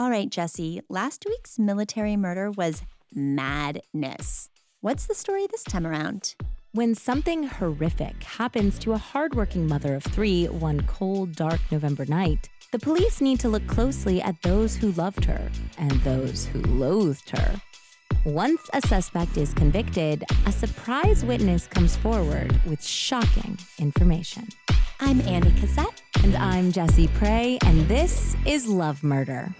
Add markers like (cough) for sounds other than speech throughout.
All right, Jesse, last week's military murder was madness. What's the story this time around? When something horrific happens to a hardworking mother of three one cold, dark November night, the police need to look closely at those who loved her and those who loathed her. Once a suspect is convicted, a surprise witness comes forward with shocking information. I'm Andy Cassette. And I'm Jesse Prey, and this is Love Murder.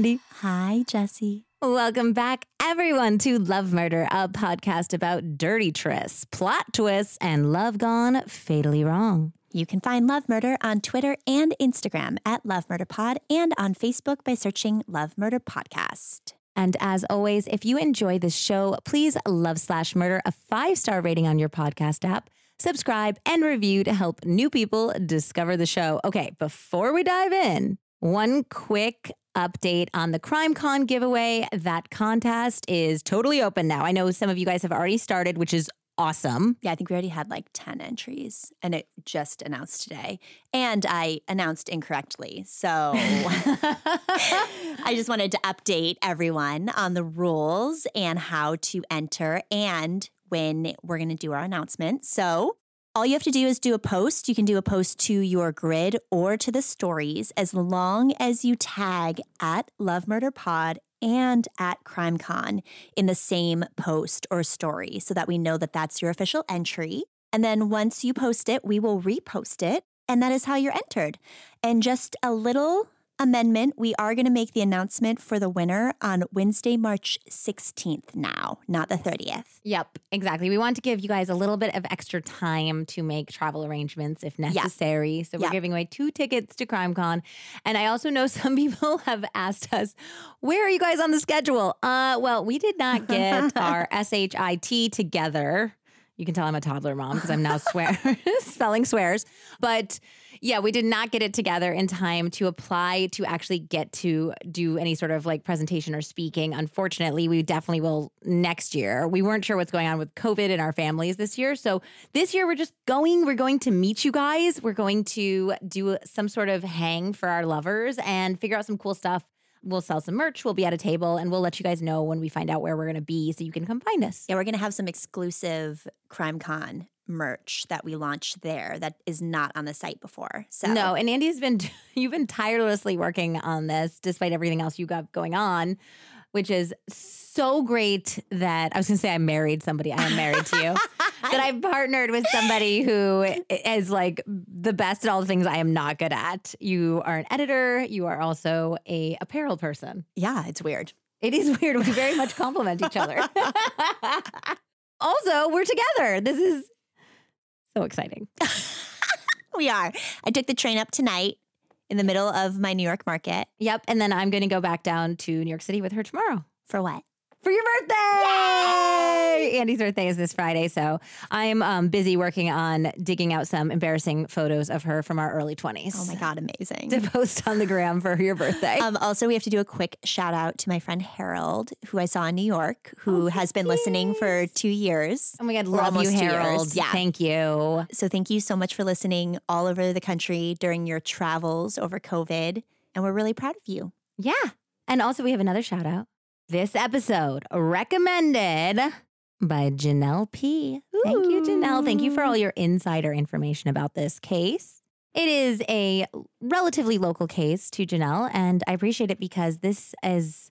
Hi, Jesse. Welcome back, everyone, to Love Murder, a podcast about dirty trysts, plot twists, and love gone fatally wrong. You can find Love Murder on Twitter and Instagram at Love Murder Pod and on Facebook by searching Love Murder Podcast. And as always, if you enjoy this show, please love slash murder a five star rating on your podcast app, subscribe, and review to help new people discover the show. Okay, before we dive in, one quick update on the CrimeCon giveaway. That contest is totally open now. I know some of you guys have already started, which is awesome. Yeah, I think we already had like 10 entries and it just announced today. And I announced incorrectly. So (laughs) I just wanted to update everyone on the rules and how to enter and when we're going to do our announcement. So all you have to do is do a post. You can do a post to your grid or to the stories as long as you tag at Love Murder Pod and at CrimeCon in the same post or story so that we know that that's your official entry. And then once you post it, we will repost it. And that is how you're entered. And just a little amendment, we are going to make the announcement for the winner on Wednesday, March 16th now, not the 30th. Yep, exactly. We want to give you guys a little bit of extra time to make travel arrangements if necessary. So we're Yep. giving away two tickets to CrimeCon. And I also know (laughs) some people have asked us, where are you guys on the schedule? Uh, well, we did not get (laughs) our SHIT together. You can tell I'm a toddler mom because I'm now swear (laughs) spelling swears. But yeah, we did not get it together in time to apply to actually get to do any sort of like presentation or speaking. Unfortunately, we definitely will next year. We weren't sure what's going on with COVID in our families this year. So this year we're just going, we're going to meet you guys. We're going to do some sort of hang for our lovers and figure out some cool stuff. We'll sell some merch. We'll be at a table and we'll let you guys know when we find out where we're going to be so you can come find us. Yeah, we're going to have some exclusive CrimeCon merch that we launched there that is not on the site before. So No, and Andy's been (laughs) you've been tirelessly working on this despite everything else you got going on, which is so great that I was gonna say I married somebody. I am married to you. (laughs) that I've partnered with somebody who is like the best at all the things I am not good at. You are an editor, you are also a apparel person. yeah, it's weird. It is weird. We very much (laughs) complement each other. also, we're together. This is so exciting. (laughs) We are. I took the train up tonight in the middle of my New York market. Yep. And then I'm going to go back down to New York City with her tomorrow For what? For your birthday. Andy's birthday is this Friday. So I'm um, busy working on digging out some embarrassing photos of her from our early 20s. Oh my God, amazing. (laughs) To post on the gram for your birthday. Um, also, we have to do a quick shout out to my friend Harold, who I saw in New York, who has been listening for two years. oh my God. Love you, almost two years. Harold. Yeah. Thank you. So, thank you so much for listening all over the country during your travels over COVID. And we're really proud of you. Yeah. And also, we have another shout out. This episode recommended by Janelle P. Thank you, Janelle. Thank you for all your insider information about this case. It is a relatively local case to Janelle, and I appreciate it because this is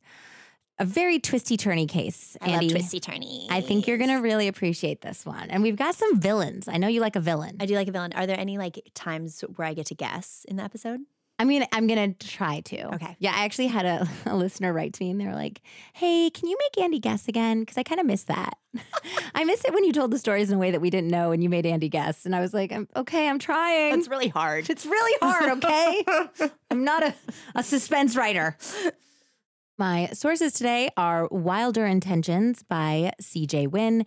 a very twisty turny case. I Andy. love twisty turny. I think you're going to really appreciate this one. And we've got some villains. I know you like a villain. I do like a villain. Are there any like times where I get to guess in the episode? I mean, I'm gonna try to. Okay. Yeah, I actually had a, (laughs) a listener write to me and they were like, "Hey, can you make Andy guess again? Because I kind of miss that. (laughs) I miss it when you told the stories in a way that we didn't know and you made Andy guess." And I was like, I'm, "Okay, I'm trying. It's really hard. It's really hard. Okay, (laughs) I'm not a, a suspense writer." My sources today are Wilder Intentions by CJ Wynn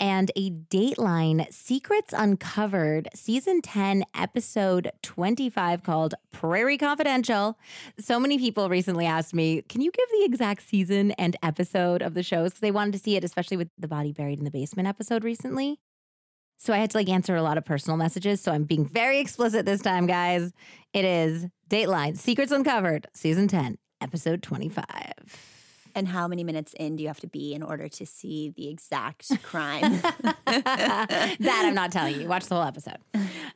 and a Dateline Secrets Uncovered season 10 episode 25 called Prairie Confidential. So many people recently asked me, "Can you give the exact season and episode of the shows?" cuz they wanted to see it especially with the body buried in the basement episode recently. So I had to like answer a lot of personal messages, so I'm being very explicit this time, guys. It is Dateline Secrets Uncovered season 10 episode 25. And how many minutes in do you have to be in order to see the exact crime? (laughs) that I'm not telling you. Watch the whole episode.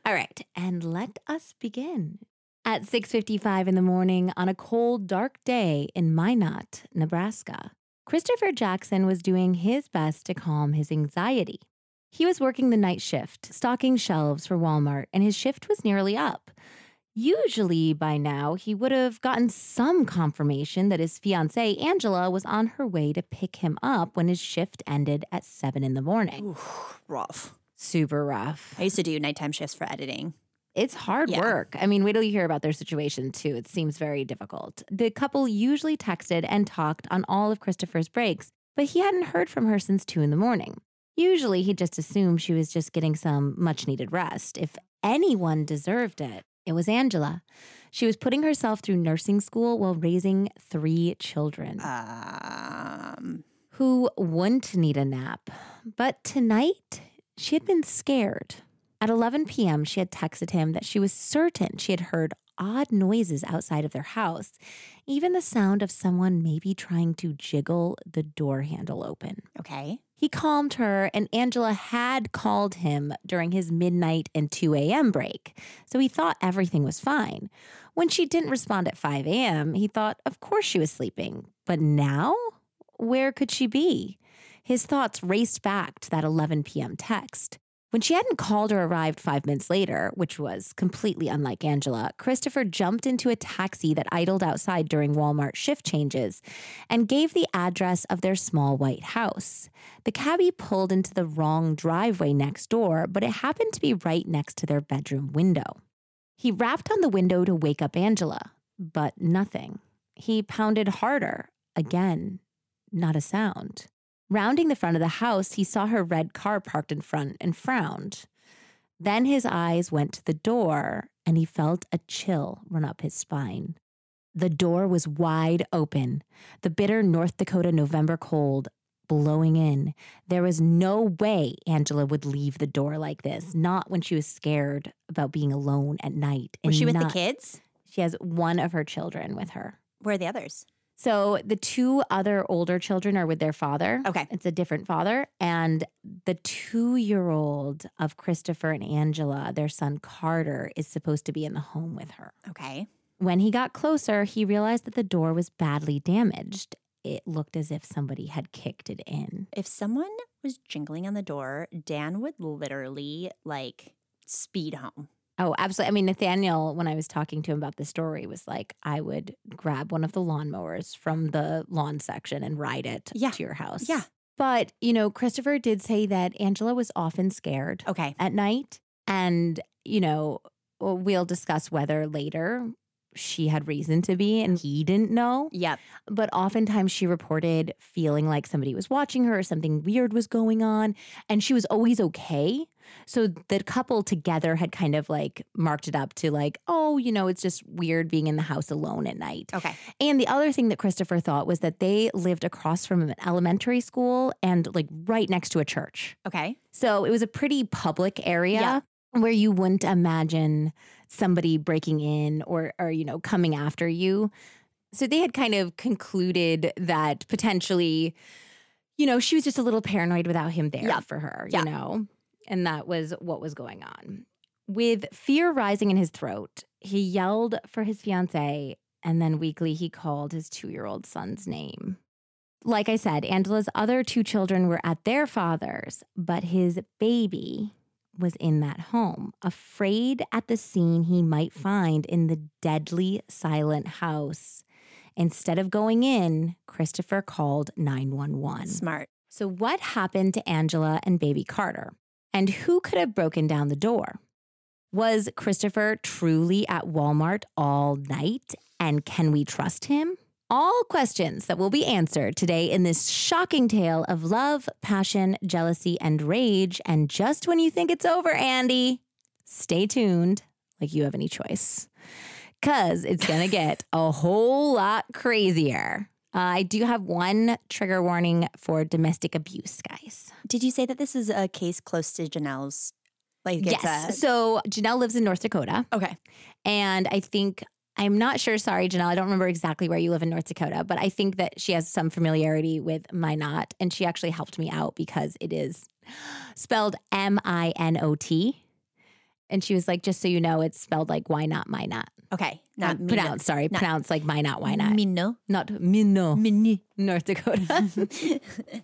All right, and let us begin. At 6:55 in the morning on a cold, dark day in Minot, Nebraska, Christopher Jackson was doing his best to calm his anxiety. He was working the night shift, stocking shelves for Walmart, and his shift was nearly up. Usually by now, he would have gotten some confirmation that his fiancee, Angila, was on her way to pick him up when his shift ended at seven in the morning. Ooh, rough. Super rough. I used to do nighttime shifts for editing. It's hard Yeah. work. I mean, wait till you hear about their situation too. It seems very difficult. The couple usually texted and talked on all of Christopher's breaks, but he hadn't heard from her since two in the morning. Usually, he just assumed she was just getting some much needed rest. If anyone deserved it, it was Angila. She was putting herself through nursing school while raising three children Um, who wouldn't need a nap. But tonight, she had been scared. At 11 p.m., she had texted him that she was certain she had heard odd noises outside of their house, even the sound of someone maybe trying to jiggle the door handle open. okay. He calmed her, and Angila had called him during his midnight and 2 a.m. break, so he thought everything was fine. When she didn't respond at 5 a.m., he thought, of course she was sleeping. But now? Where could she be? His thoughts raced back to that 11 p.m. text. When she hadn't called or arrived five minutes later, which was completely unlike Angila, Christopher jumped into a taxi that idled outside during Walmart shift changes and gave the address of their small white house. The cabbie pulled into the wrong driveway next door, but it happened to be right next to their bedroom window. He rapped on the window to wake up Angila, but nothing. He pounded harder. Again, not a sound. Rounding the front of the house, he saw her red car parked in front and frowned. Then his eyes went to the door and he felt a chill run up his spine. The door was wide open, the bitter North Dakota November cold blowing in. There was no way Angila would leave the door like this, not when she was scared about being alone at night. Was she with the kids? She has one of her children with her. Where are the others? So the two other older children are with their father. Okay. It's a different father. And the two year old of Christopher and Angila, their son Carter, is supposed to be in the home with her. Okay. When he got closer, he realized that the door was badly damaged. It looked as if somebody had kicked it in. If someone was jingling on the door, Dan would literally like speed home. Oh, absolutely. I mean, Nathaniel, when I was talking to him about the story, was like, I would grab one of the lawnmowers from the lawn section and ride it Yeah. to your house. Yeah. But, you know, Christopher did say that Angila was often scared Okay. at night. And, you know, we'll discuss whether later she had reason to be and he didn't know. Yep. But oftentimes she reported feeling like somebody was watching her or something weird was going on. And she was always okay. So the couple together had kind of like marked it up to like, oh, you know, it's just weird being in the house alone at night. Okay. And the other thing that Christopher thought was that they lived across from an elementary school and like right next to a church. Okay. So it was a pretty public area Yeah. Where you wouldn't imagine somebody breaking in or or you know coming after you. So they had kind of concluded that potentially you know she was just a little paranoid without him there Yeah. for her, Yeah. you know. And that was what was going on. With fear rising in his throat, he yelled for his fiancee and then weakly he called his 2-year-old son's name. Like I said, Angila's other two children were at their father's, but his baby was in that home, afraid at the scene he might find in the deadly silent house. Instead of going in, Christopher called 911. Smart. So, what happened to Angila and baby Carter? And who could have broken down the door? Was Christopher truly at Walmart all night? And can we trust him? All questions that will be answered today in this shocking tale of love, passion, jealousy, and rage. And just when you think it's over, Andy, stay tuned like you have any choice. Because it's going (laughs) to get a whole lot crazier. Uh, I do have one trigger warning for domestic abuse, guys. Did you say that this is a case close to Janelle's? Like, yes. a- So Janelle lives in North Dakota. okay. And I think, I'm not sure, sorry, Janelle, I don't remember exactly where you live in North Dakota, but I think that she has some familiarity with Minot. And she actually helped me out because it is spelled M I N O T. And she was like, just so you know, it's spelled like why not, my not. Okay. Not Um, pronounced, sorry, not- pronounced like Minot, not, why not. Mino. not Minot, Mini. North Dakota. (laughs)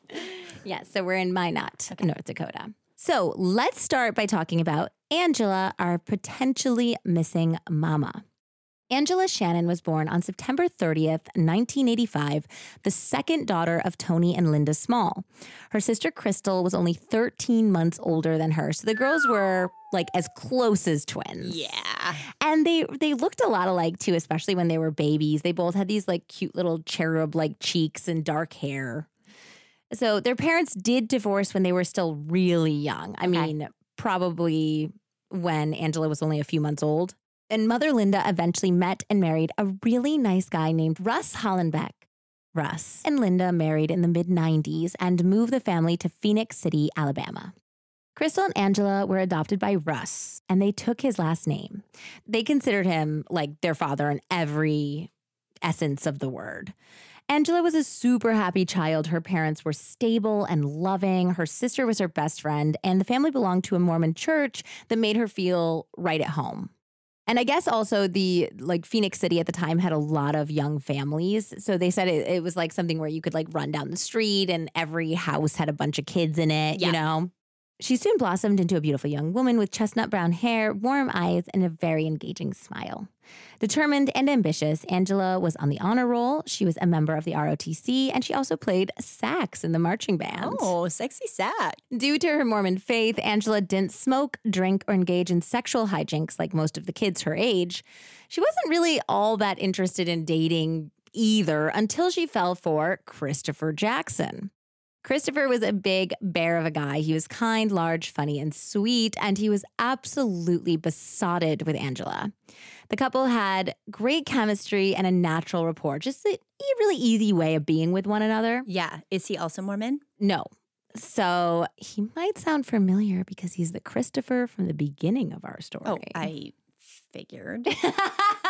(laughs) yeah, so we're in Minot, North Dakota. So let's start by talking about Angila, our potentially missing mama. Angila Shannon was born on September 30th, 1985, the second daughter of Tony and Linda Small. Her sister Crystal was only 13 months older than her, so the girls were like as close as twins. Yeah. And they they looked a lot alike too, especially when they were babies. They both had these like cute little cherub like cheeks and dark hair. So their parents did divorce when they were still really young. I Okay. mean, probably when Angila was only a few months old. And mother Linda eventually met and married a really nice guy named Russ Hollenbeck. Russ and Linda married in the mid 90s and moved the family to Phenix City, Alabama. Crystal and Angila were adopted by Russ, and they took his last name. They considered him like their father in every essence of the word. Angila was a super happy child. Her parents were stable and loving. Her sister was her best friend, and the family belonged to a Mormon church that made her feel right at home. And I guess also the like Phenix City at the time had a lot of young families. So they said it, it was like something where you could like run down the street and every house had a bunch of kids in it, Yeah. you know? She soon blossomed into a beautiful young woman with chestnut brown hair, warm eyes, and a very engaging smile. Determined and ambitious, Angila was on the honor roll. She was a member of the ROTC, and she also played sax in the marching band. Oh, sexy sax. Due to her Mormon faith, Angila didn't smoke, drink, or engage in sexual hijinks like most of the kids her age. She wasn't really all that interested in dating either until she fell for Christopher Jackson. Christopher was a big bear of a guy. He was kind, large, funny, and sweet, and he was absolutely besotted with Angila. The couple had great chemistry and a natural rapport, just a really easy way of being with one another. Yeah. Is he also Mormon? No. So he might sound familiar because he's the Christopher from the beginning of our oh, story. Oh, I figured. (laughs)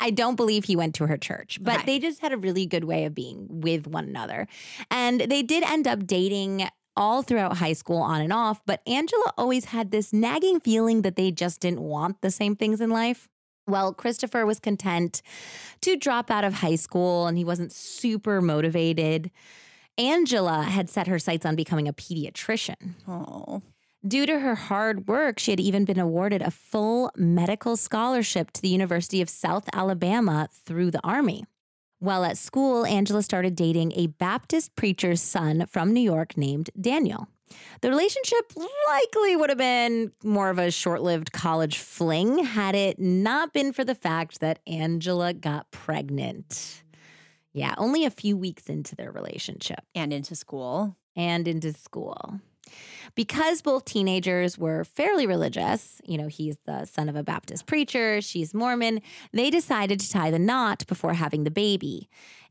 I don't believe he went to her church, but Okay. they just had a really good way of being with one another. And they did end up dating all throughout high school on and off, but Angila always had this nagging feeling that they just didn't want the same things in life. Well, Christopher was content to drop out of high school and he wasn't super motivated. Angila had set her sights on becoming a pediatrician. Oh. Due to her hard work, she had even been awarded a full medical scholarship to the University of South Alabama through the Army. While at school, Angila started dating a Baptist preacher's son from New York named Daniel. The relationship likely would have been more of a short lived college fling had it not been for the fact that Angila got pregnant. Yeah, only a few weeks into their relationship And into school. and into school. Because both teenagers were fairly religious, you know, he's the son of a Baptist preacher, she's Mormon, they decided to tie the knot before having the baby.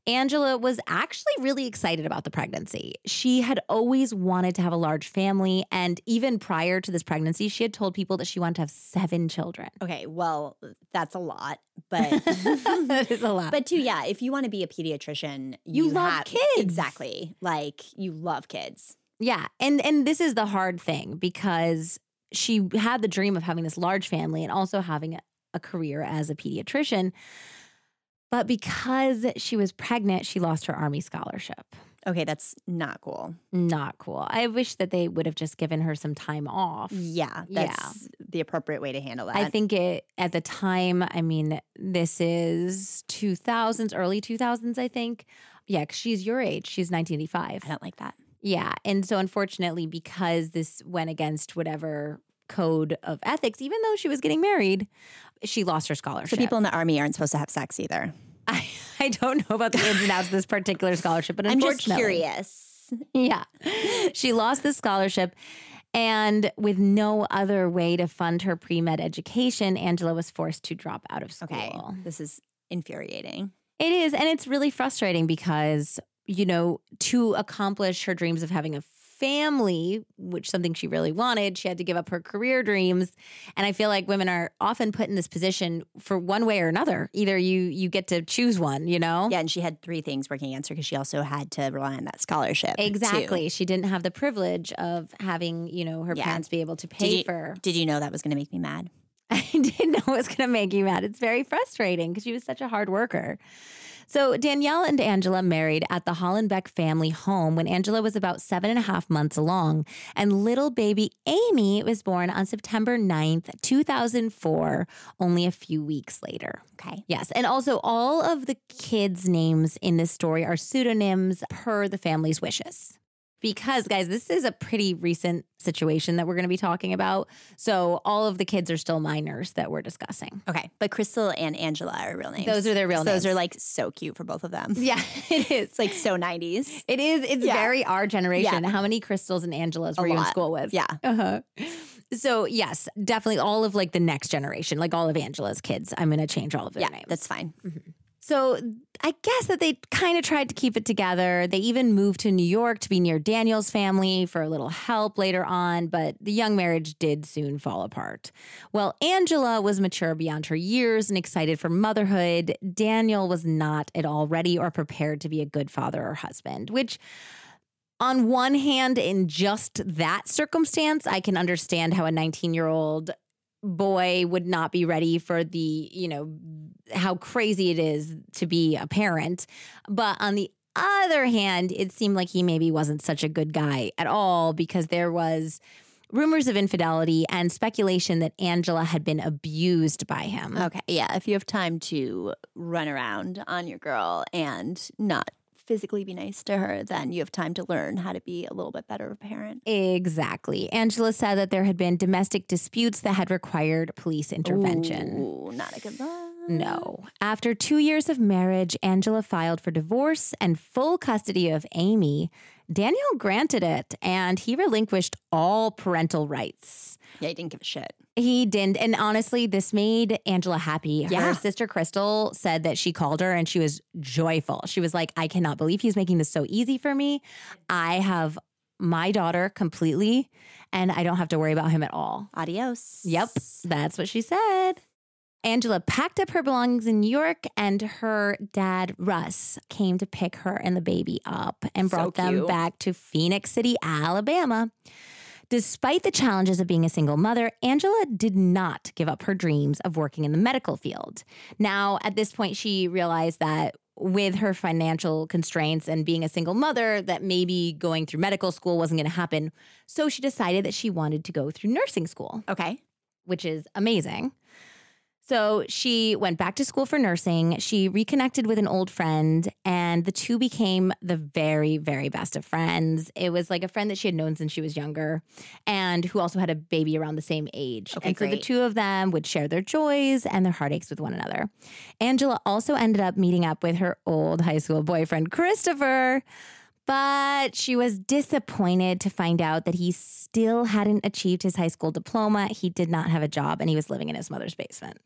Angila was actually really excited about the pregnancy. She had always wanted to have a large family. And even prior to this pregnancy, she had told people that she wanted to have seven children. Okay, well, that's a lot, but (laughs) (laughs) that is a lot. but too, yeah, if you want to be a pediatrician, You love have- kids. Exactly. Like you love kids. Yeah, and and this is the hard thing because she had the dream of having this large family and also having a, career as a pediatrician. But because she was pregnant, she lost her army scholarship. Okay, that's not cool. Not cool. I wish that they would have just given her some time off. Yeah, Yeah. that's the appropriate way to handle that. I think it at the time, I mean, this is 2000s, early 2000s, I think. Yeah, 'cause she's your age. She's 1985. I don't like that. Yeah. And so, unfortunately, because this went against whatever code of ethics, even though she was getting married, she lost her scholarship. So people in the army aren't supposed to have sex either. (laughs) I, I don't know about the ins and outs of this particular scholarship, but I'm just curious. (laughs) yeah, she lost the scholarship. And with no other way to fund her pre med education, Angila was forced to drop out of school. Okay. This is infuriating. It is. And it's really frustrating because, you know, to accomplish her dreams of having a family, which something she really wanted, she had to give up her career dreams. And I feel like women are often put in this position for one way or another. Either you you get to choose one, you know? Yeah, and she had three things working against her because she also had to rely on that scholarship. too. Exactly. She didn't have the privilege of having, you know, her Yeah. parents be able to Did pay you, for. did you know that was going to make me mad? (laughs) I didn't know it was going to make you mad. It's very frustrating because she was such a hard worker. So, Danielle and Angila married at the Hollenbeck family home when Angila was about seven and a half months along. And little baby Amy was born on September 9th, 2004, only a few weeks later. Okay. Yes. And also, all of the kids' names in this story are pseudonyms per the family's wishes. Because, guys, this is a pretty recent situation that we're going to be talking about. So, all of the kids are still minors that we're discussing. Okay. But Crystal and Angila are real names. Those are their real names. Those are like so cute for both of them. (laughs) Yeah, it is. It's like so 90s. It is. It's Yeah. very our generation. yeah. How many Crystals and Angelas A were you in school with? Yeah. Uh-huh. So, yes, definitely all of like the next generation, like all of Angila's kids. I'm going to change all of their Yeah, names. that's fine. So I guess that they kind of tried to keep it together. They even moved to New York to be near Daniel's family for a little help later on, but the young marriage did soon fall apart. Well, Angila was mature beyond her years and excited for motherhood. Daniel was not at all ready or prepared to be a good father or husband, which on one hand, in just that circumstance, I can understand how a 19 year old boy would not be ready for the, you know, how crazy it is to be a parent. But on the other hand, it seemed like he maybe wasn't such a good guy at all because there was rumors of infidelity and speculation that Angila had been abused by him. Okay. Yeah. If you have time to run around on your girl and not physically be nice to her, then you have time to learn how to be a little bit better of a parent. Exactly. Angila said that there had been domestic disputes that had required police intervention. Ooh, not a good look. No. After two years of marriage, Angila filed for divorce and full custody of Amy. Daniel granted it and he relinquished all parental rights. Yeah, he didn't give a shit. He didn't. And honestly, this made Angila happy. Yeah. Her sister Crystal said that she called her and she was joyful. She was like, I cannot believe he's making this so easy for me. I have my daughter completely and I don't have to worry about him at all. Adios. Yep, that's what she said. Angila packed up her belongings in New York, and her dad, Russ, came to pick her and the baby up and So brought them back to Phenix City, Alabama. Despite the challenges of being a single mother, Angila did not give up her dreams of working in the medical field. Now, at this point, she realized that with her financial constraints and being a single mother, that maybe going through medical school wasn't going to happen. So she decided that she wanted to go through nursing school Okay. which is amazing. So she went back to school for nursing. She reconnected with an old friend, and the two became the very, very best of friends. It was like a friend that she had known since she was younger and who also had a baby around the same age. Okay, and so the two of them would share their joys and their heartaches with one another. Angila also ended up meeting up with her old high school boyfriend, Christopher. But she was disappointed to find out that he still hadn't achieved his high school diploma. He did not have a job and he was living in his mother's basement.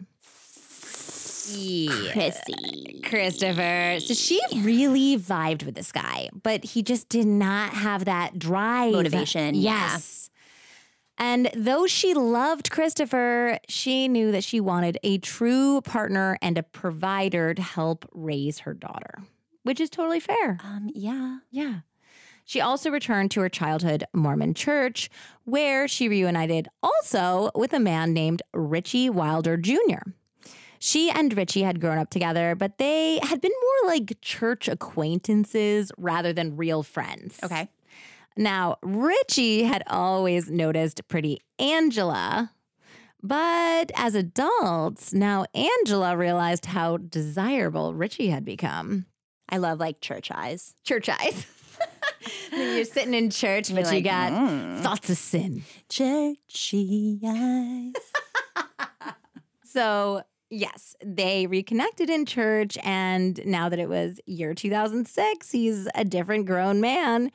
Yeah. Chrissy. Christopher. So she really vibed with this guy, but he just did not have that drive. Motivation, yeah. Yes. And though she loved Christopher, she knew that she wanted a true partner and a provider to help raise her daughter, which is totally fair. Um, yeah. Yeah. She also returned to her childhood Mormon church, where she reunited also with a man named Richie Wilder Jr. She and Richie had grown up together, but they had been more like church acquaintances rather than real friends. Okay. Now, Richie had always noticed pretty Angila, but as adults, now Angila realized how desirable Richie had become. I love like church eyes. Church eyes. (laughs) You're sitting in church, but You're you like, got "Mm." thoughts of sin. Churchy eyes. (laughs) So, Yes, they reconnected in church. And now that it was year 2006, he's a different grown man.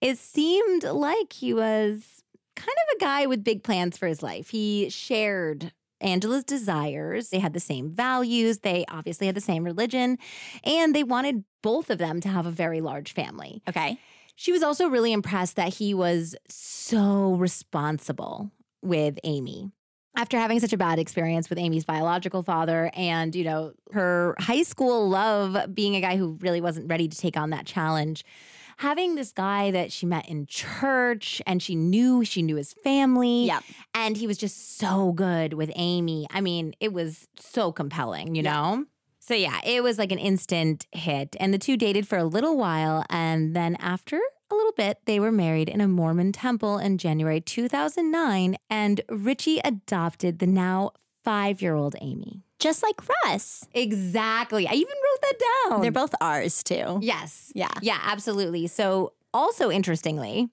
It seemed like he was kind of a guy with big plans for his life. He shared Angila's desires. They had the same values. They obviously had the same religion. And they wanted both of them to have a very large family. Okay. She was also really impressed that he was so responsible with Amy. After having such a bad experience with Amy's biological father and, you know, her high school love being a guy who really wasn't ready to take on that challenge, having this guy that she met in church and she knew she knew his family Yep. and he was just so good with Amy. I mean, it was so compelling, you Yeah. know? So yeah, it was like an instant hit. And the two dated for a little while. And then after a little bit, they were married in a Mormon temple in January 2009. And Richie adopted the now five year old Amy. Just like Russ. Exactly. I even wrote that down. They're both ours too. Yes. Yeah. Yeah, absolutely. So, also interestingly,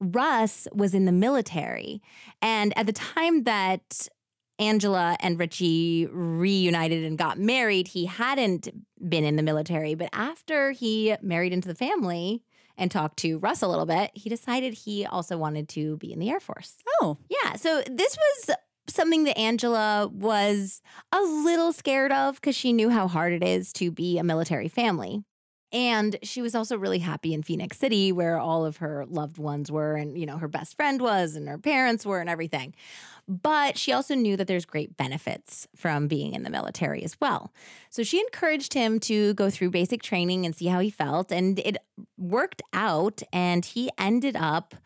Russ was in the military. And at the time that Angila and Richie reunited and got married, he hadn't been in the military. But after he married into the family and talked to Russ a little bit, he decided he also wanted to be in the Air Force. Oh, Yeah. So this was something that Angila was a little scared of because she knew how hard it is to be a military family. And she was also really happy in Phenix City where all of her loved ones were and you know her best friend was and her parents were and everything. But she also knew that there's great benefits from being in the military as well. So she encouraged him to go through basic training and see how he felt and it worked out and he ended up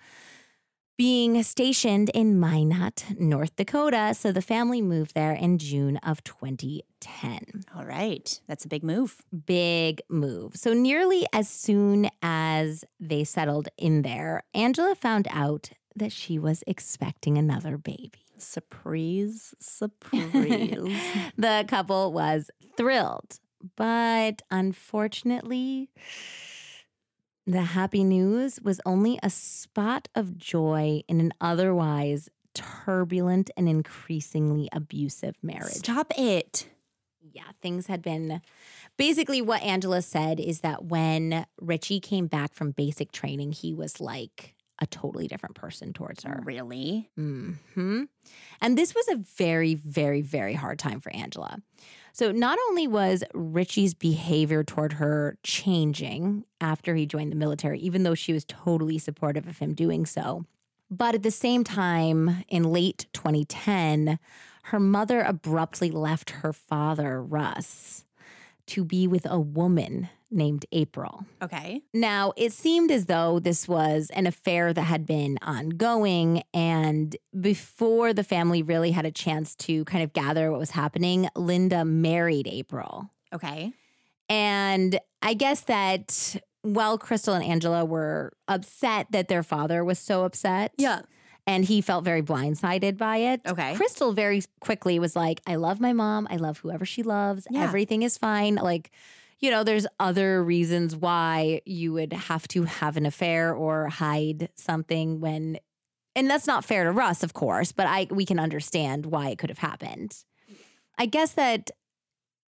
being stationed in Minot, North Dakota. So the family moved there in June of 2010. all right. That's a big move. Big move. So, nearly as soon as they settled in there, Angila found out that she was expecting another baby. Surprise, (laughs) surprise. The couple was thrilled, but unfortunately, the happy news was only a spot of joy in an otherwise turbulent and increasingly abusive marriage. Stop it. Yeah, things had been basically what Angila said is that when Richie came back from basic training, he was like a totally different person towards her. Really? hmm And this was a very, very, very hard time for Angila. So, not only was Richie's behavior toward her changing after he joined the military, even though she was totally supportive of him doing so, but at the same time, in late 2010, her mother abruptly left her father, Russ, to be with a woman named April. Okay. Now, it seemed as though this was an affair that had been ongoing. And before the family really had a chance to kind of gather what was happening, Linda married April. Okay. And I guess that while Crystal and Angila were upset that their father was so upset, Yeah. And he felt very blindsided by it. Okay. Crystal very quickly was like, I love my mom. I love whoever she loves. Yeah. Everything is fine. Like, you know, there's other reasons why you would have to have an affair or hide something when and that's not fair to Russ, of course, but I we can understand why it could have happened. I guess that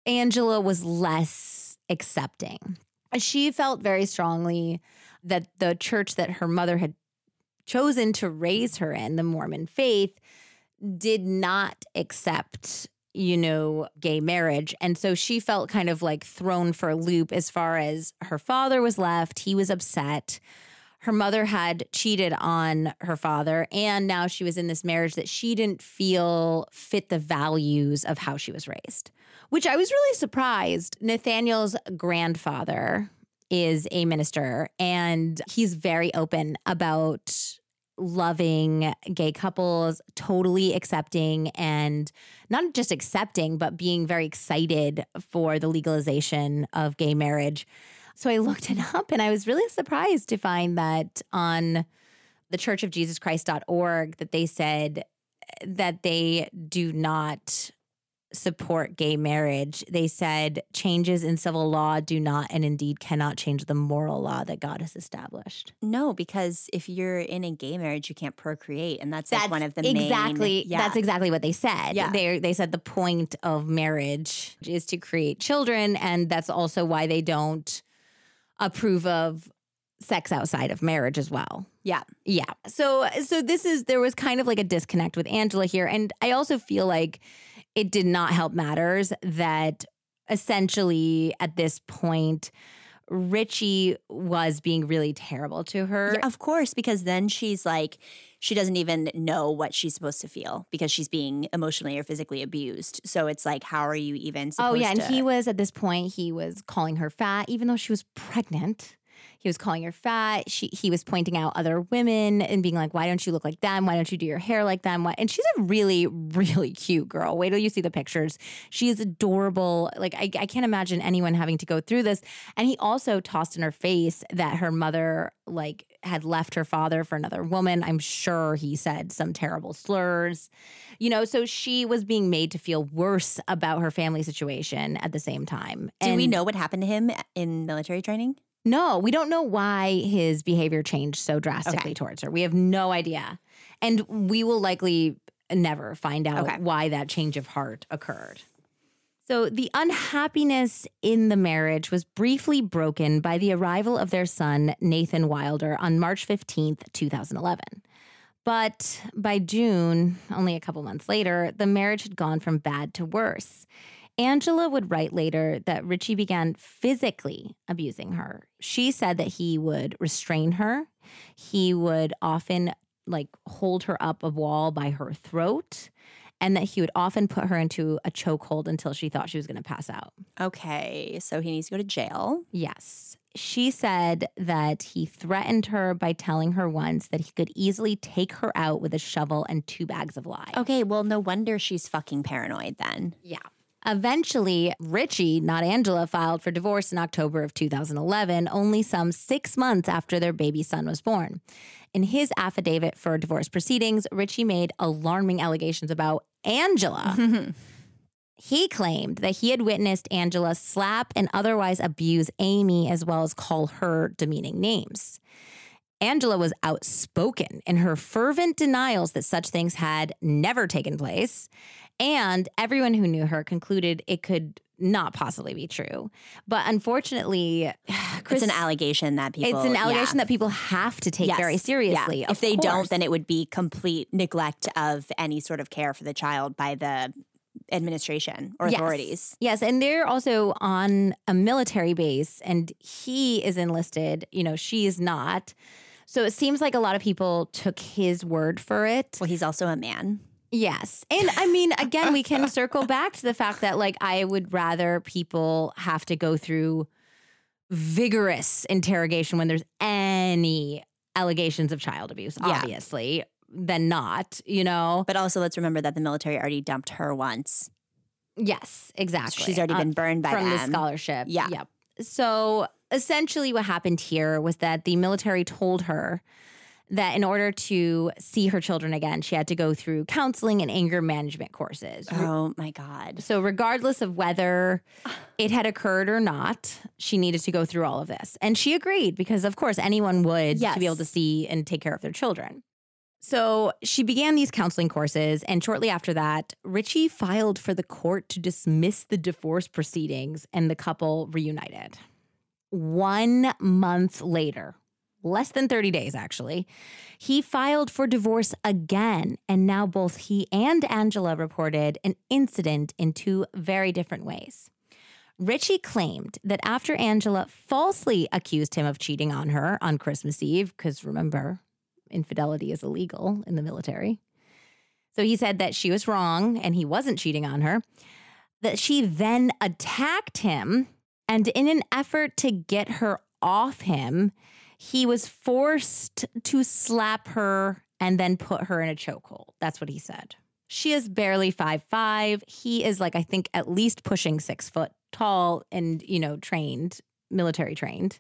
Angila was less accepting. She felt very strongly that the church that her mother had chosen to raise her in, the Mormon faith, did not accept, you know, gay marriage. And so she felt kind of like thrown for a loop as far as her father was left. He was upset. Her mother had cheated on her father. And now she was in this marriage that she didn't feel fit the values of how she was raised, which I was really surprised. Nathaniel's grandfather is a minister and he's very open about loving gay couples, totally accepting and not just accepting, but being very excited for the legalization of gay marriage. So I looked it up and I was really surprised to find that on the Church of Jesus churchofjesuschrist.org that they said that they do not support gay marriage. They said changes in civil law do not and indeed cannot change the moral law that God has established. No, because if you're in a gay marriage, you can't procreate, and that's, like one of the main- exactly yeah. that's exactly what they said. Yeah. They they said the point of marriage is to create children, and that's also why they don't approve of sex outside of marriage as well. yeah. Yeah. So so this is there was kind of like a disconnect with Angila here and I also feel like it did not help matters that essentially at this point Richie was being really terrible to her. Yeah, of course, because then she's like, she doesn't even know what she's supposed to feel because she's being emotionally or physically abused. So it's like, how are you even Oh yeah, and to? he was at this point he was calling her fat even though she was pregnant. He was calling her fat. She he was pointing out other women and being like, "Why don't you look like them? Why don't you do your hair like them?" Why? And she's a really really cute girl. Wait till you see the pictures. She is adorable. Like I, I can't imagine anyone having to go through this. And he also tossed in her face that her mother like had left her father for another woman. I'm sure he said some terrible slurs. You know, so she was being made to feel worse about her family situation at the same time. Do we know what happened to him in military training? No, we don't know why his behavior changed so drastically Okay. towards her. We have no idea. And we will likely never find out Okay. why that change of heart occurred. So, the unhappiness in the marriage was briefly broken by the arrival of their son, Nathan Wilder, on March 15th, 2011. But by June, only a couple months later, the marriage had gone from bad to worse. Angila would write later that Richie began physically abusing her. She said that he would restrain her. He would often like hold her up a wall by her throat and that he would often put her into a chokehold until she thought she was going to pass out. Okay, so he needs to go to jail. Yes. She said that he threatened her by telling her once that he could easily take her out with a shovel and two bags of lye. Okay, well, no wonder she's fucking paranoid then. Yeah. Eventually, Richie, not Angila, filed for divorce in October of 2011, only some six months after their baby son was born. In his affidavit for divorce proceedings, Richie made alarming allegations about Angila. (laughs) he claimed that he had witnessed Angila slap and otherwise abuse Amy, as well as call her demeaning names. Angila was outspoken in her fervent denials that such things had never taken place. And everyone who knew her concluded it could not possibly be true. But unfortunately, Chris, (sighs) it's an allegation that people. it's an yeah. allegation that people have to take Yes, very yeah. seriously. If they course. don't, then it would be complete neglect of any sort of care for the child by the administration or Yes. authorities. Yes, and they're also on a military base, and he is enlisted. You know, she is not. So it seems like a lot of people took his word for it. Well, he's also a man. Yes. And I mean, again, we can circle back to the fact that, like, I would rather people have to go through vigorous interrogation when there's any allegations of child abuse, Yeah. obviously, than not, you know? But also, let's remember that the military already dumped her once. Yes, exactly. She's already Uh, been burned by from the scholarship. Yeah. Yep. So essentially, what happened here was that the military told her that in order to see her children again, she had to go through counseling and anger management courses. Oh my God. So, regardless of whether (sighs) it had occurred or not, she needed to go through all of this. And she agreed because, of course, anyone would to be able to see and take care of their children. So, she began these counseling courses. And shortly after that, Richie filed for the court to dismiss the divorce proceedings and the couple reunited. One month later, less than 30 days actually, he filed for divorce again. And now both he and Angila reported an incident in two very different ways. Richie claimed that after Angila falsely accused him of cheating on her on Christmas Eve, because remember, infidelity is illegal in the military. So he said that she was wrong and he wasn't cheating on her, that she then attacked him. And in an effort to get her off him, he was forced to slap her and then put her in a chokehold. That's what he said. She is barely five five. He is like, I think, at least pushing six foot tall and, you know, trained, military trained.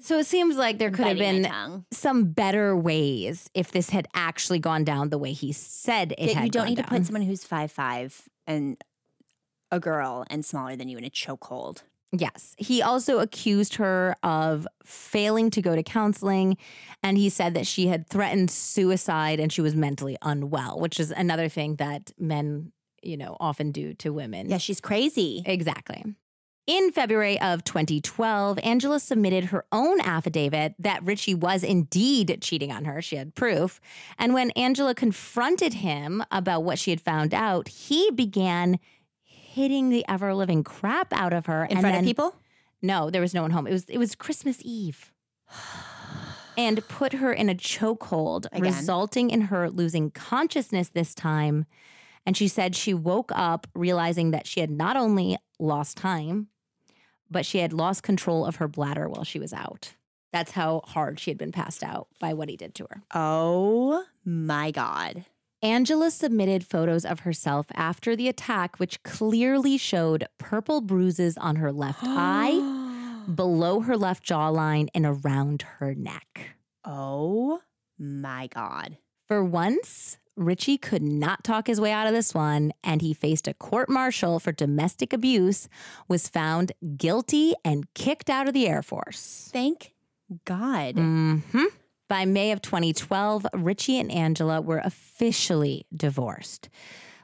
So it seems like there could have been some better ways if this had actually gone down the way he said it you don't need to put someone who's five five and a girl and smaller than you in a chokehold. Yes. He also accused her of failing to go to counseling. And he said that she had threatened suicide and she was mentally unwell, which is another thing that men, you know, often do to women. Yeah, she's crazy. Exactly. In February of 2012, Angila submitted her own affidavit that Richie was indeed cheating on her. She had proof. And when Angila confronted him about what she had found out, he began hitting the ever living crap out of her. In and front then- of people? No, there was no one home. It was it was Christmas Eve. (sighs) And put her in a chokehold, resulting in her losing consciousness this time. And she said she woke up realizing that she had not only lost time, but she had lost control of her bladder while she was out. That's how hard she had been passed out by what he did to her. Oh my God. Angila submitted photos of herself after the attack, which clearly showed purple bruises on her left (gasps) eye, below her left jawline, and around her neck. Oh my God. For once, Richie could not talk his way out of this one, and he faced a court martial for domestic abuse, was found guilty, and kicked out of the Air Force. Thank God. hmm By May of 2012, Richie and Angila were officially divorced,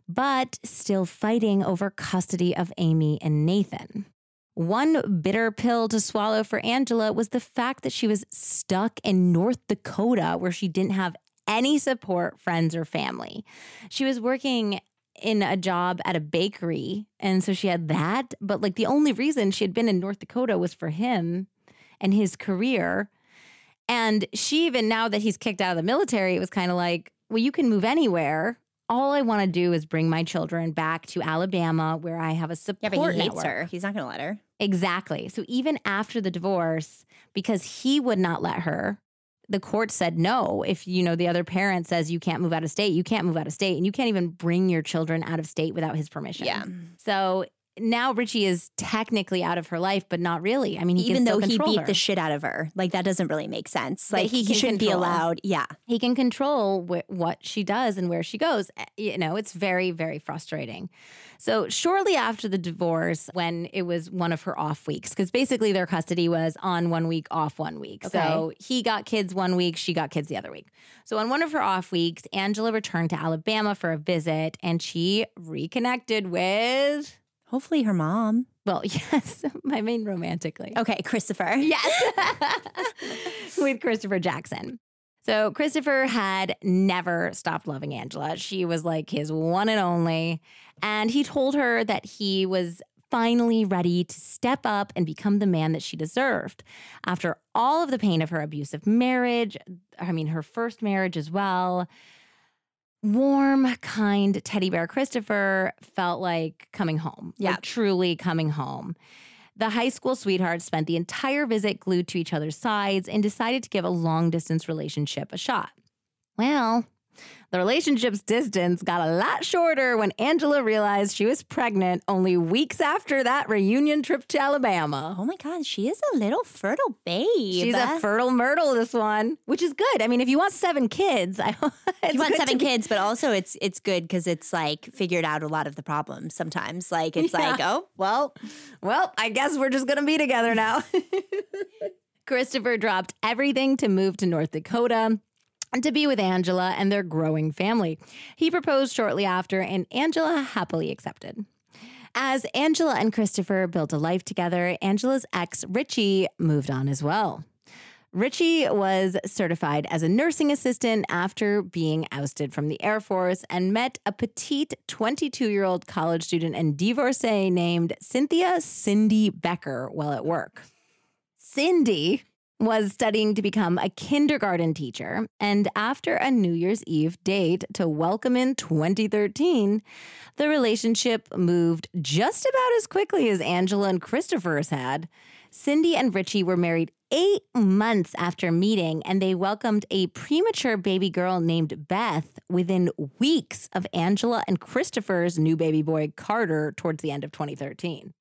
but still fighting over custody of Amy and Nathan. One bitter pill to swallow for Angila was the fact that she was stuck in North Dakota where she didn't have any support, friends, or family. She was working in a job at a bakery, and so she had that. But like the only reason she had been in North Dakota was for him and his career. And she, even now that he's kicked out of the military, it was kind of like, well, you can move anywhere. All I want to do is bring my children back to Alabama where I have a support Yeah, but he hates network. her. He's not going to let her. Exactly. So even after the divorce, because he would not let her, the court said no. If you know the other parent says you can't move out of state, you can't move out of state, and you can't even bring your children out of state without his permission. Yeah. So now Richie is technically out of her life, but not really. I mean, he Even though he beat her. the shit out of her. Like, that doesn't really make sense. Like, he he, shouldn't be allowed. Yeah. he can control wh- what she does and where she goes. Uh, You know, it's very, very frustrating. So, shortly after the divorce, when it was one of her off weeks, because basically their custody was on one week, off one week. So, he got kids one week, she got kids the other week. So, on one of her off weeks, Angila returned to Alabama for a visit and she reconnected with, Hopefully, her mom. well, (laughs) yes, my main romantically. Okay, Christopher. Yes. (laughs) (laughs) With Christopher Jackson. So Christopher had never stopped loving Angila. She was like his one and only. And he told her that he was finally ready to step up and become the man that she deserved. After all of the pain of her abusive marriage, I mean, her first marriage as well, warm, kind teddy bear Christopher felt like coming home. Yeah. Like truly coming home. The high school sweethearts spent the entire visit glued to each other's sides and decided to give a long distance relationship a shot. Well, the relationship's distance got a lot shorter when Angila realized she was pregnant only weeks after that reunion trip to Alabama. Oh my God, she is a little fertile babe. She's a fertile myrtle, this one, which is good. I mean, if you want seven kids, (laughs) I you want seven kids, but also it's it's good because it's like figured out a lot of the problems. Sometimes, like it's Yeah. like, oh well, Well, I guess we're just going to be together now. (laughs) Christopher dropped everything to move to North Dakota to be with Angila and their growing family. He proposed shortly after, and Angila happily accepted. As Angila and Christopher built a life together, Angila's ex, Richie, moved on as well. Richie was certified as a nursing assistant after being ousted from the Air Force and met a petite 22 year old college student and divorcee named Cynthia Cindy Becker while at work. Cindy was studying to become a kindergarten teacher, and after a New Year's Eve date to welcome in 2013, the relationship moved just about as quickly as Angila and Christopher's had. Cindy and Richie were married eight months after meeting, and they welcomed a premature baby girl named Beth within weeks of Angila and Christopher's new baby boy, Carter, towards the end of 2013.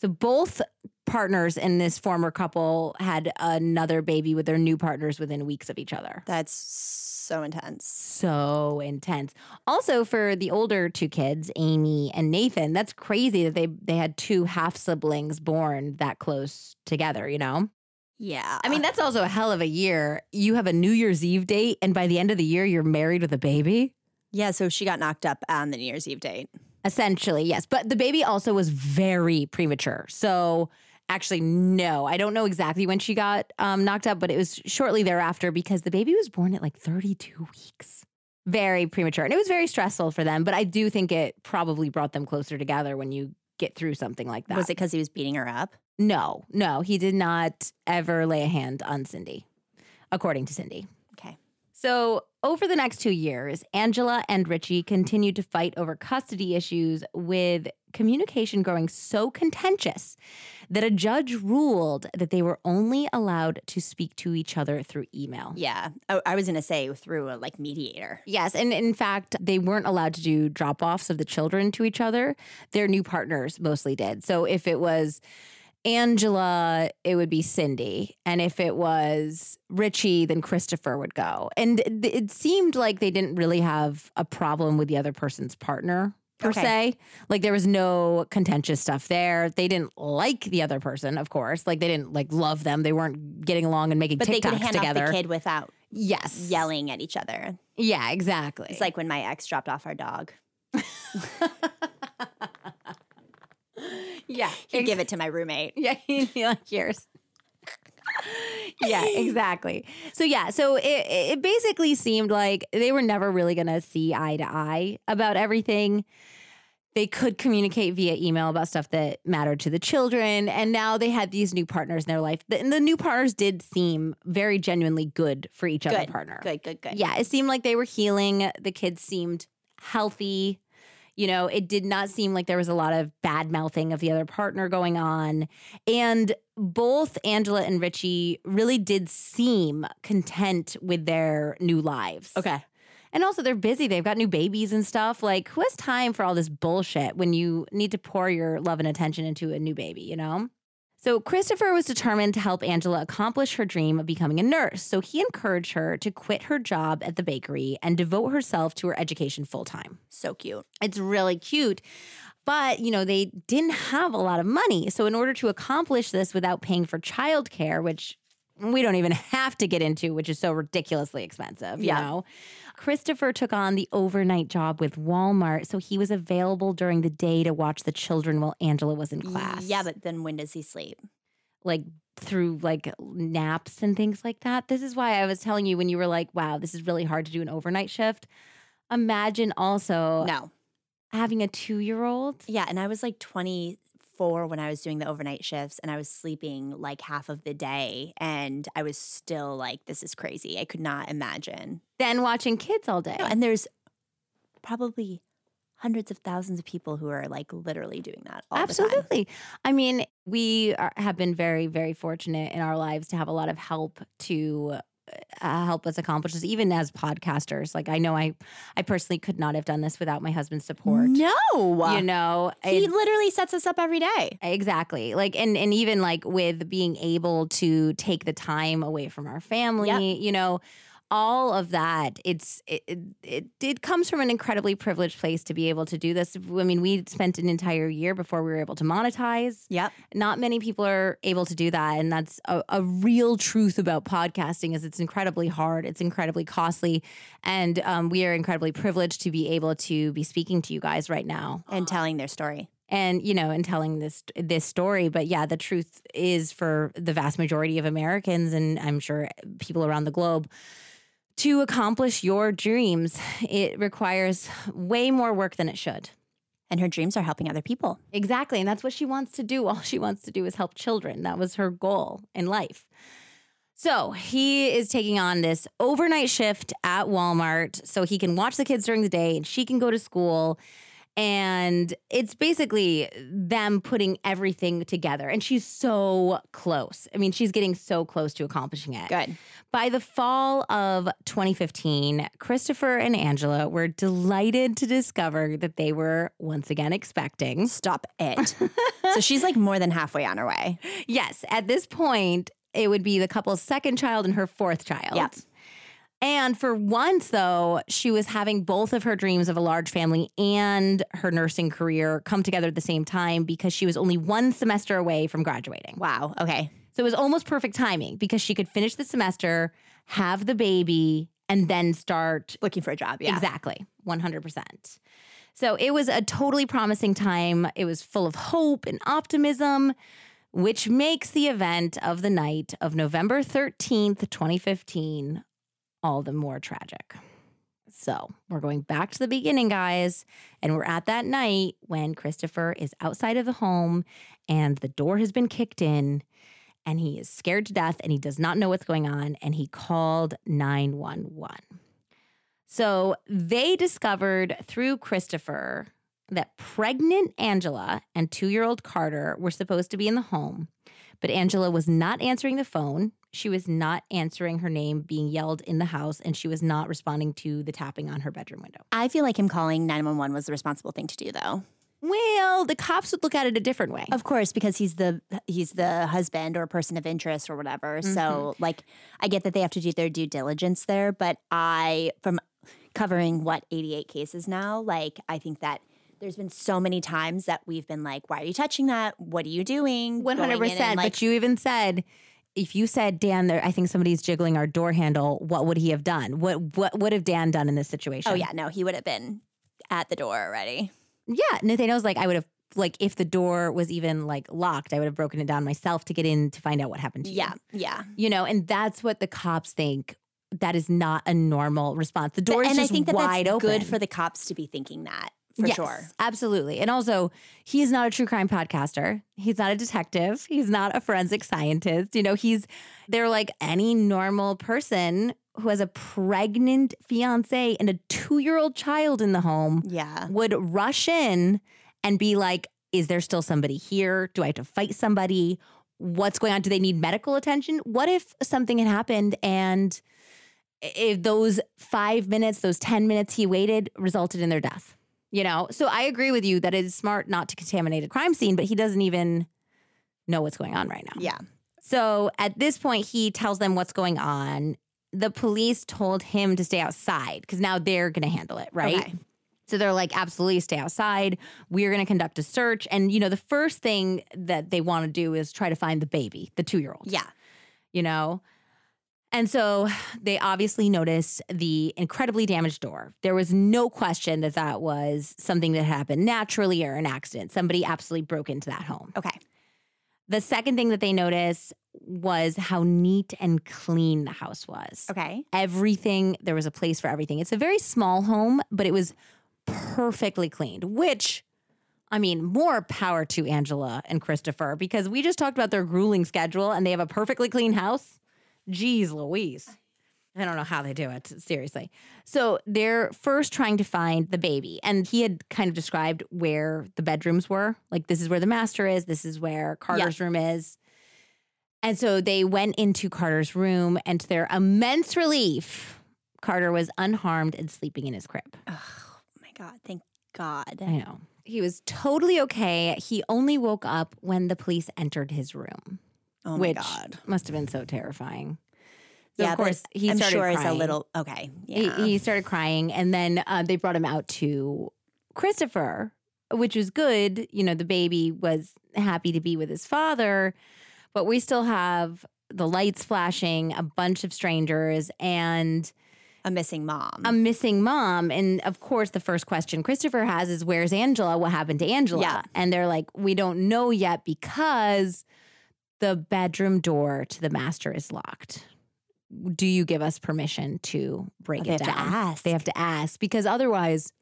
So both partners in this former couple had another baby with their new partners within weeks of each other. That's so intense. So intense. Also, for the older two kids, Amy and Nathan, that's crazy that they they had two half siblings born that close together. You know. Yeah. I mean, that's also a hell of a year. You have a New Year's Eve date, and by the end of the year, you're married with a baby. yeah. So she got knocked up on the New Year's Eve date. Essentially, yes. But the baby also was very premature. So actually, no, I don't know exactly when she got um, knocked up, but it was shortly thereafter because the baby was born at like 32 weeks. Very premature. And it was very stressful for them. But I do think it probably brought them closer together when you get through something like that. Was it because he was beating her up? No, no, he did not ever lay a hand on Cindy, according to Cindy. Okay. So, over the next two years, Angila and Richie continued to fight over custody issues with communication growing so contentious that a judge ruled that they were only allowed to speak to each other through email. Yeah. I, I was going to say through a like mediator. Yes, and in fact, they weren't allowed to do drop offs of the children to each other. Their new partners mostly did. So if it was Angila, it would be Cindy. And if it was Richie, then Christopher would go. And it seemed like they didn't really have a problem with the other person's partner. Per Okay. se, like there was no contentious stuff there. They didn't like the other person, of course. Like they didn't like love them. They weren't getting along and making But they TikToks could hand together. off the kid without yes, yelling at each other. Yeah, exactly. It's like when my ex dropped off our dog. (laughs) yeah, He'd give it to my roommate. (laughs) Yeah, he'd be like yours. Yeah, (laughs) exactly. So yeah, so it it basically seemed like they were never really going to see eye to eye about everything. They could communicate via email about stuff that mattered to the children, and now they had these new partners in their life. And the new partners did seem very genuinely good for each other partner. Good, good, good. Yeah, it seemed like they were healing. The kids seemed healthy. You know, it did not seem like there was a lot of bad mouthing of the other partner going on. And both Angila and Richie really did seem content with their new lives. Okay. And also, they're busy. They've got new babies and stuff. Like, who has time for all this bullshit when you need to pour your love and attention into a new baby, you know? So, Christopher was determined to help Angila accomplish her dream of becoming a nurse. So, he encouraged her to quit her job at the bakery and devote herself to her education full time. So cute. It's really cute. But, you know, they didn't have a lot of money. So, in order to accomplish this without paying for childcare, which we don't even (laughs) have to get into, which is so ridiculously expensive, you Yeah. know, Christopher took on the overnight job with Walmart. So, he was available during the day to watch the children while Angila was in class. Yeah, but then when does he sleep? like through like naps and things like that. This is why I was telling you when you were like, wow, this is really hard to do an overnight shift. Imagine also No. having a two year old. Yeah, and I was like 24 when I was doing the overnight shifts and I was sleeping like half of the day and I was still like this is crazy. I could not imagine. Then watching kids all day. No, and there's probably hundreds of thousands of people who are like literally doing that all the time. Absolutely. I mean, we are, have been very, very fortunate in our lives to have a lot of help to uh, help us accomplish this, even as podcasters. Like I know I, I personally could not have done this without my husband's support. No. You know, he literally sets us up every day. Exactly. Like and and even like with being able to take the time away from our family, you know, all of that it's it, it it comes from an incredibly privileged place to be able to do this. I mean, we spent an entire year before we were able to monetize. Yep. Not many people are able to do that and that's a, a real truth about podcasting is it's incredibly hard, it's incredibly costly and um, we are incredibly privileged to be able to be speaking to you guys right now And telling their story. and you know and telling this this story but yeah the truth is for the vast majority of americans and i'm sure people around the globe to accomplish your dreams. It requires way more work than it should. And her dreams are helping other people. exactly and that's what she wants to do. (laughs) All she wants to do is help children. That was her goal in life. So he is taking on this overnight shift at Walmart so he can watch the kids during the day and she can go to school. And it's basically them putting everything together. And she's so close. I mean, she's getting so close to accomplishing it. Good. By the fall of 2015, Christopher and Angila were delighted to discover that they were once again expecting. Stop it. so she's like more than halfway on her way. (laughs) Yes, at this point, it would be the couple's second child and her fourth child. Yep. And for once, though, she was having both of her dreams of a large family and her nursing career come together at the same time because she was only one semester away from graduating. Wow. Okay. So it was almost perfect timing because she could finish the semester, have the baby, and then start Looking for a job. Yeah. Exactly. 100%. So it was a totally promising time. It was full of hope and optimism, which makes the event of the night of November 13th, 2015, all the more tragic. So we're going back to the beginning, guys. And we're at that night when Christopher is outside of the home and the door has been kicked in and he is scared to death and he does not know what's going on. And he called 911. So they discovered through Christopher that pregnant Angila and two year old Carter were supposed to be in the home, but Angila was not answering the phone. She was not answering her name being yelled in the house, and she was not responding to the tapping on her bedroom window. I feel like him calling 911 was the responsible thing to do, though. Well, the cops would look at it a different way. Of course, because he's the he's the husband or person of interest or whatever. So, mm-hmm. like, I get that they have to do their due diligence there, but I, from covering what 88 cases now, like, I think that there's been so many times that we've been like, "Why are you touching that? What are you doing?" One hundred Going in and, percent. like, But you even said, if you said, Dan, there, I think somebody's jiggling our door handle. What would he have done? What what would have Dan done in this situation? oh yeah, no, he would have been at the door already. yeah. Nathaniel's like, I would have like if the door was even like locked, I would have broken it down myself to get in to find out what happened to you. Yeah, yeah. you know, and that's what the cops think. That is not a normal response. The door is and just I think that wide that's open. good for the cops to be thinking that for Yes, sure. Absolutely. And also, he's not a true crime podcaster. He's not a detective. He's not a forensic scientist. You know, he's, they're like any normal person who has a pregnant fiance and a two year old child in the home Yeah. would rush in and be like, is there still somebody here? Do I have to fight somebody? What's going on? Do they need medical attention? What if something had happened and if those five minutes, those 10 minutes he waited resulted in their death? You know? So I agree with you that it is smart not to contaminate a crime scene, but he doesn't even know what's going on right now. Yeah. So at this point, he tells them what's going on. The police told him to stay outside because now they're going to handle it, right? Okay. So they're like, absolutely stay outside. We're going to conduct a search. And, you know, the first thing that they want to do is try to find the baby, the two year old, Yeah. you know? And so they obviously noticed the incredibly damaged door. There was no question that that was something that happened naturally or an accident. Somebody absolutely broke into that home. Okay. The second thing that they noticed was how neat and clean the house was. Okay. Everything, there was a place for everything. It's a very small home, but it was perfectly cleaned, which, I mean, more power to Angila and Christopher because we just talked about their grueling schedule and they have a perfectly clean house. Jeez Louise. I don't know how they do it, seriously. So they're first trying to find the baby. And he had kind of described where the bedrooms were. Like, this is where the master is, this is where Carter's room is. And so they went into Carter's room, and to their immense relief, Carter was unharmed and sleeping in his crib. Oh my God. Thank God. I know. He was totally okay. He only woke up when the police entered his room, Oh my which God. must have been so terrifying. So yeah, of course, he I'm started sure it's a crying. little okay. He- He, started crying, and then uh, they brought him out to Christopher, which was good. You know, the baby was happy to be with his father, but we still have the lights flashing, a bunch of strangers, and a missing mom. a missing mom. And of course, the first question Christopher has is, Where's Angila? What happened to Angila? Yeah. And they're like, We don't know yet because the bedroom door to the master is locked. Do you give us permission to break Oh, they it have to down? ask. They have to ask because otherwise,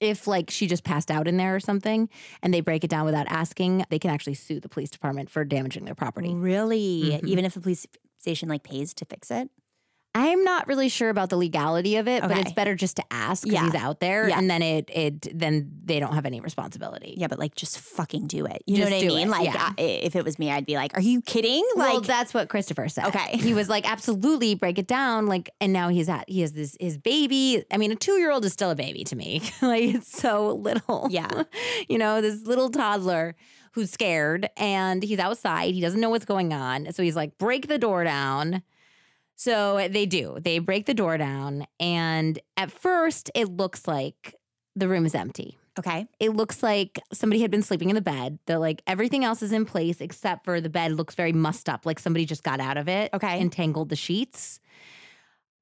if like she just passed out in there or something and they break it down without asking, they can actually sue the police department for damaging their property. really? Mhm. Even if the police station like pays to fix it? I'm not really sure about the legality of it, but it's better just to ask because Yeah. he's out there, Yeah. and then it it then they don't have any responsibility. Yeah, but like just fucking do it. You Just know what I mean? it, Like yeah. I, if it was me, I'd be like, "Are you kidding?" well, Like that's what Christopher said. Okay. he was like, absolutely, break it down. Like, and now he's at he has this his baby. I mean, a two year old is still a baby to me. (laughs) like, it's so little. Yeah. (laughs) you know, this little toddler who's scared and he's outside. He doesn't know what's going on, so he's like, break the door down. So they do. They break the door down, and at first, it looks like the room is empty okay. it looks like somebody had been sleeping in the bed. They're like everything else is in place except for the bed looks very mussed up, like somebody just got out of it. Okay. And tangled the sheets.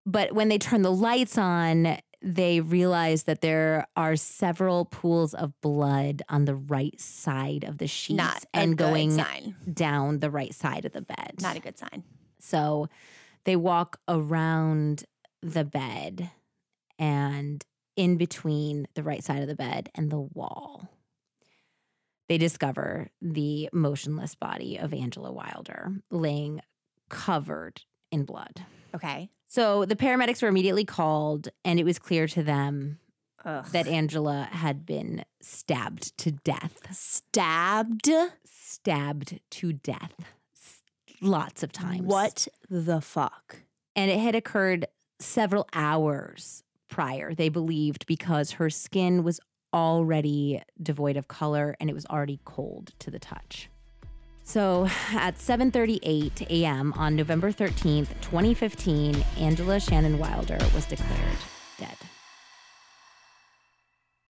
But when they turn the lights on, they realize that there are several pools of blood on the right side of the sheets Not a and going sign. down the right side of the bed. Not a good sign. So they walk around the bed and in between the right side of the bed and the wall. They discover the motionless body of Angila Wilder laying covered in blood. Okay. So the paramedics were immediately called, and it was clear to them Ugh. that Angila had been stabbed to death. stabbed. Stabbed to death. Lots of times. What the fuck? and it had occurred several hours prior they believed because her skin was already devoid of color and it was already cold to the touch so at 7:38 a.m. on November 13th 2015 Angila Shannon Wilder was declared dead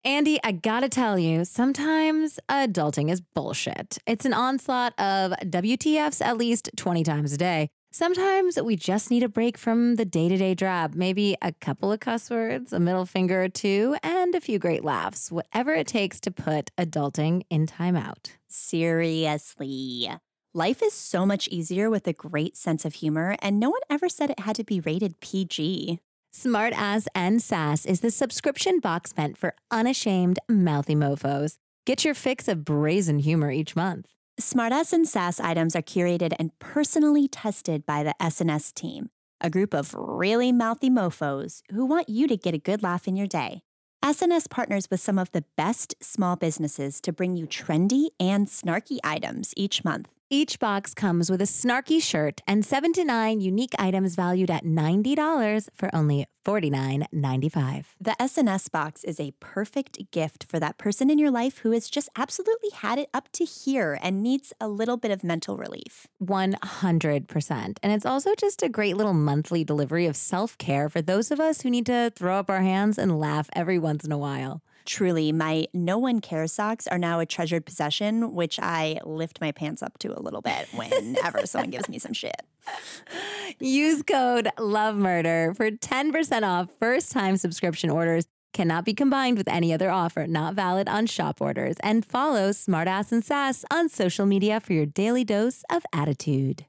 Andy, I gotta tell you, sometimes adulting is bullshit. It's an onslaught of WTFs at least 20 times a day. Sometimes we just need a break from the day to day drab, maybe a couple of cuss words, a middle finger or two, and a few great laughs, whatever it takes to put adulting in timeout. Seriously. Life is so much easier with a great sense of humor, and no one ever said it had to be rated PG. Smartass and Sass is the subscription box meant for unashamed, mouthy mofos. Get your fix of brazen humor each month. Smartass and Sass items are curated and personally tested by the SNS team, a group of really mouthy mofos who want you to get a good laugh in your day. SNS partners with some of the best small businesses to bring you trendy and snarky items each month. Each box comes with a snarky shirt and seven to nine unique items valued at $90 for only $49.95. The SNS box is a perfect gift for that person in your life who has just absolutely had it up to here and needs a little bit of mental relief. 100%. And it's also just a great little monthly delivery of self care for those of us who need to throw up our hands and laugh every once in a while. Truly, my no one cares socks are now a treasured possession, which I lift my pants up to a little bit whenever (laughs) someone gives me some shit. Use code Love Murder for 10% off first time subscription orders. Cannot be combined with any other offer, not valid on shop orders. And follow Smartass and Sass on social media for your daily dose of attitude.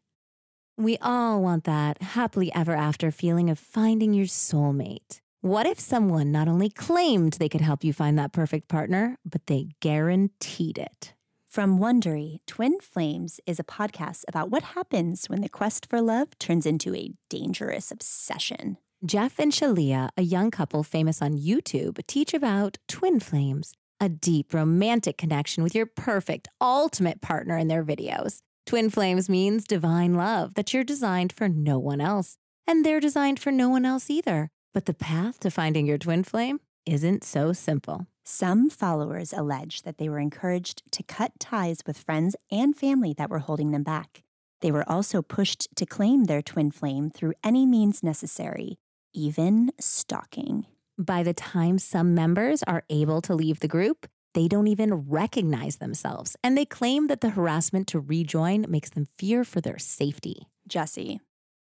We all want that happily ever after feeling of finding your soulmate. What if someone not only claimed they could help you find that perfect partner, but they guaranteed it? From Wondery, Twin Flames is a podcast about what happens when the quest for love turns into a dangerous obsession. Jeff and Shaleia, a young couple famous on YouTube, teach about twin flames, a deep romantic connection with your perfect, ultimate partner in their videos. Twin flames means divine love, that you're designed for no one else, and they're designed for no one else either. But the path to finding your twin flame isn't so simple. Some followers allege that they were encouraged to cut ties with friends and family that were holding them back. They were also pushed to claim their twin flame through any means necessary, even stalking. By the time some members are able to leave the group, they don't even recognize themselves, and they claim that the harassment to rejoin makes them fear for their safety. Jesse,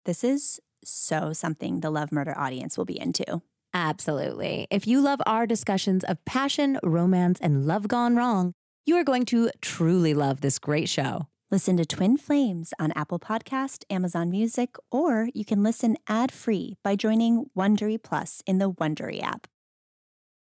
this is so something the Love Murder audience will be into. Absolutely. If you love our discussions of passion, romance, and love gone wrong, you are going to truly love this great show. Listen to Twin Flames on Apple Podcast, Amazon Music, or you can listen ad-free by joining Wondery Plus in the Wondery app.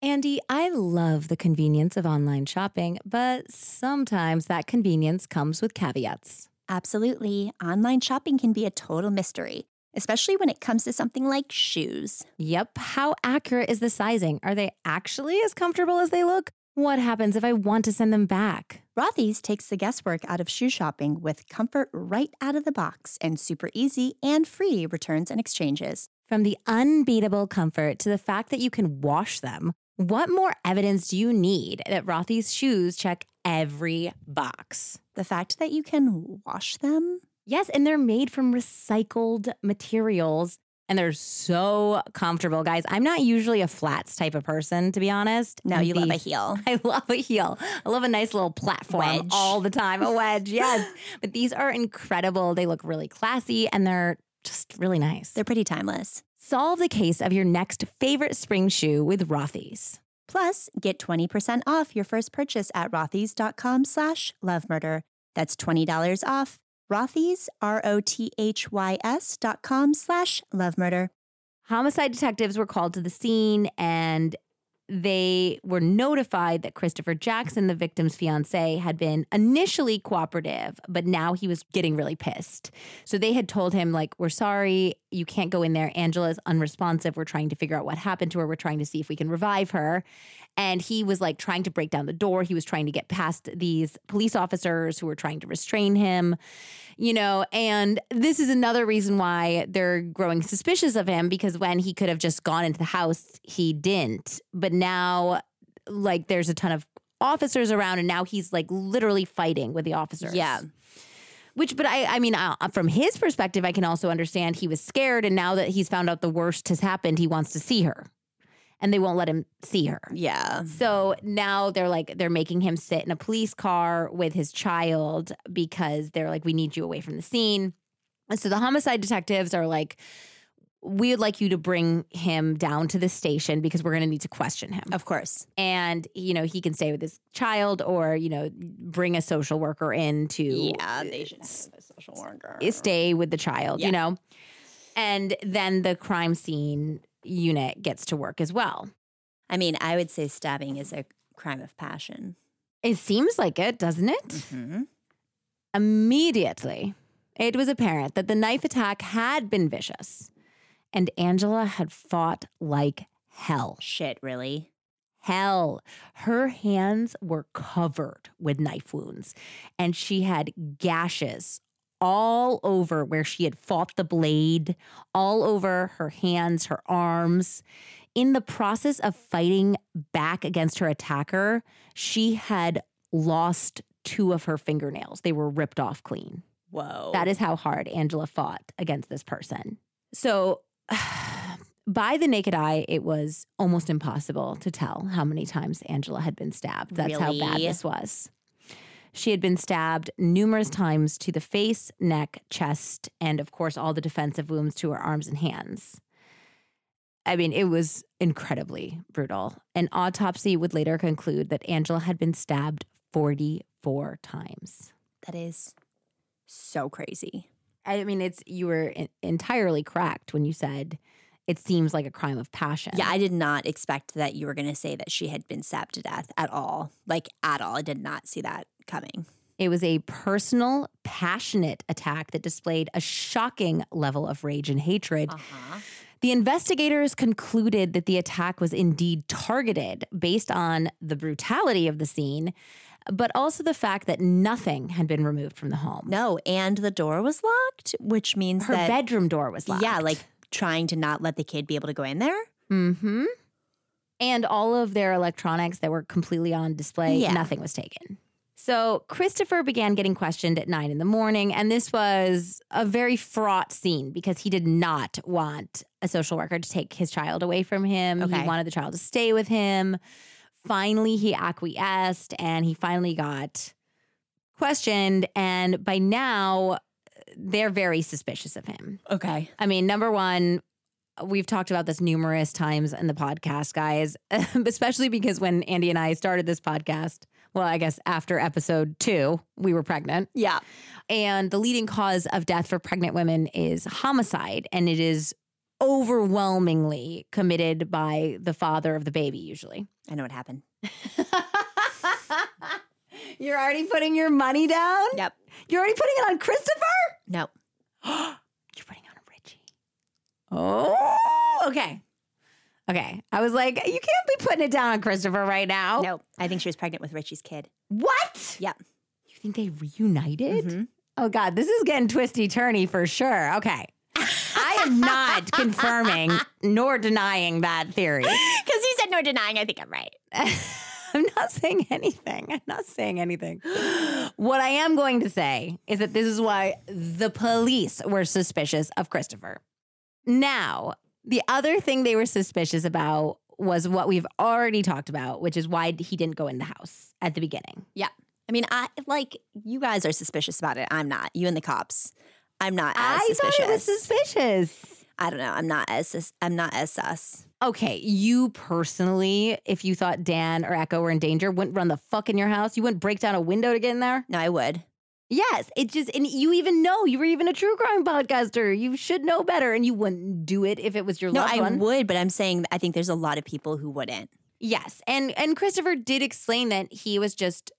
Andy, I love the convenience of online shopping, but sometimes that convenience comes with caveats. Absolutely. Online shopping can be a total mystery, especially when it comes to something like shoes. Yep. How accurate is the sizing? Are they actually as comfortable as they look? What happens if I want to send them back? Rothy's takes the guesswork out of shoe shopping with comfort right out of the box and super easy and free returns and exchanges. From the unbeatable comfort to the fact that you can wash them, what more evidence do you need that Rothy's shoes check every box? The fact that you can wash them? Yes, and they're made from recycled materials and they're so comfortable, guys. I'm not usually a flats type of person, to be honest. No, you love a heel. (laughs) I love a heel. I love a nice little platform Wedge. all the time. A wedge, yes. (laughs) but these are incredible. They look really classy and they're just really nice. They're pretty timeless. Solve the case of your next favorite spring shoe with Rothy's. Plus, get 20% off your first purchase at rothys.com slash lovemurder. That's $20 off. Rothys, R-O-T-H-Y-S dot com slash love murder. Homicide detectives were called to the scene and they were notified that Christopher Jackson, the victim's fiance, had been initially cooperative, but now he was getting really pissed. So they had told him, like, we're sorry, you can't go in there. Angila's unresponsive. We're trying to figure out what happened to her. We're trying to see if we can revive her. And he was like trying to break down the door. He was trying to get past these police officers who were trying to restrain him, you know. And this is another reason why they're growing suspicious of him because when he could have just gone into the house, he didn't. But now, like, there's a ton of officers around, and now he's like literally fighting with the officers. Yeah. Which, but I, I mean, uh, from his perspective, I can also understand he was scared, and now that he's found out the worst has happened, he wants to see her, and they won't let him see her. Yeah. So now they're like they're making him sit in a police car with his child because they're like we need you away from the scene. And so the homicide detectives are like we would like you to bring him down to the station because we're going to need to question him. Of course. And you know, he can stay with his child or, you know, bring a social worker in to Yeah, they should have a social worker. stay with the child, Yeah. you know. And then the crime scene unit gets to work as well. I mean, I would say stabbing is a crime of passion. It seems like it, doesn't it? Mm-hmm. Immediately, it was apparent that the knife attack had been vicious, and Angila had fought like hell. Shit, really? Hell. Her hands were covered with knife wounds, and she had gashes all over where she had fought the blade, all over her hands, her arms. In the process of fighting back against her attacker, she had lost two of her fingernails. They were ripped off clean. Whoa. That is how hard Angila fought against this person. So, (sighs) by the naked eye, it was almost impossible to tell how many times Angila had been stabbed. That's how bad this was. She had been stabbed numerous times to the face, neck, chest, and of course, all the defensive wounds to her arms and hands. I mean, it was incredibly brutal. An autopsy would later conclude that Angila had been stabbed 44 times. that is so crazy. I mean, it's you were en- entirely correct when you said it seems like a crime of passion. Yeah, I did not expect that you were going to say that she had been stabbed to death at all. Like, at all. I did not see that coming. it was a personal, passionate attack that displayed a shocking level of rage and hatred. Uh-huh. The investigators concluded that the attack was indeed targeted based on the brutality of the scene, but also the fact that nothing had been removed from the home. No, and the door was locked, which means Her that. bedroom door was locked. Yeah, like trying to not let the kid be able to go in there. Mm-hmm. And all of their electronics that were completely on display, Yeah. nothing was taken. So Christopher began getting questioned at nine in the morning, and this was a very fraught scene because he did not want a social worker to take his child away from him. Okay. He wanted the child to stay with him. Finally, he acquiesced and he finally got questioned. And by now, they're very suspicious of him. Okay. I mean, number one, we've talked about this numerous times in the podcast, guys, (laughs) especially because when Andy and I started this podcast, well, I guess after episode two, we were pregnant. Yeah. And the leading cause of death for pregnant women is homicide, and it is overwhelmingly committed by the father of the baby, usually. I know what happened. (laughs) You're already putting your money down? Yep. You're already putting it on Christopher? No. (gasps) You're putting it on Richie. Oh, okay. Okay. I was like, you can't be putting it down on Christopher right now. No, I think she was pregnant with Richie's kid. What? Yep. You think they reunited? Mhm. Oh, God. This is getting twisty turny for sure. Okay. Am not confirming nor denying that theory. Because he said no denying. I think I'm right. (laughs) I'm not saying anything. I'm not saying anything. What I am going to say is that this is why the police were suspicious of Christopher. Now, the other thing they were suspicious about was what we've already talked about, which is why he didn't go in the house at the beginning. Yeah. I mean, I like you guys are suspicious about it. I'm not. You and the cops. I'm not as I suspicious. thought it was suspicious. I don't know. I'm not as sus- I'm not as sus. Okay, you personally, if you thought Dan or Echo were in danger, wouldn't run the fuck in your house. You wouldn't break down a window to get in there. No, I would. Yes, it just and you even know you were even a true crime podcaster. You should know better, and you wouldn't do it if it was your No, loved I one. would, but I'm saying I think there's a lot of people who wouldn't. yes, and and Christopher did explain that he was just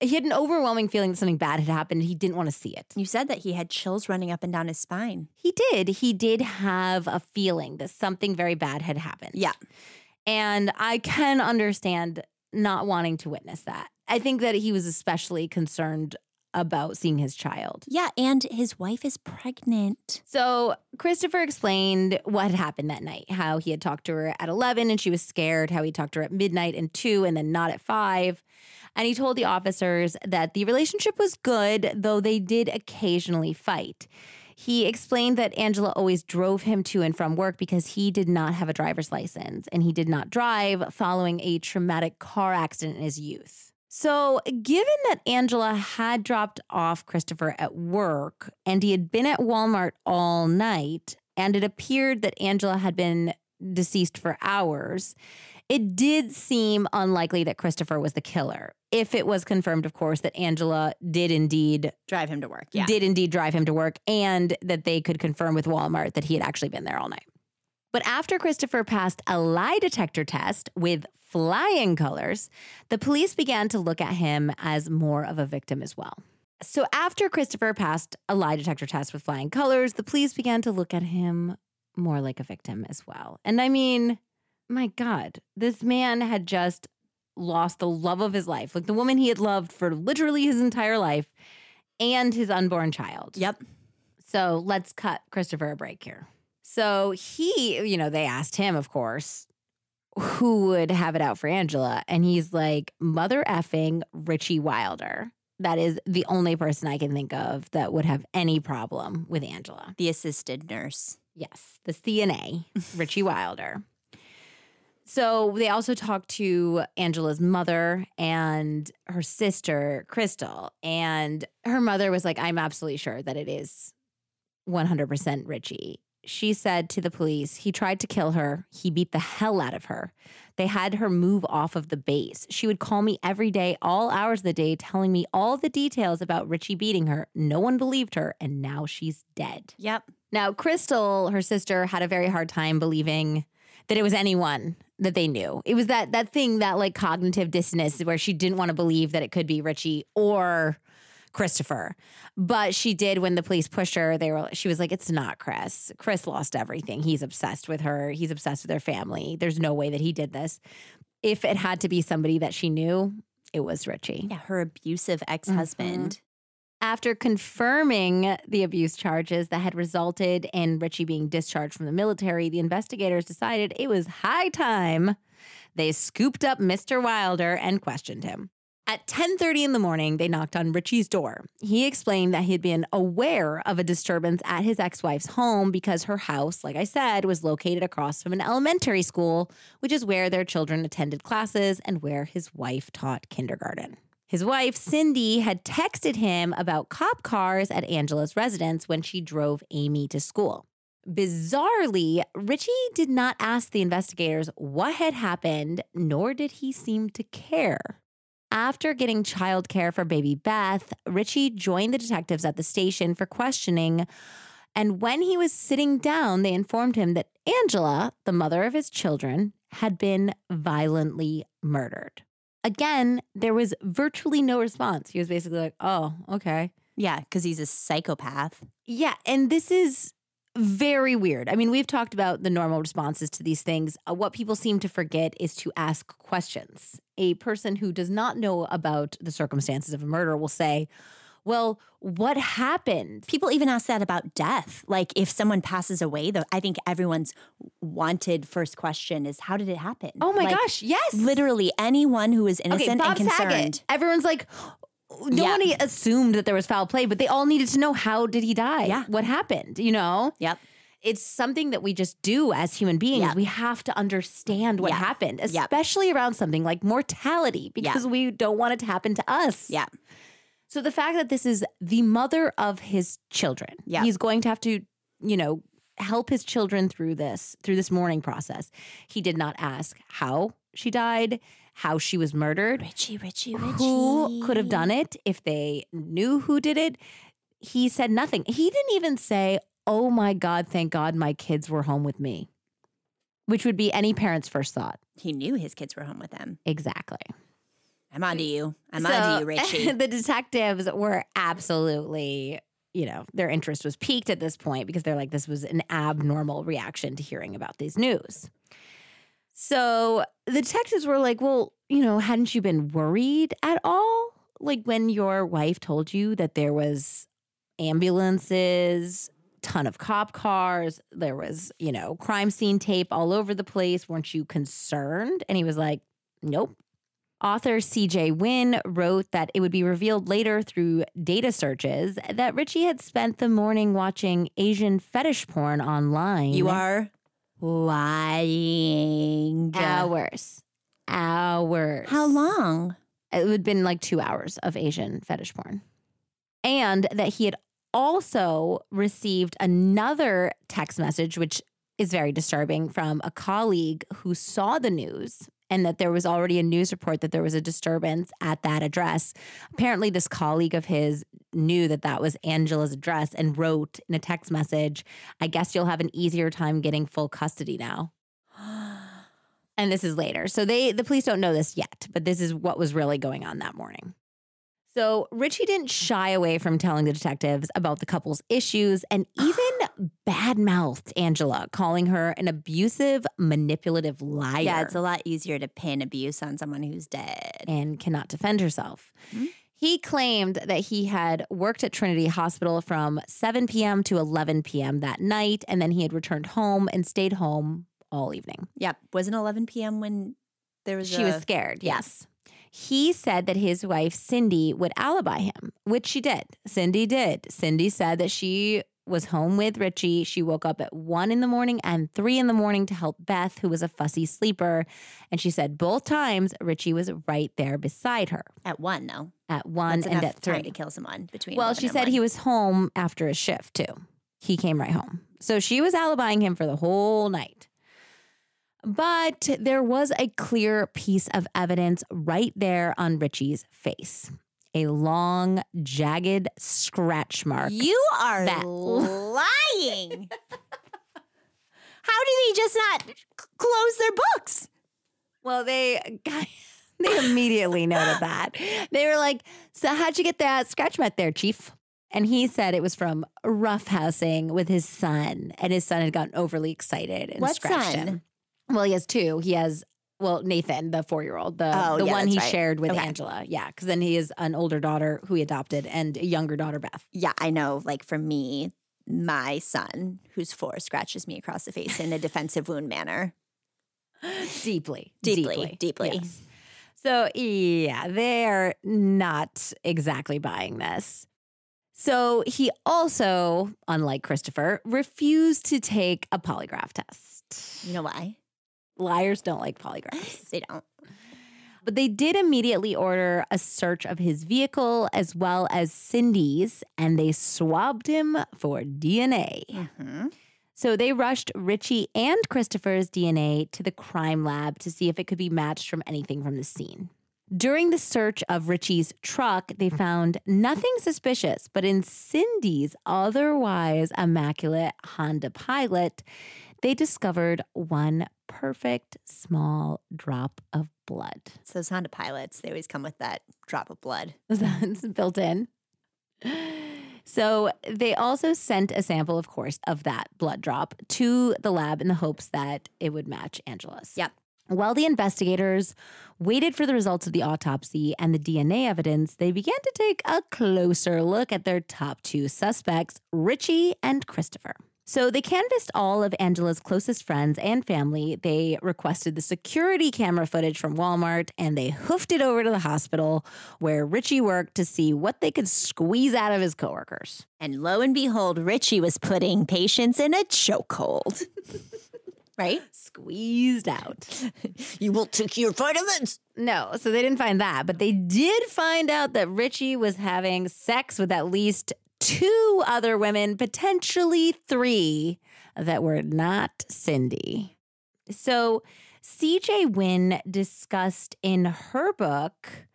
he had an overwhelming feeling that something bad had happened. He didn't want to see it. You said that he had chills running up and down his spine. He did. He did have a feeling that something very bad had happened. Yeah. And I can understand not wanting to witness that. I think that he was especially concerned about seeing his child. Yeah, and his wife is pregnant. So Christopher explained what had happened that night, how he had talked to her at 11 and she was scared, how he talked to her at midnight and 2 and then not at 5. And he told the officers that the relationship was good, though they did occasionally fight. He explained that Angila always drove him to and from work because he did not have a driver's license and he did not drive following a traumatic car accident in his youth. So, given that Angila had dropped off Christopher at work and he had been at Walmart all night, and it appeared that Angela had been deceased for hours, it did seem unlikely that Christopher was the killer. If it was confirmed, of course, that Angila did indeed Drive him to work. Yeah. did indeed drive him to work and that they could confirm with Walmart that he had actually been there all night. But after Christopher passed a lie detector test with flying colors, the police began to look at him as more of a victim as well. So after Christopher passed a lie detector test with flying colors, the police began to look at him more like a victim as well. And I mean, my God, this man had just lost the love of his life, like the woman he had loved for literally his entire life and his unborn child. Yep. So let's cut Christopher a break here. So he, you know, they asked him, of course, who would have it out for Angila. And he's like, mother effing Richie Wilder. That is the only person I can think of that would have any problem with Angila. The assisted nurse. Yes, the CNA, Richie Wilder. So they also talked to Angila's mother and her sister, Crystal. And her mother was like, I'm absolutely sure that it is 100% Richie. She said to the police, he tried to kill her. He beat the hell out of her. They had her move off of the base. She would call me every day, all hours of the day, telling me all the details about Richie beating her. No one believed her, and now she's dead. Yep. Now, Crystal, her sister, had a very hard time believing that it was anyone that they knew. It was that that thing, that like cognitive dissonance where she didn't want to believe that it could be Richie or Christopher. But she did when the police pushed her, they were she was like, It's not Chris. Chris lost everything. He's obsessed with her. He's obsessed with her family. There's no way that he did this. If it had to be somebody that she knew, it was Richie. Yeah, her abusive ex husband. Mm-hmm. After confirming the abuse charges that had resulted in Richie being discharged from the military, the investigators decided it was high time they scooped up Mr. Wilder and questioned him. At 10:30 in the morning, they knocked on Richie's door. He explained that he had been aware of a disturbance at his ex-wife's home because her house, like I said, was located across from an elementary school, which is where their children attended classes and where his wife taught kindergarten. His wife, Cindy, had texted him about cop cars at Angila's residence when she drove Amy to school. Bizarrely, Richie did not ask the investigators what had happened, nor did he seem to care. After getting childcare for baby Beth, Richie joined the detectives at the station for questioning. And when he was sitting down, they informed him that Angila, the mother of his children, had been violently murdered. Again, there was virtually no response. He was basically like, oh, okay. Yeah, because he's a psychopath. Yeah. And this is very weird. I mean, we've talked about the normal responses to these things. Uh, what people seem to forget is to ask questions. A person who does not know about the circumstances of a murder will say, well, what happened? People even ask that about death. Like if someone passes away, though, I think everyone's wanted first question is how did it happen? Oh my Like, gosh, yes. Literally anyone who is innocent okay, Bob and concerned. Saget. Everyone's like, no Yeah. one assumed that there was foul play, but they all needed to know how did he die? Yeah. What happened? You know? Yep. It's something that we just do as human beings. Yeah. We have to understand what Yeah. happened, especially around something like mortality, because we don't want it to happen to us. Yeah. So the fact that this is the mother of his children, Yeah. he's going to have to, you know, help his children through this, through this mourning process. He did not ask how she died, how she was murdered, Richie, Richie, Richie. who could have done it if they knew who did it. He said nothing. He didn't even say, "Oh my god, thank God my kids were home with me." Which would be any parent's first thought. He knew his kids were home with him. Exactly. I'm on to you. I'm So, on to you, (laughs) Richie. the detectives were absolutely, you know, their interest was piqued at this point because they're like, this was an abnormal reaction to hearing about these news. So the detectives were like, well, you know, hadn't you been worried at all? Like when your wife told you that there was ambulances, ton of cop cars, there was, you know, crime scene tape all over the place. Weren't you concerned? And he was like, nope. Author CJ Wynn wrote that it would be revealed later through data searches that Richie had spent the morning watching Asian fetish porn online. you are lying. hours. Hours. How long? It would have been like two hours of Asian fetish porn. And that he had also received another text message, which is very disturbing, from a colleague who saw the news and that there was already a news report that there was a disturbance at that address. Apparently, this colleague of his knew that that was Angila's address and wrote in a text message, I guess you'll have an easier time getting full custody now. (gasps) And this is later. So they the police don't know this yet, but this is what was really going on that morning. So Richie didn't shy away from telling the detectives about the couple's issues and (sighs) even badmouthed Angila, calling her an abusive, manipulative liar. Yeah, it's a lot easier to pin abuse on someone who's dead. and cannot defend herself. Hmm. He claimed that he had worked at Trinity Hospital from 7 p.m. to 11 p.m. that night, and then he had returned home and stayed home all evening. Yep. Wasn't 11 p.m. when there was She a- was scared, yes. He said that his wife, Cindy, would alibi him, which she did. Cindy did. Cindy said that she was home with Richie. She woke up at one in the morning and three in the morning to help Beth, who was a fussy sleeper. And she said both times Richie was right there beside her at one, though. at one That's and at time three. to kill someone between. Well, she said one. he was home after his shift too. He came right home. So she was alibying him for the whole night. But there was a clear piece of evidence right there on Richie's face a long, jagged scratch mark. You are that- (laughs) lying. How did he just not c- close their books? Well, they (laughs) they immediately noted that. They were like, "So how'd you get that scratch mark there, Chief?" And he said it was from roughhousing with his son, and his son had gotten overly excited and What scratched son? him. Well, he has two. He has well Nathan, the four year old, the Oh, the yeah, one he right. shared with Okay. Angila. Yeah, because then he has an older daughter who he adopted and a younger daughter, Beth. Yeah, I know. Like for me, my son, who's four, scratches me across the face in a defensive wound manner. (laughs) Deeply, Deeply, deeply. Yes. So yeah, they're not exactly buying this. So he also, unlike Christopher, refused to take a polygraph test. You know why? Liars don't like polygraphs. (laughs) They don't. But they did immediately order a search of his vehicle as well as Cindy's, and they swabbed him for DNA. Mm-hmm. So they rushed Richie and Christopher's DNA to the crime lab to see if it could be matched from anything from the scene. During the search of Richie's truck, they found nothing suspicious, but in Cindy's otherwise immaculate Honda Pilot, they discovered one perfect small drop of blood. So Honda pilots, they always come with that drop of blood. (laughs) That's built in. So they also sent a sample, of course, of that blood drop to the lab in the hopes that it would match Angila's. Yep. While the investigators waited for the results of the autopsy and the DNA evidence, they began to take a closer look at their top two suspects, Richie and Christopher. So they canvassed all of Angila's closest friends and family. They requested the security camera footage from Walmart and they hoofed it over to the hospital where Richie worked to see what they could squeeze out of his coworkers. And lo and behold, Richie was putting patients in a chokehold. (laughs) right? Squeezed out. (laughs) You will take your vitamins. No, so they didn't find that, but they did find out that Richie was having sex with at least two other women, potentially three, that were not Cindy. So CJ Wynn discussed in her book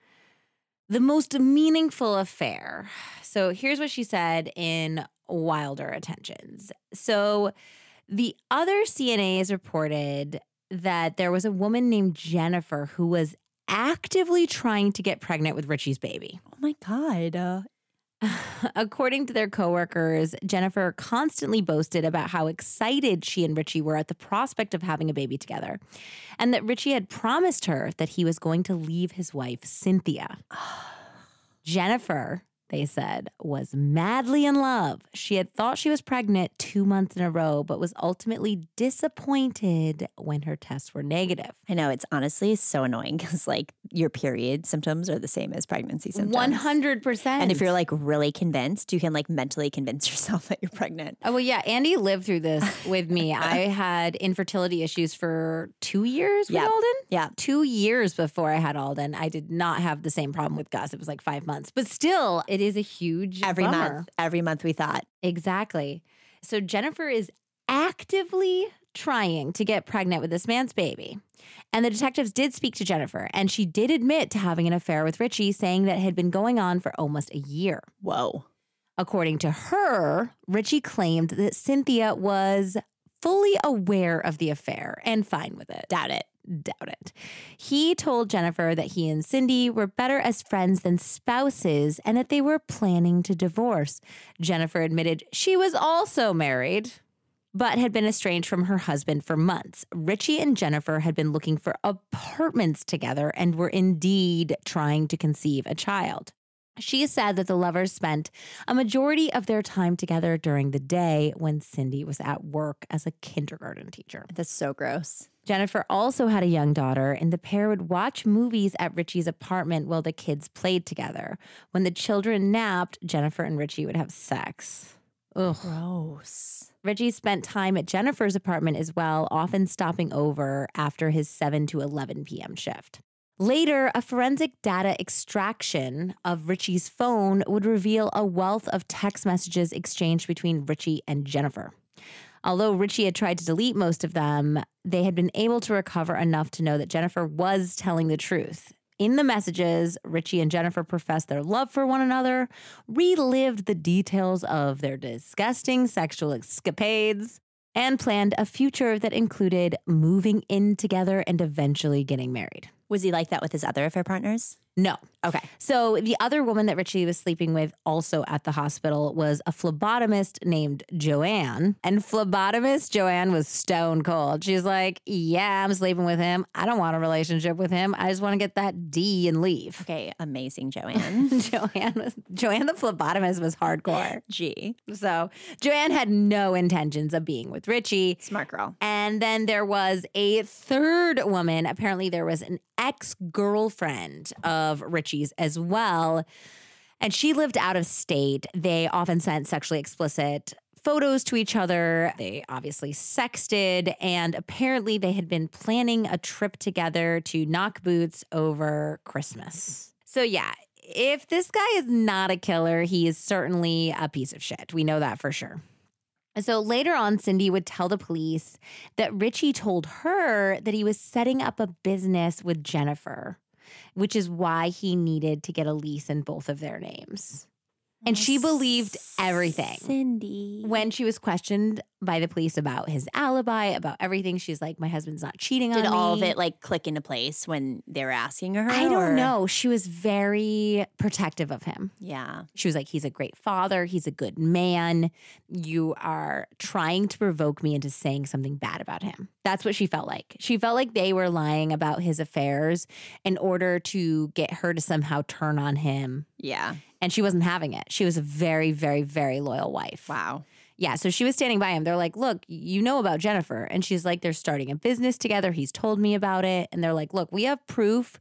the most meaningful affair. So here's what she said in Wilder Intentions. So the other CNAs reported that there was a woman named Jennifer who was actively trying to get pregnant with Richie's baby. Oh my God. Uh, (laughs) According to their coworkers, Jennifer constantly boasted about how excited she and Richie were at the prospect of having a baby together, and that Richie had promised her that he was going to leave his wife, Cynthia. (sighs) Jennifer, they said, was madly in love. She had thought she was pregnant two months in a row, but was ultimately disappointed when her tests were negative. I know it's honestly so annoying because like your period symptoms are the same as pregnancy symptoms. 100%. And if you're like really convinced, you can like mentally convince (laughs) yourself that you're pregnant. Oh, well, yeah. Andy lived through this (laughs) with me. I had infertility issues for two years with Yeah. Alden. Yeah. Two years before I had Alden. I did not have the same problem with Gus. It was like five months. But still, it is a huge Every bummer. month, every month we thought. Exactly. So Jennifer is actively trying to get pregnant with this man's baby. And the detectives did speak to Jennifer, and she did admit to having an affair with Richie, saying that had been going on for almost a year. Whoa. According to her, Richie claimed that Cynthia was fully aware of the affair and fine with it. Doubt it. Doubt it. He told Jennifer that he and Cindy were better as friends than spouses and that they were planning to divorce. Jennifer admitted she was also married, but had been estranged from her husband for months. Richie and Jennifer had been looking for apartments together and were indeed trying to conceive a child. She said that the lovers spent a majority of their time together during the day when Cindy was at work as a kindergarten teacher. That's so gross. Jennifer also had a young daughter, and the pair would watch movies at Richie's apartment while the kids played together. When the children napped, Jennifer and Richie would have sex. Ugh. Gross. Richie spent time at Jennifer's apartment as well, often stopping over after his 7 to 11 p.m. shift. Later, a forensic data extraction of Richie's phone would reveal a wealth of text messages exchanged between Richie and Jennifer. Although Richie had tried to delete most of them, they had been able to recover enough to know that Jennifer was telling the truth. In the messages, Richie and Jennifer professed their love for one another, relived the details of their disgusting sexual escapades, and planned a future that included moving in together and eventually getting married. Was he like that with his other affair partners? No. Okay. So the other woman that Richie was sleeping with also at the hospital was a phlebotomist named Joanne. And phlebotomist Joanne was stone cold. She's like, Yeah, I'm sleeping with him. I don't want a relationship with him. I just want to get that D and leave. Okay, amazing, Joanne. (laughs) Joanne was Joanne the phlebotomist was hardcore. Gee, So Joanne had no intentions of being with Richie. smart girl. And then there was a third woman. Apparently, there was an ex girlfriend of Richie's as well. And she lived out of state. They often sent sexually explicit photos to each other. They obviously sexted. And apparently, they had been planning a trip together to knock boots over Christmas. So, yeah. If this guy is not a killer, he is certainly a piece of shit. We know that for sure. So later on, Cindy would tell the police that Richie told her that he was setting up a business with Jennifer, which is why he needed to get a lease in both of their names. And she believed everything. Cindy. When she was questioned by the police about his alibi, about everything. She's like, my husband's not cheating Did on me. Did all of it like click into place when they were asking her? I or- don't know. She was very protective of him. Yeah. She was like, he's a great father. He's a good man. You are trying to provoke me into saying something bad about him. That's what she felt like. She felt like they were lying about his affairs in order to get her to somehow turn on him. Yeah. And she wasn't having it. She was a very, very, very loyal wife. Wow. Yeah. So she was standing by him. They're like, look, you know about Jennifer. And she's like, they're starting a business together. He's told me about it. And they're like, look, we have proof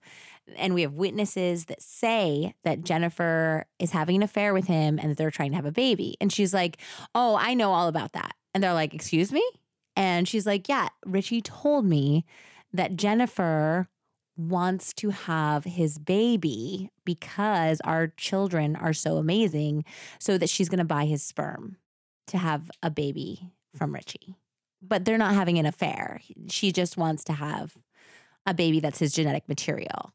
and we have witnesses that say that Jennifer is having an affair with him and that they're trying to have a baby. And she's like, oh, I know all about that. And they're like, excuse me? And she's like, yeah, Richie told me that Jennifer wants to have his baby because our children are so amazing, so that she's going to buy his sperm to have a baby from Richie. But they're not having an affair. She just wants to have a baby that's his genetic material.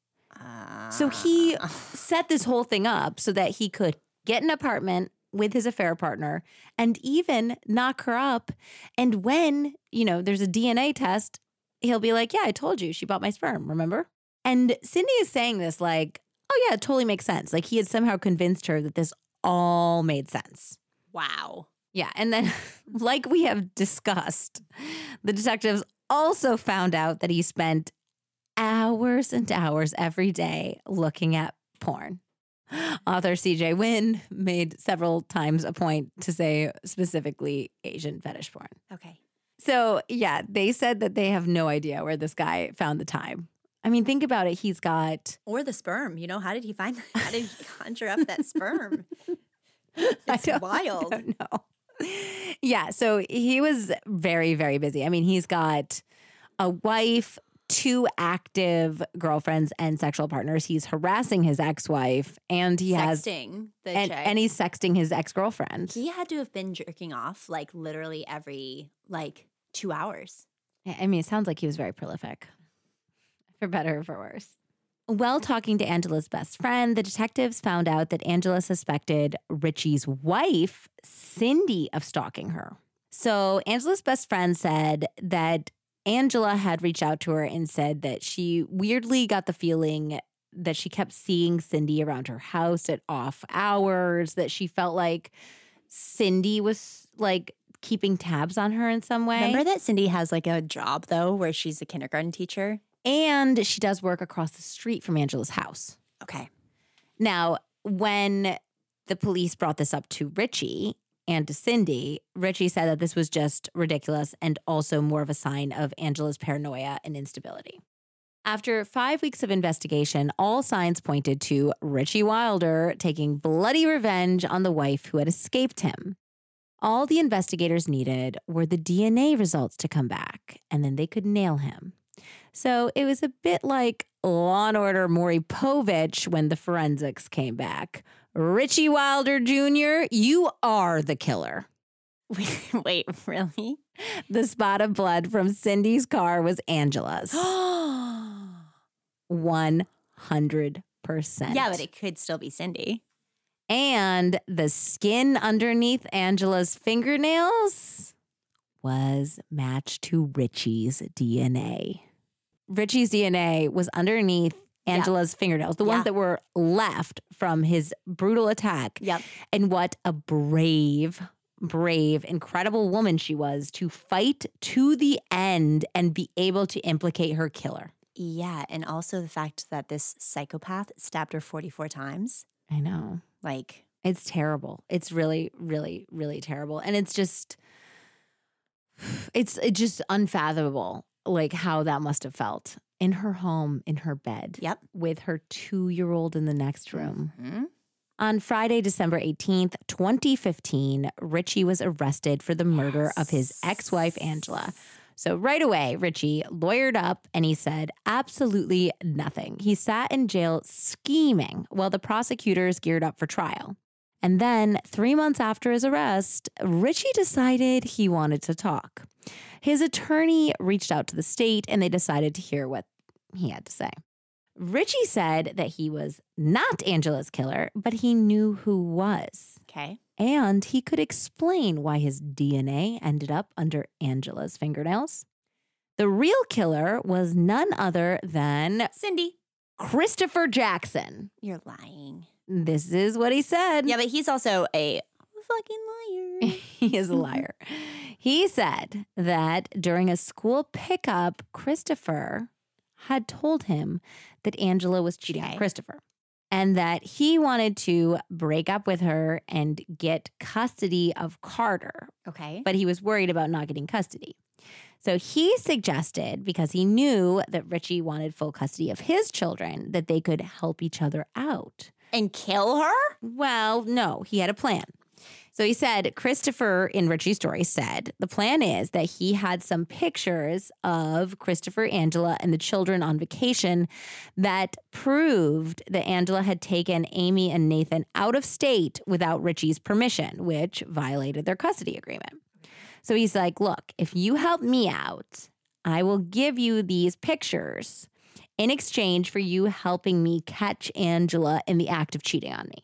So he Uh, set this whole thing up so that he could get an apartment with his affair partner and even knock her up. And when, you know, there's a DNA test, he'll be like, Yeah, I told you she bought my sperm, remember? And Cindy is saying this like, Oh, yeah, it totally makes sense. Like he had somehow convinced her that this all made sense. wow. Yeah. And then, (laughs) like we have discussed, the detectives also found out that he spent hours and hours every day looking at porn. (gasps) Author CJ Wynn made several times a point to say specifically Asian fetish porn. Okay. So, yeah, they said that they have no idea where this guy found the time. I mean, think about it. He's got, Or the sperm. You know, how did he find that? How did he (laughs) conjure up that sperm? (laughs) It's don't- wild. I don't know. Yeah, so he was very, very busy. I mean, he's got a wife, two active girlfriends, and sexual partners. He's harassing his ex-wife, and he has Sexting the and, and he's sexting his ex-girlfriend. he had to have been jerking off like literally every like two hours. I mean, it sounds like he was very prolific, for better or for worse. While talking to Angila's best friend, the detectives found out that Angila suspected Richie's wife, Cindy, of stalking her. So Angila's best friend said that Angila had reached out to her and said that she weirdly got the feeling that she kept seeing Cindy around her house at off hours, that she felt like Cindy was like keeping tabs on her in some way. Remember that Cindy has like a job though where she's a kindergarten teacher? And she does work across the street from Angila's house. Okay. Now, when the police brought this up to Richie and to Cindy, Richie said that this was just ridiculous and also more of a sign of Angila's paranoia and instability. After five weeks of investigation, all signs pointed to Richie Wilder taking bloody revenge on the wife who had escaped him. All the investigators needed were the DNA results to come back, and then they could nail him. So it was a bit like Law and Order Maury Povich when the forensics came back. Richie Wilder Jr., you are the killer. Wait, (laughs) wait really? (laughs) The spot of blood from Cindy's car was Angila's. (gasps) 100%. yeah, but it could still be Cindy. And the skin underneath Angila's fingernails was matched to Richie's DNA. Richie's DNA was underneath Yeah. Angila's fingernails, the Yeah. ones that were left from his brutal attack. Yep. And what a brave, brave, incredible woman she was to fight to the end and be able to implicate her killer. Yeah, and also the fact that this psychopath stabbed her 44 times. I know. Like, It's terrible. It's really, really, really terrible. And it's just (sighs) it's it's just unfathomable like how that must have felt in her home, in her bed, yep. with her two year old in the next room. Mhm. On Friday, December 18th, 2015, Richie was arrested for the murder of his ex wife, Angila. So, right away, Richie lawyered up and he said absolutely nothing. He sat in jail scheming while the prosecutors geared up for trial. And then, three months after his arrest, Richie decided he wanted to talk. His attorney reached out to the state and they decided to hear what he had to say. Richie said that he was not Angila's killer, but he knew who was. Okay. And he could explain why his DNA ended up under Angila's fingernails. The real killer was none other than Cindy, Christopher Jackson. you're lying. This is what he said. Yeah, but he's also a fucking liar. (laughs) he is a liar. He said that during a school pickup, Christopher had told him that Angila was cheating on Christopher and that he wanted to break up with her and get custody of Carter, okay. but he was worried about not getting custody. So he suggested, because he knew that Richie wanted full custody of his children, that they could help each other out. And kill her? Well, no, he had a plan. So he said, Christopher in Richie's story said, the plan is that he had some pictures of Christopher, Angila, and the children on vacation that proved that Angila had taken Amy and Nathan out of state without Richie's permission, which violated their custody agreement. So he's like, look, if you help me out, I will give you these pictures in exchange for you helping me catch Angila in the act of cheating on me.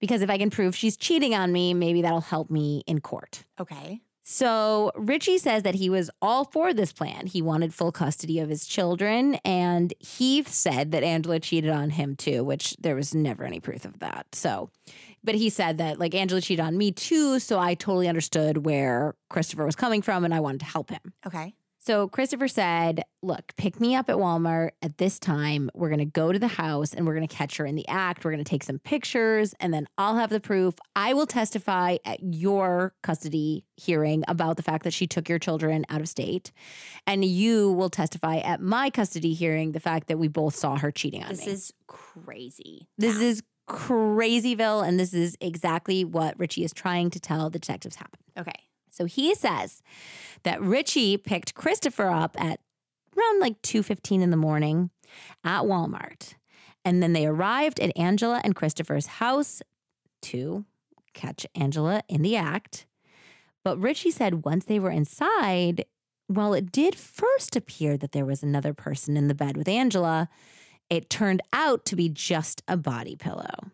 Because if I can prove she's cheating on me, maybe that'll help me in court. Okay. So Richie says that he was all for this plan. He wanted full custody of his children, and he said that Angila cheated on him too, which there was never any proof of that. So, but he said that like Angila cheated on me too, so I totally understood where Christopher was coming from, and I wanted to help him. Okay. So Christopher said, Look, pick me up at Walmart at this time. We're going to go to the house and we're going to catch her in the act. We're going to take some pictures and then I'll have the proof. I will testify at your custody hearing about the fact that she took your children out of state. And you will testify at my custody hearing the fact that we both saw her cheating on This me. is crazy. this town. is crazyville. And this is exactly what Richie is trying to tell the detectives happened. okay. So he says that Richie picked Christopher up at around like 2:15 in the morning at Walmart. And then they arrived at Angila and Christopher's house to catch Angila in the act. But Richie said once they were inside, while it did first appear that there was another person in the bed with Angila, it turned out to be just a body pillow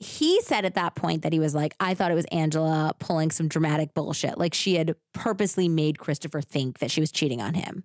he said at that point that he was like, I thought it was Angila pulling some dramatic bullshit. Like she had purposely made Christopher think that she was cheating on him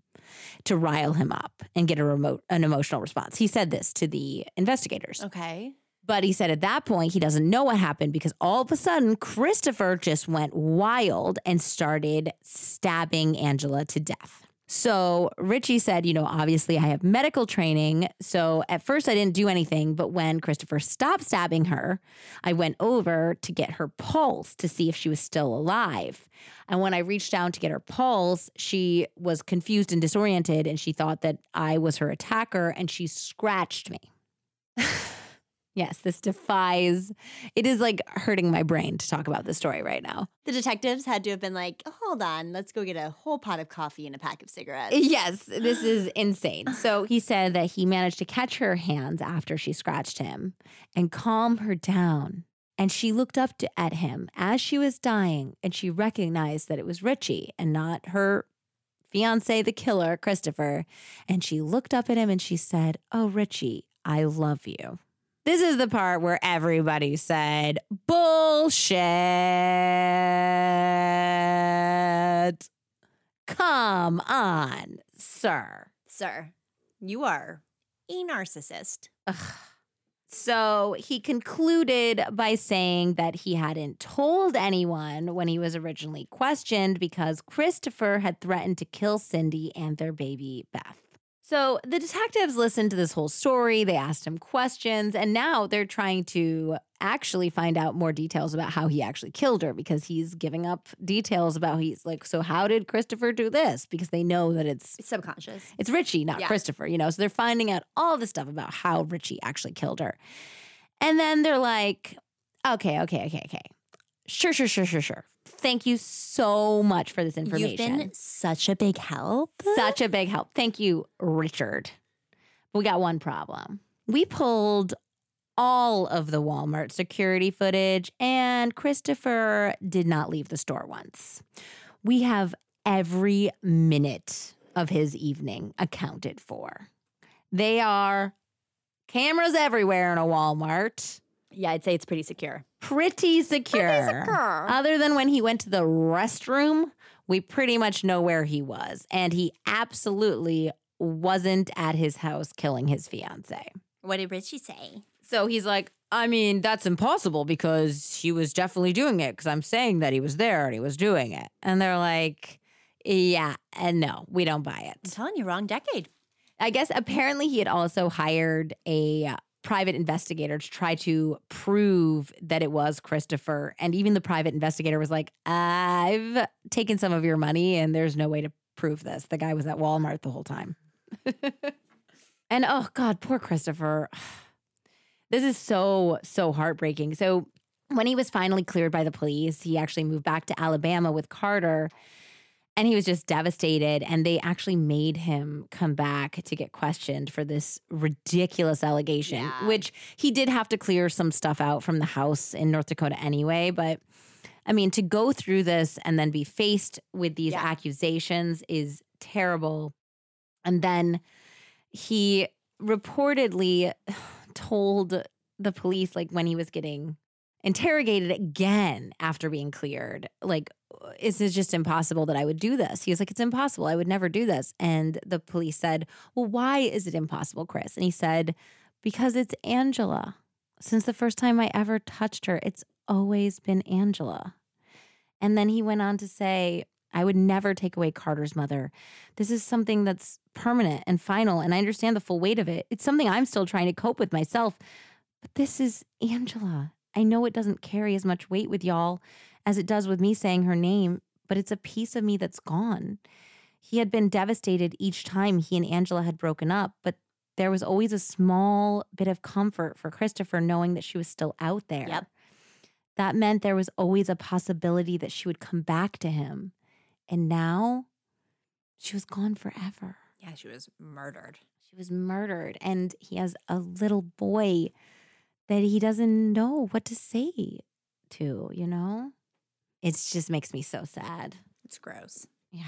to rile him up and get a remote an emotional response. He said this to the investigators. Okay. But he said at that point he doesn't know what happened because all of a sudden Christopher just went wild and started stabbing Angila to death. So Richie said, you know, obviously I have medical training. So at first I didn't do anything. But when Christopher stopped stabbing her, I went over to get her pulse to see if she was still alive. And when I reached down to get her pulse, she was confused and disoriented and she thought that I was her attacker and she scratched me. (laughs) yes, this defies, it is like hurting my brain to talk about this story right now. The detectives had to have been like, hold on, let's go get a whole pot of coffee and a pack of cigarettes. Yes, this is (sighs) insane. So he said that he managed to catch her hands after she scratched him and calm her down. And she looked up to, at him as she was dying and she recognized that it was Richie and not her fiance, the killer, Christopher. And she looked up at him and she said, Oh, Richie, I love you. This is the part where everybody said, Bullshit. Come on, sir. Sir, you are a narcissist. So he concluded by saying that he hadn't told anyone when he was originally questioned because Christopher had threatened to kill Cindy and their baby Beth. So the detectives listened to this whole story. They asked him questions, and now they're trying to actually find out more details about how he actually killed her because he's giving up details about he's like, so how did Christopher do this? Because they know that it's It's subconscious. it's Richie, not Yeah. Christopher, you know. So they're finding out all this stuff about how Richie actually killed her. And then they're like, okay, okay, okay, okay. Sure, sure, sure, sure, sure. Thank you so much for this information. You've been such a big help. Such a big help. Thank you, Richard. We got one problem. We pulled all of the Walmart security footage, and Christopher did not leave the store once. We have every minute of his evening accounted for. They are cameras everywhere in a Walmart. Yeah, I'd say it's pretty secure. Pretty secure. secure. Other than when he went to the restroom, we pretty much know where he was. And he absolutely wasn't at his house killing his fiance. What did Richie say? So he's like, I mean, that's impossible because he was definitely doing it because I'm saying that he was there and he was doing it. And they're like, yeah, and no, we don't buy it. I'm telling you, wrong decade. I guess apparently he had also hired a uh, private investigator to try to prove that it was Christopher. And even the private investigator was like, I've taken some of your money and there's no way to prove this. The guy was at Walmart the whole time. (laughs) and oh, God, poor Christopher. (sighs) This is so, so heartbreaking. So when he was finally cleared by the police, he actually moved back to Alabama with Carter and he was just devastated and they actually made him come back to get questioned for this ridiculous allegation Yeah. which he did have to clear some stuff out from the house in north dakota anyway but i mean to go through this and then be faced with these Yeah. accusations is terrible and then he reportedly (sighs) told the police like when he was getting interrogated again after being cleared like is it just impossible that I would do this? He was like, It's impossible. I would never do this. And the police said, Well, why is it impossible, Chris? And he said, Because it's Angila. Since the first time I ever touched her, it's always been Angila. And then he went on to say, I would never take away Carter's mother. This is something that's permanent and final, and I understand the full weight of it. It's something I'm still trying to cope with myself. But this is Angila. I know it doesn't carry as much weight with y'all as it does with me saying her name, but it's a piece of me that's gone. He had been devastated each time he and Angila had broken up, but there was always a small bit of comfort for Christopher knowing that she was still out there. Yep. That meant there was always a possibility that she would come back to him. And now she was gone forever. Yeah, she was murdered. She was murdered, and he has a little boy that he doesn't know what to say to, you know? It just makes me so sad. It's gross. Yeah.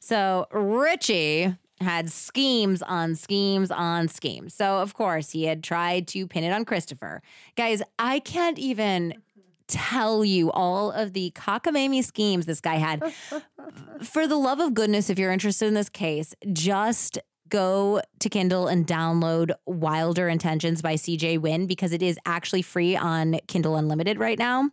So Richie had schemes on schemes on schemes. So, of course, he had tried to pin it on Christopher. Guys, I can't even tell you all of the cockamamie schemes this guy had. (laughs) For the love of goodness, if you're interested in this case, just go to Kindle and download Wilder Intentions by CJ Wynn because it is actually free on Kindle Unlimited right now.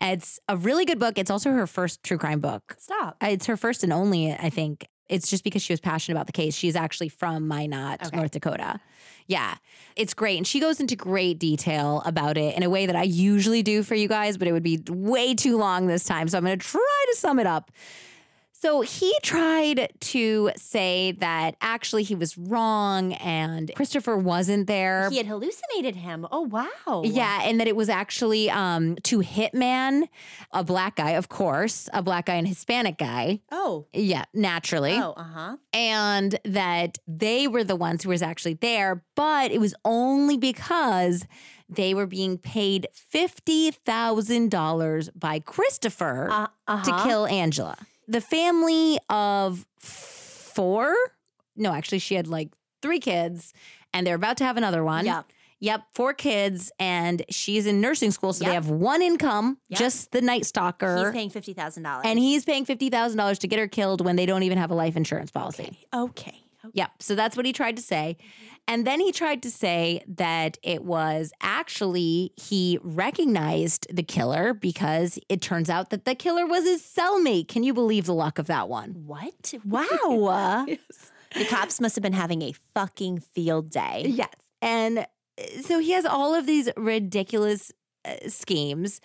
It's a really good book. It's also her first true crime book. Stop. It's her first and only, I think. It's just because she was passionate about the case. She's actually from Minot, Okay. North Dakota. Yeah, it's great. And she goes into great detail about it in a way that I usually do for you guys, but it would be way too long this time. So I'm going to try to sum it up. So he tried to say that actually he was wrong and Christopher wasn't there. He had hallucinated him. Oh wow. Yeah, and that it was actually um to Hitman, a black guy, of course, a black guy and Hispanic guy. Oh. Yeah, naturally. Oh. Uh huh. And that they were the ones who was actually there, but it was only because they were being paid $50,000 by Christopher Uh huh. to kill Angila. The family of four, no, actually, she had like three kids and they're about to have another one. Yeah. Yep, four kids, and she's in nursing school, so they have one income, Yep. just the Night Stalker, He's paying fifty thousand dollars. and he's paying fifty thousand dollars to get her killed when they don't even have a life insurance policy. okay. Okay. Okay. Yep. So that's what he tried to say. And then he tried to say that it was actually he recognized the killer because it turns out that the killer was his cellmate. Can you believe the luck of that one? What? (laughs) Wow. The cops must have been having a fucking field day. Yes. And so he has all of these ridiculous uh, schemes.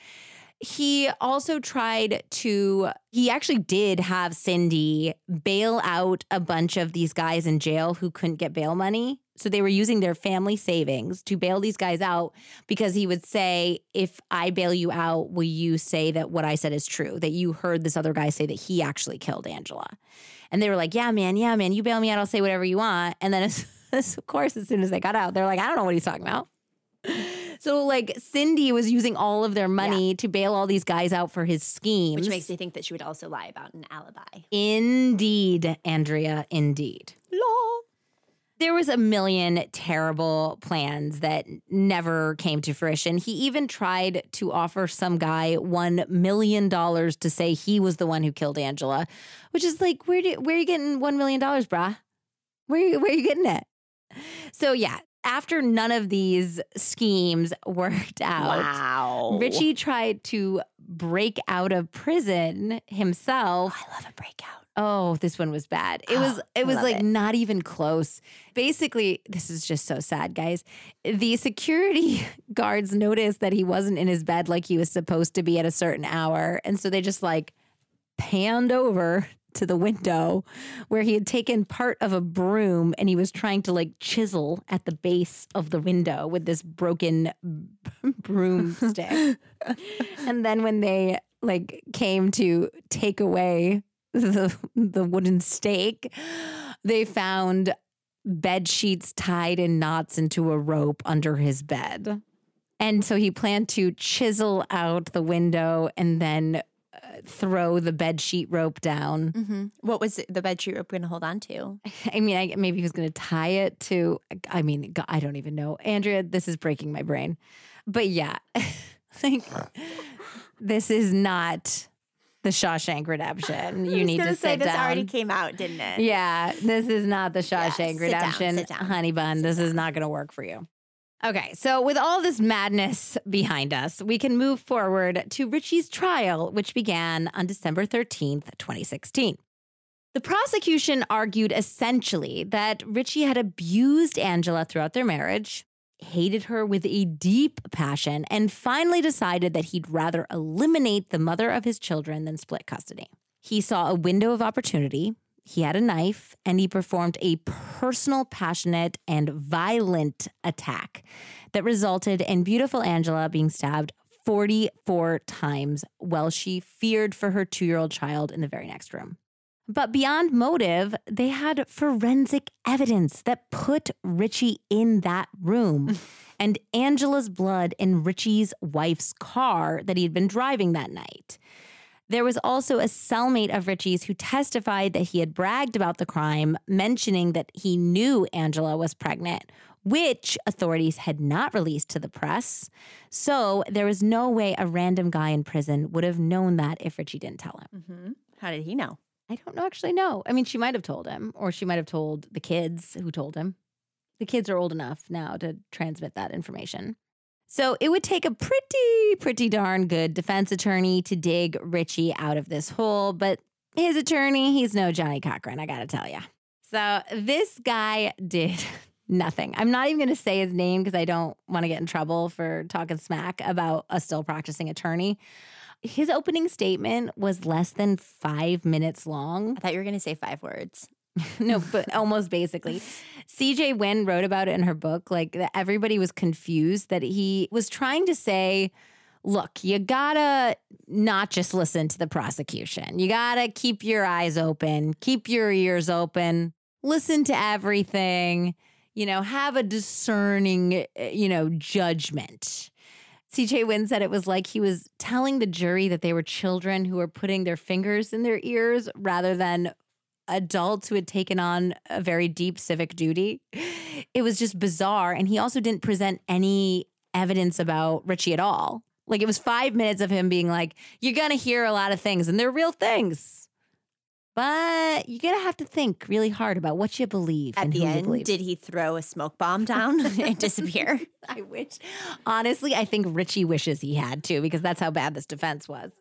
He also tried to, he actually did have Cindy bail out a bunch of these guys in jail who couldn't get bail money. So they were using their family savings to bail these guys out because he would say, If I bail you out, will you say that what I said is true? That you heard this other guy say that he actually killed Angila. And they were like, Yeah, man, yeah, man, you bail me out, I'll say whatever you want. And then, as, (laughs) of course, as soon as they got out, they're like, I don't know what he's talking about. So, like, Cindy was using all of their money to bail all these guys out for his schemes. Which makes me think that she would also lie about an alibi. Indeed, Andrea, indeed. Law. There was a million terrible plans that never came to fruition. He even tried to offer some guy $1 million to say he was the one who killed Angila, which is like, where, do, where are you getting $1 million, brah? Where, you- where are you getting it? So, yeah, after none of these schemes (laughs) worked out, Wow. Richie tried to break out of prison himself. Oh, I love a breakout. Oh, this one was bad. It oh, was Oh, it was like it. not even close. Basically, this is just so sad, guys. The security (laughs) guards noticed that he wasn't in his bed like he was supposed to be at a certain hour, and so they just like panned over to the window where he had taken part of a broom and he was trying to like chisel at the base of the window with this broken (laughs) broomstick. and then when they like came to take away the the wooden stake, they found bed sheets tied in knots into a rope under his bed. And so he planned to chisel out the window and then throw the bed sheet rope down. hmm What was the bed sheet rope going to hold on to? (laughs) I mean, I, maybe he was going to tie it to, I mean, I don't even know. Andrea, this is breaking my brain. But yeah, (laughs) like, this is not the Shawshank Redemption. (laughs) You need to sit this down. already came out, didn't it? Yeah, this is not the Shawshank sit down, Redemption, sit down, honey bun. This is not going to work for you. Okay, so with all this madness behind us, we can move forward to Richie's trial, which began on December 13th, 2016. The prosecution argued essentially that Richie had abused Angila throughout their marriage, hated her with a deep passion, and finally decided that he'd rather eliminate the mother of his children than split custody. He saw a window of opportunity. He had a knife and he performed a personal, passionate, and violent attack that resulted in beautiful Angila being stabbed 44 times while she feared for her two year old child in the very next room. But beyond motive, they had forensic evidence that put Richie in that room (laughs) and Angila's blood in Richie's wife's car that he had been driving that night. There was also a cellmate of Richie's who testified that he had bragged about the crime, mentioning that he knew Angila was pregnant, which authorities had not released to the press. So there was no way a random guy in prison would have known that if Richie didn't tell him. Mm-hmm. How did he know? I don't know, actually know. I mean, she might have told him, or she might have told the kids who told him. The kids are old enough now to transmit that information. So it would take a pretty, pretty darn good defense attorney to dig Richie out of this hole. But his attorney, he's no Johnnie Cochran, I gotta tell you. So this guy did (laughs) nothing. I'm not even gonna say his name because I don't wanna get in trouble for talking smack about a still practicing attorney. His opening statement was less than five minutes long. I thought you were to say five words. (laughs) no, but almost basically. CJ Wynn wrote about it in her book, like that everybody was confused that he was trying to say, look, you gotta not just listen to the prosecution. You gotta keep your eyes open, keep your ears open, listen to everything, you know, have a discerning, eh, you know, judgment. CJ Wynn said it was like he was telling the jury that they were children who were putting their fingers in their ears rather than adults who had taken on a very deep civic duty. It was just bizarre. And he also didn't present any evidence about Richie at all. Like it was five minutes of him being like, you're going to hear a lot of things and they're real things. But you're going to have to think really hard about what you believe At and the who you end, did he throw a smoke bomb down (laughs) and disappear? (laughs) I wish. Honestly, I think Richie wishes he had to because that's how bad this defense was.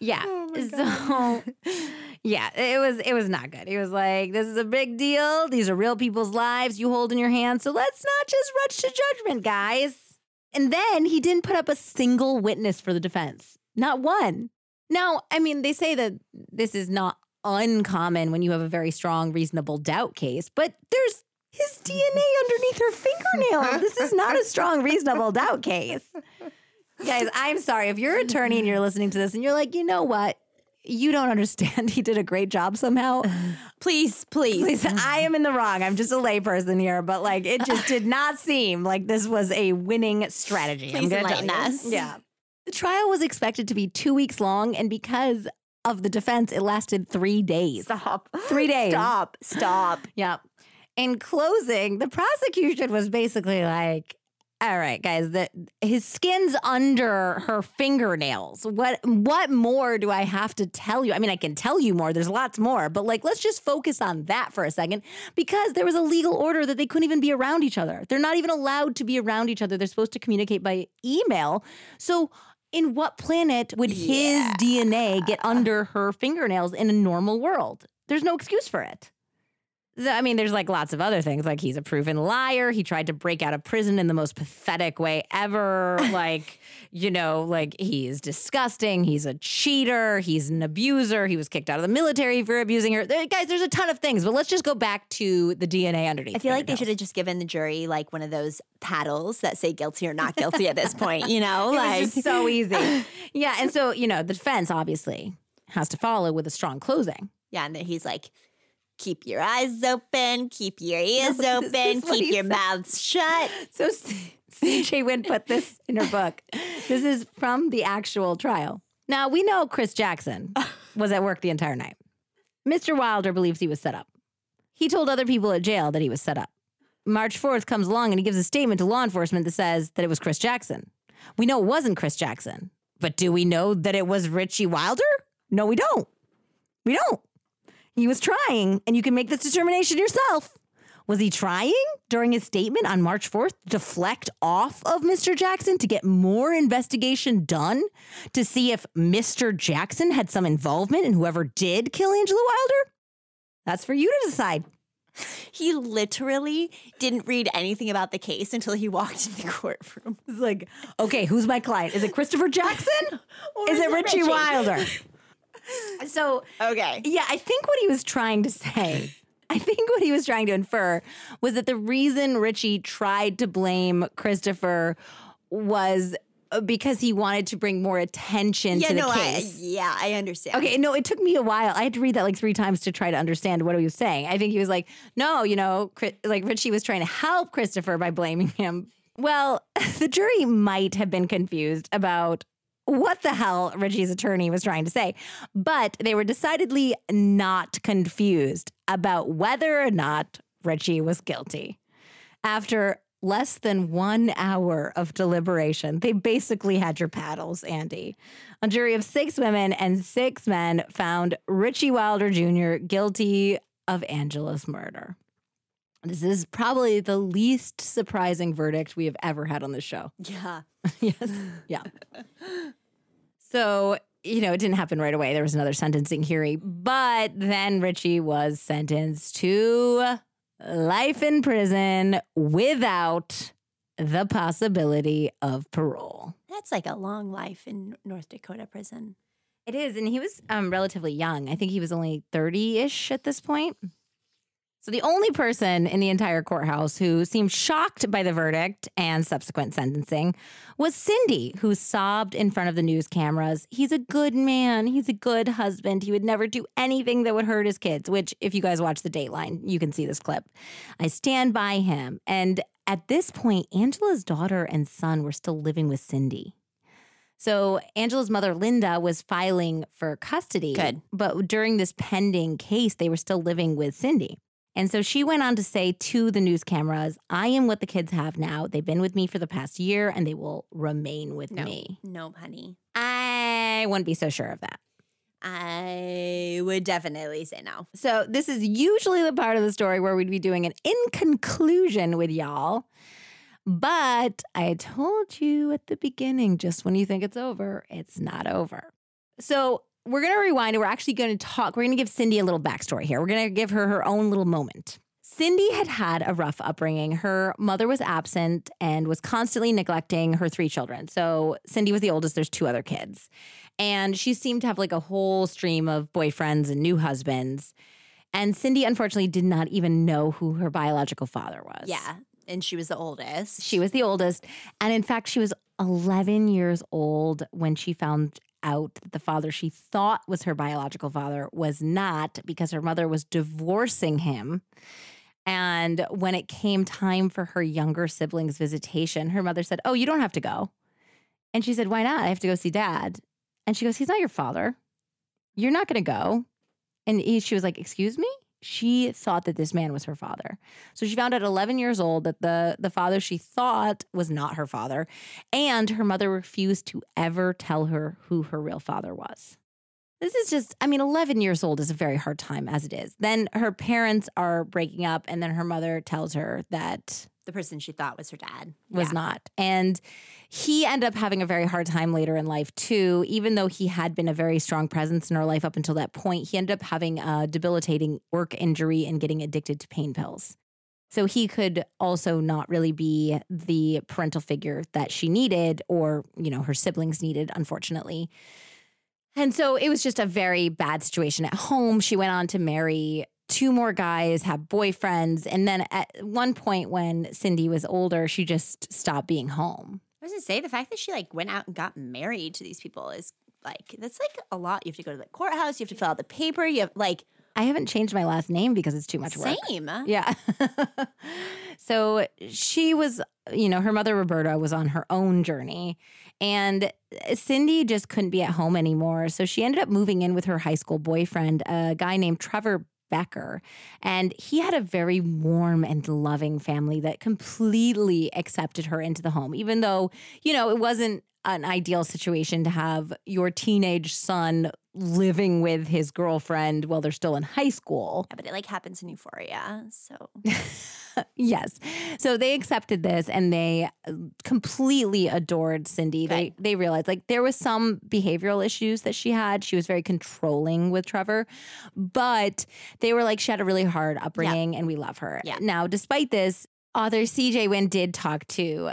Yeah. Oh so (laughs) yeah, it was it was not good. He was like, This is a big deal. These are real people's lives you hold in your hands. So let's not just rush to judgment, guys. And then he didn't put up a single witness for the defense. Not one. Now, I mean, they say that this is not uncommon when you have a very strong reasonable doubt case, but there's his DNA (laughs) underneath her fingernail. This is not a strong reasonable doubt case. (laughs) Guys, I'm sorry. If you're an attorney and you're listening to this and you're like, you know what? You don't understand. (laughs) He did a great job somehow. (sighs) please, please. Please, I am in the wrong. I'm just a layperson here, but like it just did not (sighs) seem like this was a winning strategy. I'm Please tell enlighten us. Yeah. The trial was expected to be two weeks long, and because of the defense, it lasted three days. Stop. Three days. Stop. Stop. (laughs) Yeah. in closing, the prosecution was basically like, all right, guys, the, his skin's under her fingernails. What what more do I have to tell you? I mean, I can tell you more. There's lots more, but like let's just focus on that for a second because there was a legal order that they couldn't even be around each other. They're not even allowed to be around each other. They're supposed to communicate by email. So in what planet would Yeah. his DNA get under her fingernails in a normal world? There's no excuse for it. I mean, there's like lots of other things. Like he's a proven liar. He tried to break out of prison in the most pathetic way ever. (laughs) like, you know, like he's disgusting. He's a cheater. He's an abuser. He was kicked out of the military for abusing her. There- guys, there's a ton of things, but let's just go back to the DNA underneath. I feel like they should have just given the jury like one of those paddles that say guilty or not guilty at this point, you know? (laughs) like so easy. (laughs) yeah, and so you know the defense obviously has to follow with a strong closing. Yeah, and then he's like, keep your eyes open, keep your (laughs) ears this open, keep your said. mouths shut. (laughs) So CJ Wynn put this in her book. This is from the actual trial. Now we know Chris Jackson (laughs) was at work the entire night. Mr. Wilder believes he was set up. He told other people at jail that he was set up. March 4th comes along and he gives a statement to law enforcement that says that it was Chris Jackson. We know it wasn't Chris Jackson, but do we know that it was Richie Wilder? No, we don't. We don't. He was trying, and you can make this determination yourself. Was he trying during his statement on March 4th to deflect off of Mr. Jackson to get more investigation done to see if Mr. Jackson had some involvement in whoever did kill Angila Wilder? That's for you to decide. He literally didn't read anything about the case until he walked in the courtroom. It's like, okay, who's my client? Is it Christopher Jackson? (laughs) Or is it Richie, Richie? Wilder? (laughs) (laughs) so Okay. Yeah, I think what he was trying to say, (laughs) I think what he was trying to infer was that the reason Richie tried to blame Christopher was uh, because he wanted to bring more attention Yeah, to the no, I, case. yeah, I understand. Okay, no, it took me a while. I had to read that like three times to try to understand what he was saying. I think he was like, no, you know, like Richie was trying to help Christopher by blaming him. Well, (laughs) the jury might have been confused about what the hell Richie's attorney was trying to say, but they were decidedly not confused about whether or not Richie was guilty. After less than one hour of deliberation, they basically had your paddles, Andy. A jury of six women and six men found Richie Wilder Jr. guilty of Angila's murder. This is probably the least surprising verdict we have ever had on this show. Yeah. (laughs) yes. Yeah. (laughs) So, you know, it didn't happen right away. There was another sentencing hearing, but then Richie was sentenced to life in prison without the possibility of parole. That's like a long life in North Dakota prison. It is, and he was um, relatively young. I think he was only 30 ish at this point. So, the only person in the entire courthouse who seemed shocked by the verdict and subsequent sentencing was Cindy, who sobbed in front of the news cameras. He's a good man. He's a good husband. He would never do anything that would hurt his kids, which, if you guys watch the Dateline, you can see this clip. I stand by him. And at this point, Angila's daughter and son were still living with Cindy. So Angila's mother, Linda, was filing for custody. Good. But during this pending case, they were still living with Cindy. And so she went on to say to the news cameras, I am what the kids have now. They've been with me for the past year and they will remain with No. me. No, honey. I wouldn't be so sure of that. I would definitely say no. So this is usually the part of the story where we'd be doing an in conclusion with y'all. But I told you at the beginning, just when you think it's over, it's not over. So we're going to rewind and we're actually going to talk. We're going to give Cindy a little backstory here. We're going to give her her own little moment. Cindy had had a rough upbringing. Her mother was absent and was constantly neglecting her three children. So Cindy was the oldest, there's two other kids. And she seemed to have like a whole stream of boyfriends and new husbands. And Cindy, unfortunately, did not even know who her biological father was. Yeah. And she was the oldest. She was the oldest. And in fact, she was 11 years old when she found out that the father she thought was her biological father was not because her mother was divorcing him. And when it came time for her younger sibling's visitation, her mother said, Oh, you don't have to go. And she said, Why not? I have to go see dad. And she goes, He's not your father. You're not going to go. And he, she was like, Excuse me? She thought that this man was her father. So she found at 11 years old that the the father she thought was not her father, and her mother refused to ever tell her who her real father was. This is just, I mean, 11 years old is a very hard time as it is. Then her parents are breaking up, and then her mother tells her that The person she thought was her dad was Yeah. not. And he ended up having a very hard time later in life, too. Even though he had been a very strong presence in her life up until that point, he ended up having a debilitating work injury and getting addicted to pain pills. So he could also not really be the parental figure that she needed or, you know, her siblings needed, unfortunately. And so it was just a very bad situation at home. She went on to marry two more guys, have boyfriends. And then at one point when Cindy was older, she just stopped being home. I was gonna say the fact that she like went out and got married to these people is like that's like a lot. You have to go to the courthouse. You have to fill out the paper. You have like I haven't changed my last name because it's too much work. same. Yeah. (laughs) so she was, you know, her mother Roberta was on her own journey. And Cindy just couldn't be at home anymore. So she ended up moving in with her high school boyfriend, a guy named Trevor Becker. And he had a very warm and loving family that completely accepted her into the home, even though, you know, it wasn't an ideal situation to have your teenage son living with his girlfriend while they're still in high school. Yeah, but it like happens in Euphoria. So (laughs) yes. So they accepted this and they uh, completely adored Cindy. They they realized like there was some behavioral issues that she had. She was very controlling with Trevor, but they were like she had a really hard upbringing and we love her. Yeah. Now, despite this, author CJ Wynn did talk to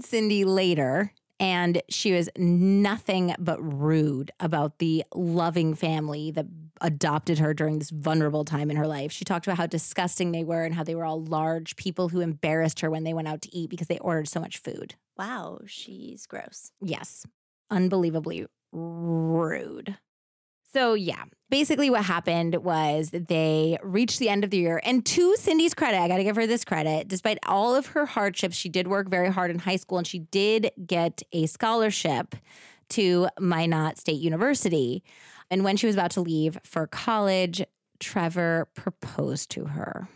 Cindy later and she was nothing but rude about the loving family that adopted her during this vulnerable time in her life. She talked about how disgusting they were and how they were all large people who embarrassed her when they went out to eat because they ordered so much food. wow, she's gross. Yes, unbelievably rude. So, yeah, basically what happened was they reached the end of the year. And to Cindy's credit, I got to give her this credit. Despite all of her hardships, she did work very hard in high school and she did get a scholarship to Minot State University. And when she was about to leave for college, Trevor proposed to her.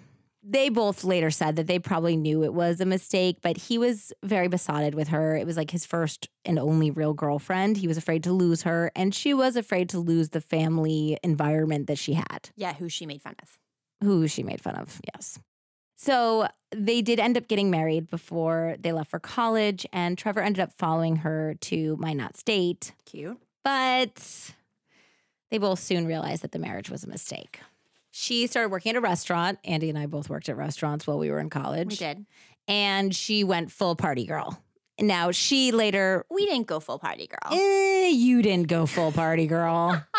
They both later said that they probably knew it was a mistake, but he was very besotted with her. It was like his first and only real girlfriend. He was afraid to lose her, and she was afraid to lose the family environment that she had, Yeah, who she made fun of. who she made fun of. Yes. So they did end up getting married before they left for college, and Trevor ended up following her to Minot State. Cute. But they both soon realized that the marriage was a mistake. She started working at a restaurant. Andy and I both worked at restaurants while we were in college. We did. And she went full party girl. Now, she later, We didn't go full party girl. eh, you didn't go full party girl. (laughs)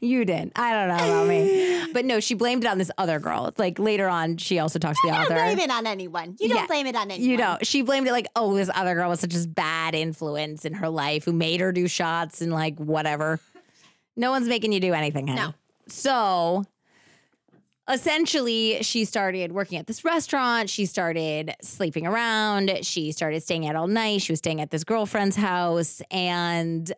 you didn't. I don't know about me. But no, she blamed it on this other girl. Like later on, she also talks to the author. don't blame it on anyone. You don't Yeah. blame it on anyone. You don't. she blamed it like, oh, this other girl was such a bad influence in her life who made her do shots and like whatever. No one's making you do anything, honey. No. So essentially, she started working at this restaurant. She started sleeping around. She started staying out all night. She was staying at this girlfriend's house. And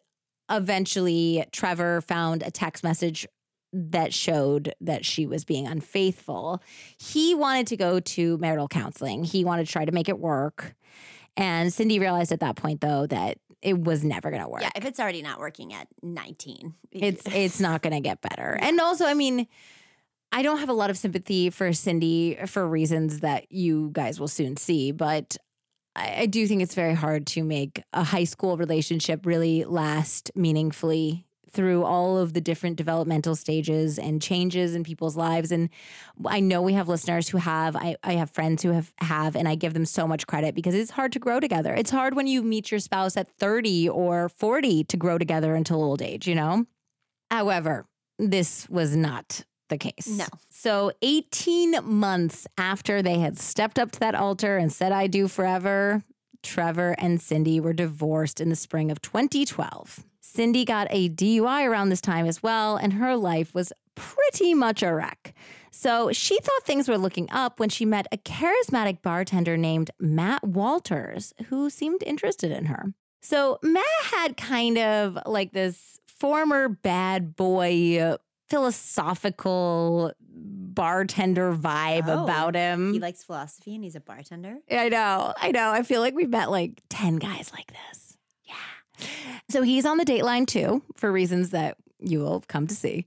eventually, Trevor found a text message that showed that she was being unfaithful. He wanted to go to marital counseling. He wanted to try to make it work. And Cindy realized at that point though that it was never going to work. Yeah, if it's already not working at 19. It's it's not going to get better. And also, I mean, I don't have a lot of sympathy for Cindy for reasons that you guys will soon see, but I, I do think it's very hard to make a high school relationship really last meaningfully through all of the different developmental stages and changes in people's lives and I know we have listeners who have I, I have friends who have have and I give them so much credit because it's hard to grow together. It's hard when you meet your spouse at 30 or 40 to grow together until old age, you know? However, this was not the case. No. So 18 months after they had stepped up to that altar and said I do forever, Trevor and Cindy were divorced in the spring of 2012. Cindy got a DUI around this time as well, and her life was pretty much a wreck. So she thought things were looking up when she met a charismatic bartender named Matt Walters, who seemed interested in her. So Matt had kind of like this former bad boy uh, philosophical bartender vibe Oh, about him. He likes philosophy and he's a bartender. I know. I know. I feel like we've met like 10 guys like this. So he's on the dateline too, for reasons that you will come to see.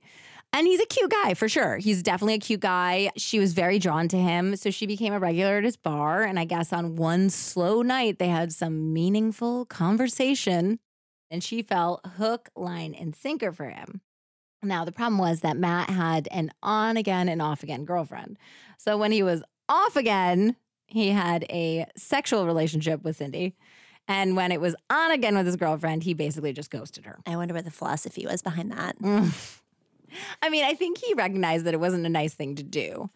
And he's a cute guy for sure. He's definitely a cute guy. She was very drawn to him. So she became a regular at his bar. And I guess on one slow night, they had some meaningful conversation. And she fell hook, line, and sinker for him. Now, the problem was that Matt had an on again and off again girlfriend. So when he was off again, he had a sexual relationship with Cindy. And when it was on again with his girlfriend, he basically just ghosted her. I wonder what the philosophy was behind that. (laughs) I mean, I think he recognized that it wasn't a nice thing to do.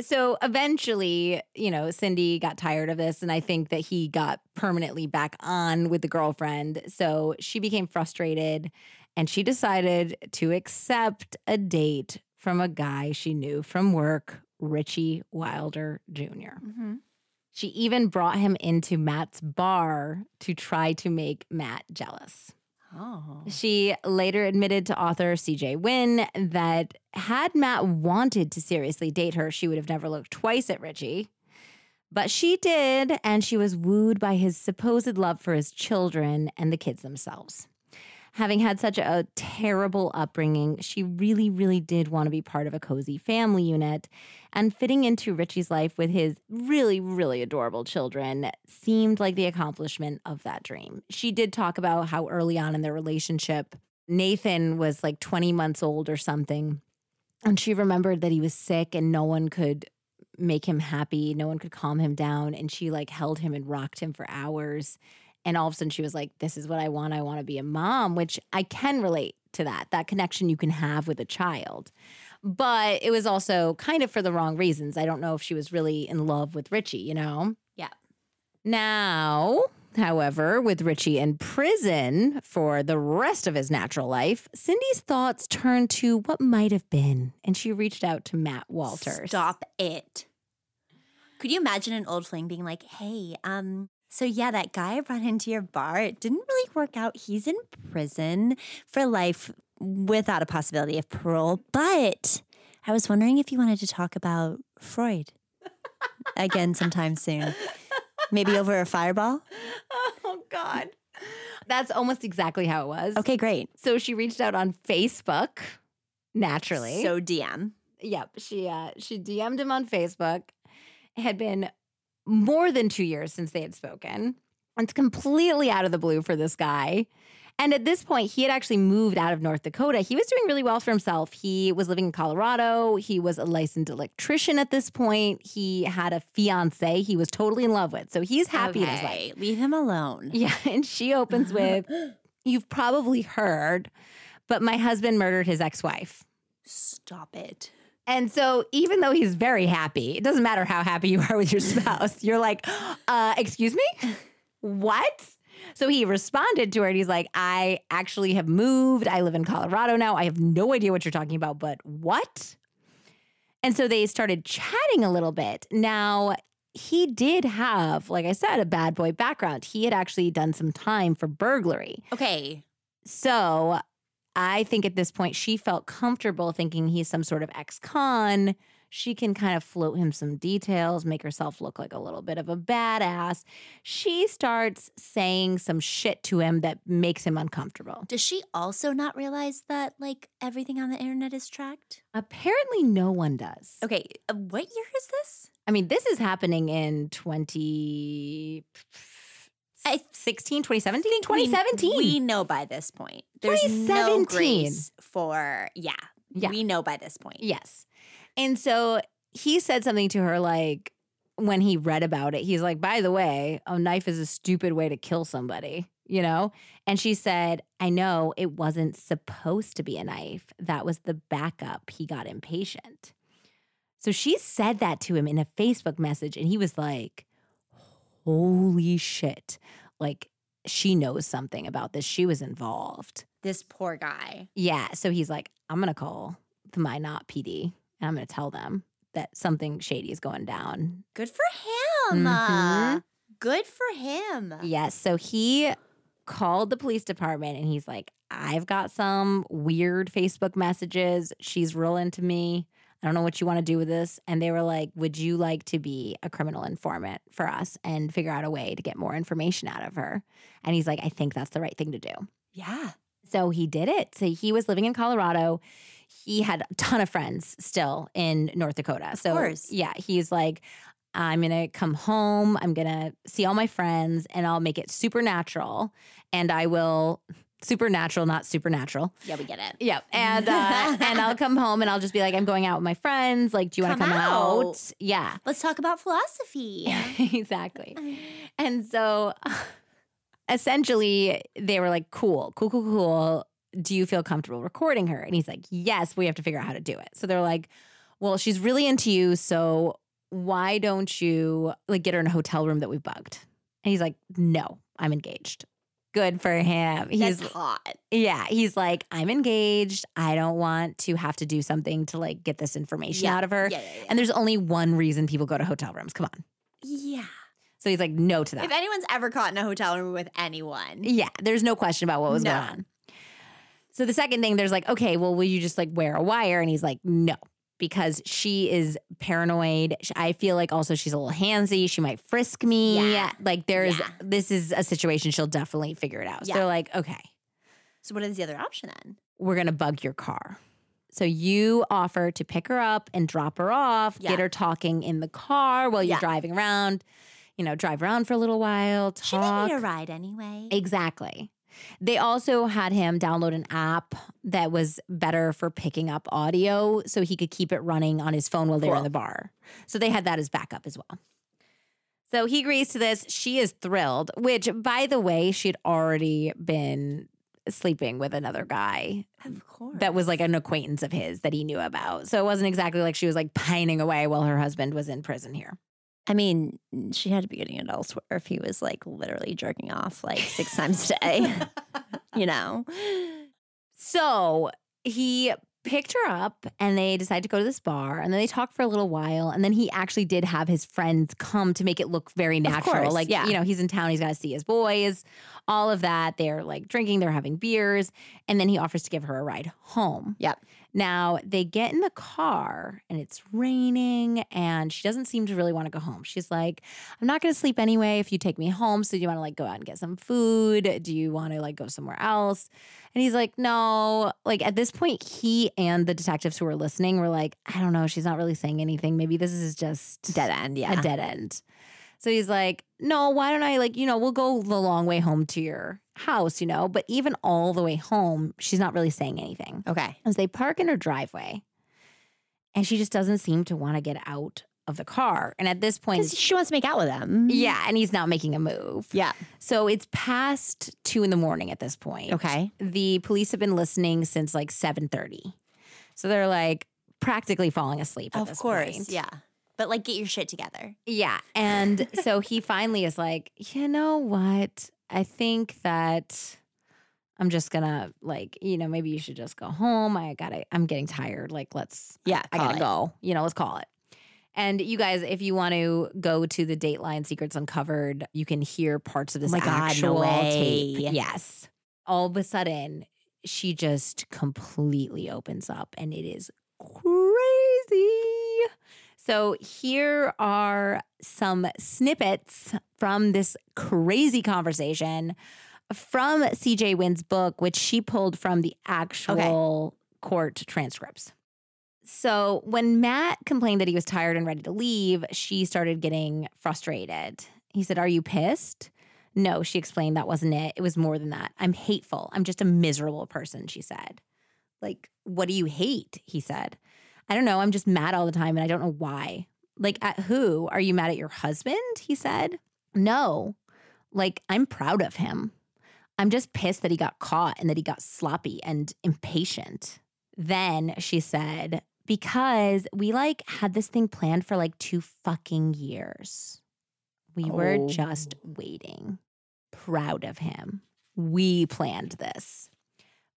So eventually, you know, Cindy got tired of this, and I think that he got permanently back on with the girlfriend. So she became frustrated and she decided to accept a date from a guy she knew from work, Richie Wilder Jr. Mm-hmm. She even brought him into Matt's bar to try to make Matt jealous. Oh. She later admitted to author CJ Wynn that had Matt wanted to seriously date her, she would have never looked twice at Richie. But she did, and she was wooed by his supposed love for his children and the kids themselves. Having had such a terrible upbringing, she really, really did want to be part of a cozy family unit. And fitting into Richie's life with his really, really adorable children seemed like the accomplishment of that dream. She did talk about how early on in their relationship, Nathan was like 20 months old or something. And she remembered that he was sick and no one could make him happy. No one could calm him down. And she like held him and rocked him for hours. And all of a sudden she was like, This is what I want. I want to be a mom, which I can relate to that, that connection you can have with a child. But it was also kind of for the wrong reasons. I don't know if she was really in love with Richie, you know? Yeah. Now, however, with Richie in prison for the rest of his natural life, Cindy's thoughts turned to what might have been, and she reached out to Matt Walters. Stop it. Could you imagine an old flame being like, hey, um, so yeah, that guy I brought into your bar, it didn't really work out. He's in prison for life without a possibility of parole. But I was wondering if you wanted to talk about Freud again sometime soon. Maybe over a fireball? (laughs) Oh, God. That's almost exactly how it was. Okay, great. So she reached out on Facebook, naturally. So DM. Yep, she uh she DM'd him on Facebook. Had been more than 2 years since they had spoken. It's completely out of the blue for this guy. And at this point, he had actually moved out of North Dakota. He was doing really well for himself. He was living in Colorado. He was a licensed electrician at this point. He had a fiance he was totally in love with. So he's happy in his life. Okay, leave him alone. (laughs) Yeah. And she opens with, (gasps) You've probably heard, but my husband murdered his ex wife. Stop it. And so, even though he's very happy, it doesn't matter how happy you (laughs) are with your spouse. You're like, uh, excuse me? What? So he responded to her and he's like, I actually have moved. I live in Colorado now. I have no idea what you're talking about, but what? And so they started chatting a little bit. Now, he did have, like I said, a bad boy background. He had actually done some time for burglary. Okay. So I think at this point she felt comfortable thinking he's some sort of ex con. She can kind of float him some details, make herself look like a little bit of a badass. She starts saying some shit to him that makes him uncomfortable. Does she also not realize that like everything on the internet is tracked? Apparently, no one does. Okay, uh, what year is this? I mean, this is happening in 20. I Uh, 16, 2017? We- 2017. We, know by this point. There's no 2017. grace for yeah. Yeah. We know by this point. Yes. And so he said something to her like when he read about it, he's like, by the way, a knife is a stupid way to kill somebody, you know? And she said, I know it wasn't supposed to be a knife. That was the backup. He got impatient. So she said that to him in a Facebook message, and he was like, holy shit. Like, she knows something about this. She was involved. This poor guy. Yeah. So he's like, I'm going to call the Minot PD and I'm going to tell them that something shady is going down. Good for him. Mhm. Good for him. Yes. So he called the police department and he's like, I've got some weird Facebook messages. She's real into me. I don't know what you want to do with this. And they were like, Would you like to be a criminal informant for us and figure out a way to get more information out of her? And he's like, I think that's the right thing to do. Yeah. So he did it. So he was living in Colorado. He had a ton of friends still in North Dakota. so course. yeah, he's like, I'm gonna come home. I'm gonna see all my friends, and I'll make it supernatural. And I will supernatural, not supernatural. Yeah, we get it. Yep. And uh, (laughs) and I'll come home and I'll just be like, I'm going out with my friends. Like, do you want to Come come out? out. Yeah. Let's talk about philosophy. (laughs) exactly. And so (laughs) essentially they were like, cool, cool, cool, cool. Do you feel comfortable recording her? And he's like, yes, we have to figure out how to do it. So they're like, well, she's really into you. So why don't you like get her in a hotel room that we bugged? And he's like, no, I'm engaged. Good for him. He's That's hot. yeah, he's like, I'm engaged. I don't want to have to do something to like get this information Yeah. out of her. Yeah, yeah, yeah. And there's only one reason people go to hotel rooms. Come on. yeah. So he's like, no to that. If anyone's ever caught in a hotel room with anyone, Yeah, there's no question about what was No. going on. So the second thing, there's like, okay, well, will you just like wear a wire? And he's like, no, because she is paranoid. I feel like also she's a little handsy. She might frisk me. Yeah. Like there's, Yeah. this is a situation she'll definitely figure it out. So Yeah. they're like, okay, so what is the other option then? we're gonna bug your car. So you offer to pick her up and drop her off, Yeah. get her talking in the car while you're driving around. You know, drive around for a little while, talk. She may need a ride anyway. Exactly. They also had him download an app that was better for picking up audio so he could keep it running on his phone while they were in the bar. So they had that as backup as well. So he agrees to this. She is thrilled, which, by the way, she had already been sleeping with another guy Of course. that was like an acquaintance of his that he knew about. So it wasn't exactly like she was like pining away while her husband was in prison here. I mean, she had to be getting it elsewhere if he was like literally jerking off like six times a day. (laughs) you know? So he picked her up and they decided to go to this bar and then they talked for a little while and then he actually did have his friends come to make it look very natural course, like yeah. you know he's in town he's got to see his boys all of that they're like drinking they're having beers and then he offers to give her a ride home Yep. Now they get in the car and it's raining and she doesn't seem to really want to go home. She's like, I'm not going to sleep anyway if you take me home. So do you want to like go out and get some food? Do you want to like go somewhere else? And he's like, no. Like at this point, he and the detectives who were listening were like, I don't know. She's not really saying anything. Maybe this is just Dead end. Yeah. a dead end. So he's like, no, why don't I like, you know, we'll go the long way home to your house, you know? But even all the way home, she's not really saying anything Okay. as they park in her driveway and she just doesn't seem to want to get out of the car. And at this point, she wants to make out with him. yeah, and he's not making a move. Yeah. So it's past two in the morning at this point. Okay. The police have been listening since like 7:30. So they're like practically falling asleep at Of course. point. Yeah. But like get your shit together. Yeah. And (laughs) so he finally is like, you know what? I think that I'm just gonna like, you know, maybe you should just go home. I gotta, I'm getting tired. Like, let's, Yeah. I gotta it. go. You know, let's call it. And you guys, if you want to go to the Dateline Secrets Uncovered, you can hear parts of oh this Oh my God, no actual tape. Yes. All of a sudden, she just completely opens up and it is crazy. So here are some snippets from this crazy conversation from CJ Wynn's book, which she pulled from the actual court transcripts. So when Matt complained that he was tired and ready to leave, she started getting frustrated. He said, Are you pissed? No, she explained that wasn't it. It was more than that. I'm hateful. I'm just a miserable person, she said. Like, what do you hate? He said. I don't know. I'm just mad all the time and I don't know why. Like, at who? Are you mad at your husband? He said. No. Like, I'm proud of him. I'm just pissed that he got caught and that he got sloppy and impatient. Then she said, because we like had this thing planned for like two fucking years. We were Oh. just waiting. Proud of him. We planned this.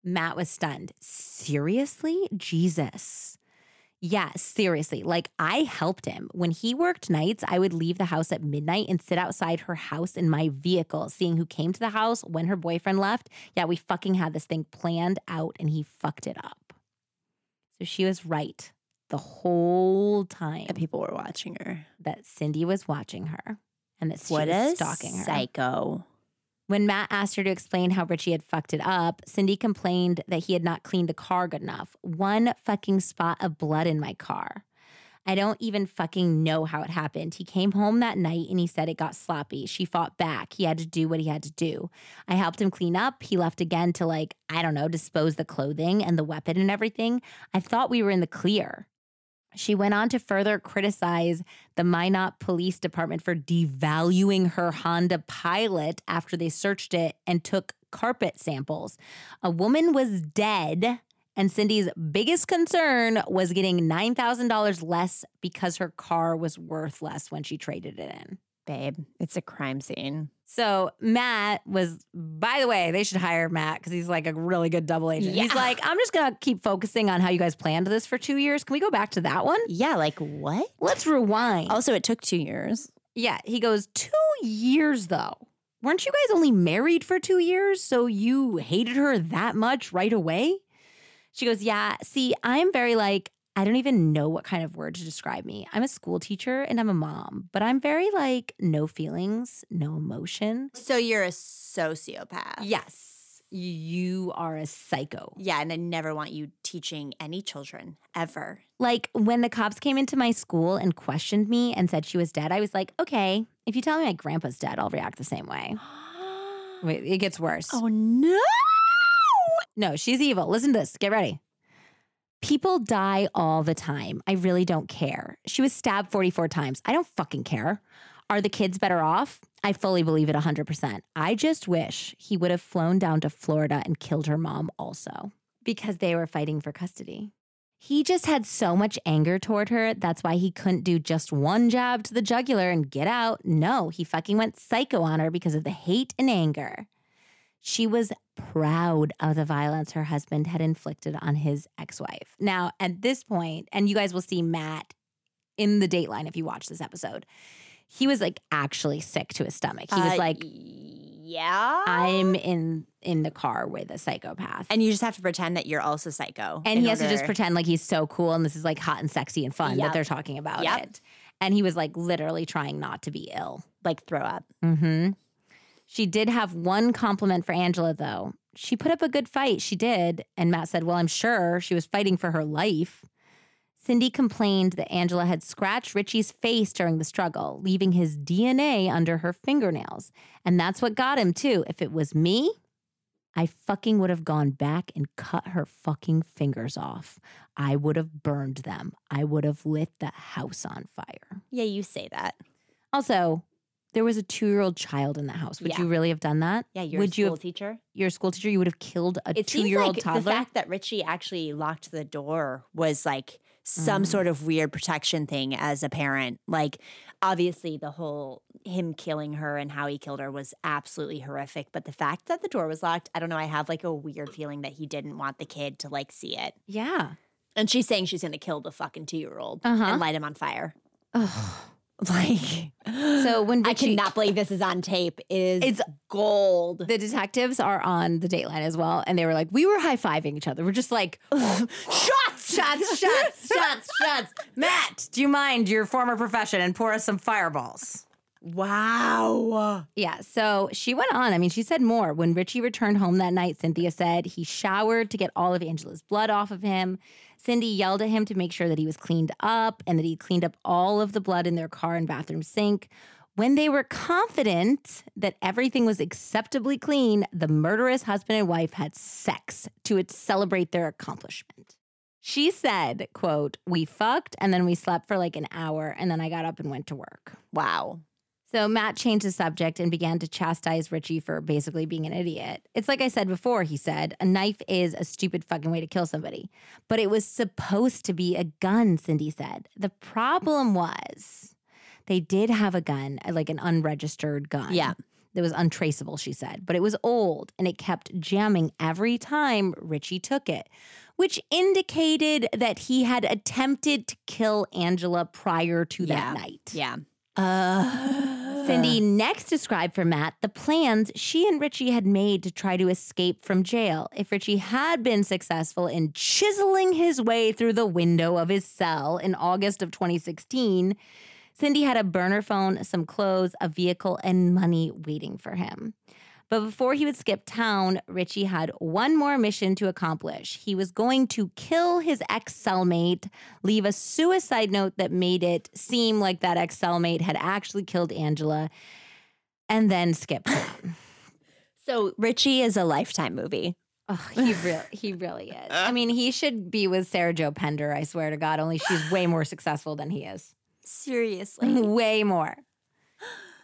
Matt was stunned. Seriously? Jesus. Yeah, seriously. Like I helped him. When he worked nights, I would leave the house at midnight and sit outside her house in my vehicle, seeing who came to the house when her boyfriend left. Yeah, we fucking had this thing planned out and he fucked it up. So she was right the whole time That people were watching her. that Cindy was watching her and that she What was stalking her. psycho. When Matt asked her to explain how Richie had fucked it up, Cindy complained that he had not cleaned the car good enough. One fucking spot of blood in my car. I don't even fucking know how it happened. He came home that night and he said it got sloppy. She fought back. He had to do what he had to do. I helped him clean up. He left again to, like, I don't know, dispose the clothing and the weapon and everything. I thought we were in the clear. She went on to further criticize the Minot Police Department for devaluing her Honda Pilot after they searched it and took carpet samples. A woman was dead, and Cindy's biggest concern was getting $9,000 less because her car was worth less when she traded it in. Babe, it's a crime scene. So Matt was, by the way, they should hire Matt because he's like a really good double agent. He's like, I'm just gonna keep focusing on how you guys planned this for two years. Can we go back to that one? Yeah, like what? Let's rewind. Oh, also, it took two years. Yeah, he goes, Two years though. Weren't you guys only married for two years? So you hated her that much right away? She goes, Yeah, see, I'm very like, I don't even know what kind of word to describe me. I'm a school teacher and I'm a mom, but I'm very like, no feelings, no emotion. So you're a sociopath. Yes, you are a psycho. Yeah, and I never want you teaching any children ever. Like when the cops came into my school and questioned me and said she was dead, I was like, okay, if you tell me my grandpa's dead, I'll react the same way. (gasps) Wait, it gets worse. oh no! No, she's evil. Listen to this. Get ready. People die all the time. I really don't care. She was stabbed 44 times. I don't fucking care. Are the kids better off? I fully believe it 100%. I just wish he would have flown down to Florida and killed her mom also because they were fighting for custody. He just had so much anger toward her. That's why he couldn't do just one jab to the jugular and get out. No, he fucking went psycho on her because of the hate and anger. She was proud of the violence her husband had inflicted on his ex wife. Now, at this point, and you guys will see Matt in the Dateline if you watch this episode, he was like actually sick to his stomach. He was Uh, like, yeah. I'm in in the car with a psychopath. and you just have to pretend that you're also psycho. And he has to just pretend like he's so cool and this is like hot and sexy and fun that they're talking about Yep. it. And he was like literally trying not to be ill. like throw up. hmm She did have one compliment for Angila, though. She put up a good fight. She did. And Matt said, Well, I'm sure she was fighting for her life. Cindy complained that Angila had scratched Richie's face during the struggle, leaving his DNA under her fingernails. And that's what got him, too. If it was me, I fucking would have gone back and cut her fucking fingers off. I would have burned them. I would have lit the house on fire. Yeah, you say that. Also, there was a two year old child in the house. Would Yeah. you really have done that? Yeah, you're Would a you school have, teacher. you're a school teacher? You would have killed a It two year old like toddler? the fact that Richie actually locked the door was like some Mm. sort of weird protection thing as a parent. Like obviously the whole him killing her and how he killed her was absolutely horrific, but the fact that the door was locked, I don't know, I have like a weird feeling that he didn't want the kid to like see it. yeah. And she's saying she's going to kill the fucking 2-year-old Uh-huh. and light him on fire. Ugh. (laughs) Like So when I Richie- cannot believe this is on tape. Is It's- gold. The detectives are on the Dateline as well, and they were like, "We were high fiving each other. We're just like, (laughs) shots, shots, shots, (laughs) shots, shots." Matt, do you mind your former profession and pour us some fireballs? Wow. Yeah, so she went on. I mean, she said more. When Richie returned home that night, Cynthia said he showered to get all of Angila's blood off of him. Cindy yelled at him to make sure that he was cleaned up and that he cleaned up all of the blood in their car and bathroom sink. When they were confident that everything was acceptably clean, the murderous husband and wife had sex to celebrate their accomplishment. She said, quote, "We fucked and then we slept for like an hour and then I got up and went to work." Wow. So Matt changed the subject and began to chastise Richie for basically being an idiot. It's like I said before, he said, a knife is a stupid fucking way to kill somebody. But it was supposed to be a gun, Cindy said. The problem was they did have a gun, like an unregistered gun. Yeah. that was untraceable, she said, but it was old and it kept jamming every time Richie took it, which indicated that he had attempted to kill Angila prior to Yeah. that night. Yeah. Uh, Cindy next described for Matt the plans she and Richie had made to try to escape from jail if Richie had been successful in chiseling his way through the window of his cell in August of 2016. Cindy had a burner phone, some clothes, a vehicle, and money waiting for him. But before he would skip town, Richie had one more mission to accomplish. He was going to kill his ex cellmate, leave a suicide note that made it seem like that ex cellmate had actually killed Angila, and then skip town. (sighs) so Richie is a lifetime movie. oh, he really, he really is. I mean, he should be with Sarah Jo Pender. I swear to God. Only she's way more successful than he is. Seriously. (laughs) way more.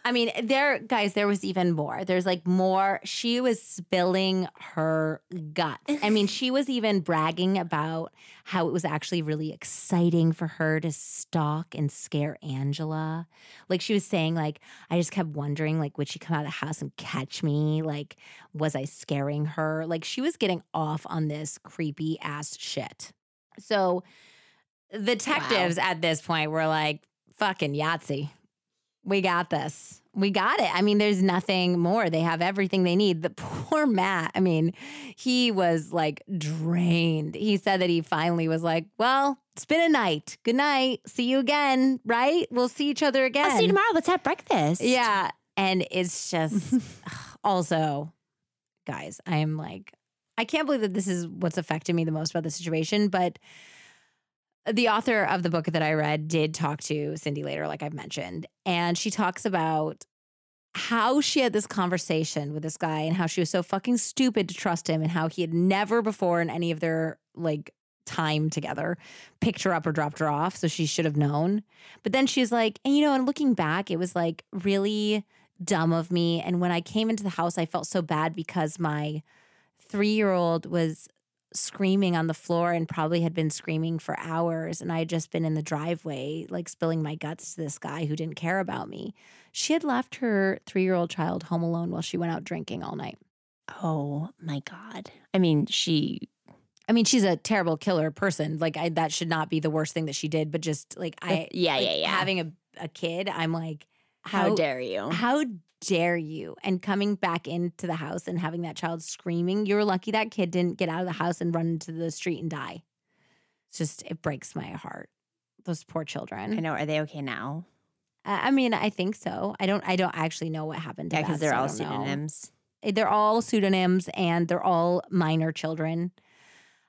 I mean, there, guys, there was even more. There's like more. She was spilling her guts. I mean, she was even bragging about how it was actually really exciting for her to stalk and scare Angila. Like she was saying, like, I just kept wondering, like, would she come out of the house and catch me? Like, was I scaring her? Like, she was getting off on this creepy ass shit. So the detectives at this point were like, fucking Yahtzee. We got this. We got it. I mean, there's nothing more. They have everything they need. The (laughs) poor Matt, I mean, he was like drained. He said that he finally was like, well, it's been a night. Good night. See you again, right? We'll see each other again. I'll see you tomorrow. Let's have breakfast. Yeah. And it's just (laughs) (sighs) also, guys, I am like, I can't believe that this is what's affected me the most about the situation. But the author of the book that I read did talk to Cindy later, like I've mentioned. And she talks about how she had this conversation with this guy and how she was so fucking stupid to trust him and how he had never before in any of their like time together picked her up or dropped her off. So she should have known. But then she's like, and you know, and looking back, it was like really dumb of me. And when I came into the house, I felt so bad because my three year old was screaming on the floor and probably had been screaming for hours. And I had just been in the driveway, like spilling my guts to this guy who didn't care about me. She had left her three year old child home alone while she went out drinking all night. Oh my God. I mean, she. I mean, she's a terrible killer person. Like, I, that should not be the worst thing that she did. But just like, I, yeah, like, yeah, yeah. having a, a kid, I'm like, How, how dare you? How dare you? And coming back into the house and having that child screaming, you're lucky that kid didn't get out of the house and run into the street and die. It's just, it breaks my heart. Those poor children. I know. Are they okay now? I I mean, I think so. I don't. I don't actually know what happened to Yeah, that, because they're so I all don't know. pseudonyms. They're all pseudonyms, and they're all minor children.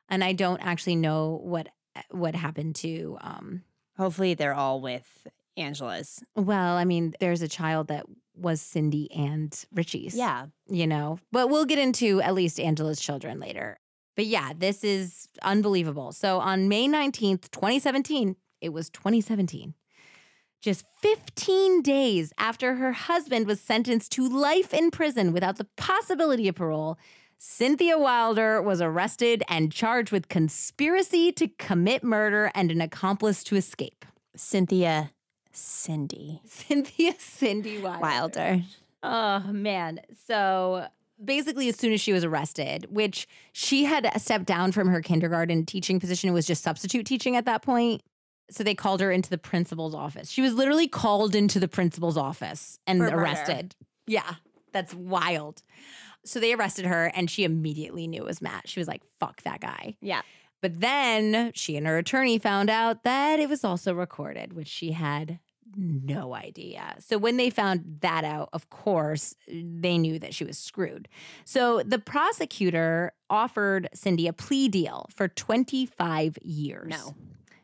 And I don't actually know what what happened to. Um, Hopefully, they're all with Angila's. well, I mean, there's a child that was Cindy and Richie's. Yeah. you know, but we'll get into at least Angila's children later. But yeah, this is unbelievable. So on May 19th, 2017, it was 2017. Just 15 days after her husband was sentenced to life in prison without the possibility of parole, Cynthia Wilder was arrested and charged with conspiracy to commit murder and an accomplice to escape. Cynthia Cindy Cynthia Cindy Wilder. Wilder. Oh man. So basically as soon as she was arrested, which she had stepped down from her kindergarten teaching position and was just substitute teaching at that point. So they called her into the principal's office. She was literally called into the principal's office and For murder. arrested. Yeah. That's wild. So they arrested her and she immediately knew it was Matt. She was like, fuck that guy. Yeah. But then she and her attorney found out that it was also recorded, which she had no idea. So when they found that out, of course, they knew that she was screwed. So the prosecutor offered Cindy a plea deal for 25 years. No.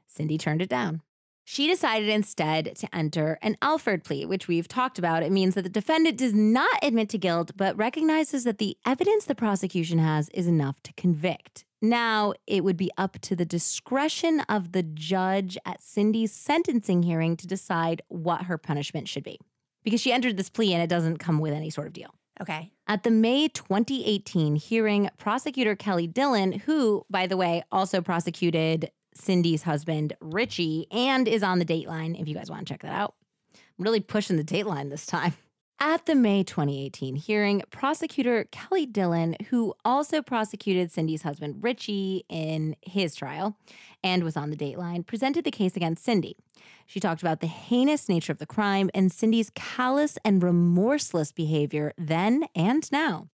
Cindy turned it down. She decided instead to enter an Alford plea, which we've talked about. It means that the defendant does not admit to guilt, but recognizes that the evidence the prosecution has is enough to convict. Now, it would be up to the discretion of the judge at Cindy's sentencing hearing to decide what her punishment should be. Because she entered this plea and it doesn't come with any sort of deal. Okay. At the May 2018 hearing, prosecutor Kelly Dillon, who, by the way, also prosecuted Cindy's husband, Richie, and is on the Dateline if you guys want to check that out. I'm really pushing the Dateline this time. (laughs) At the May 2018 hearing, prosecutor Kelly Dillon, who also prosecuted Cindy's husband Richie in his trial and was on the dateline, presented the case against Cindy. She talked about the heinous nature of the crime and Cindy's callous and remorseless behavior then and now.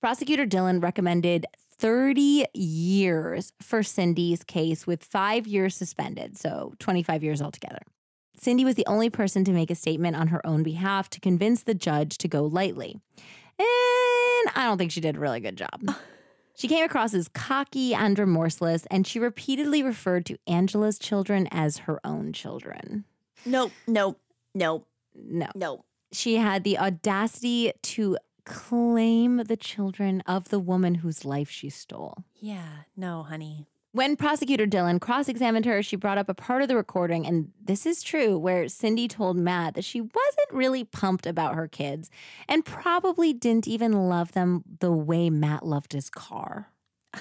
Prosecutor Dillon recommended 30 years for Cindy's case with five years suspended, so 25 years altogether. Cindy was the only person to make a statement on her own behalf to convince the judge to go lightly. And I don't think she did a really good job. (laughs) She came across as cocky and remorseless, and she repeatedly referred to Angila's children as her own children. Nope, nope, nope, No. nope. She had the audacity to claim the children of the woman whose life she stole. Yeah, no, honey. When prosecutor Dillon cross examined her, she brought up a part of the recording, and this is true, where Cindy told Matt that she wasn't really pumped about her kids and probably didn't even love them the way Matt loved his car. (laughs)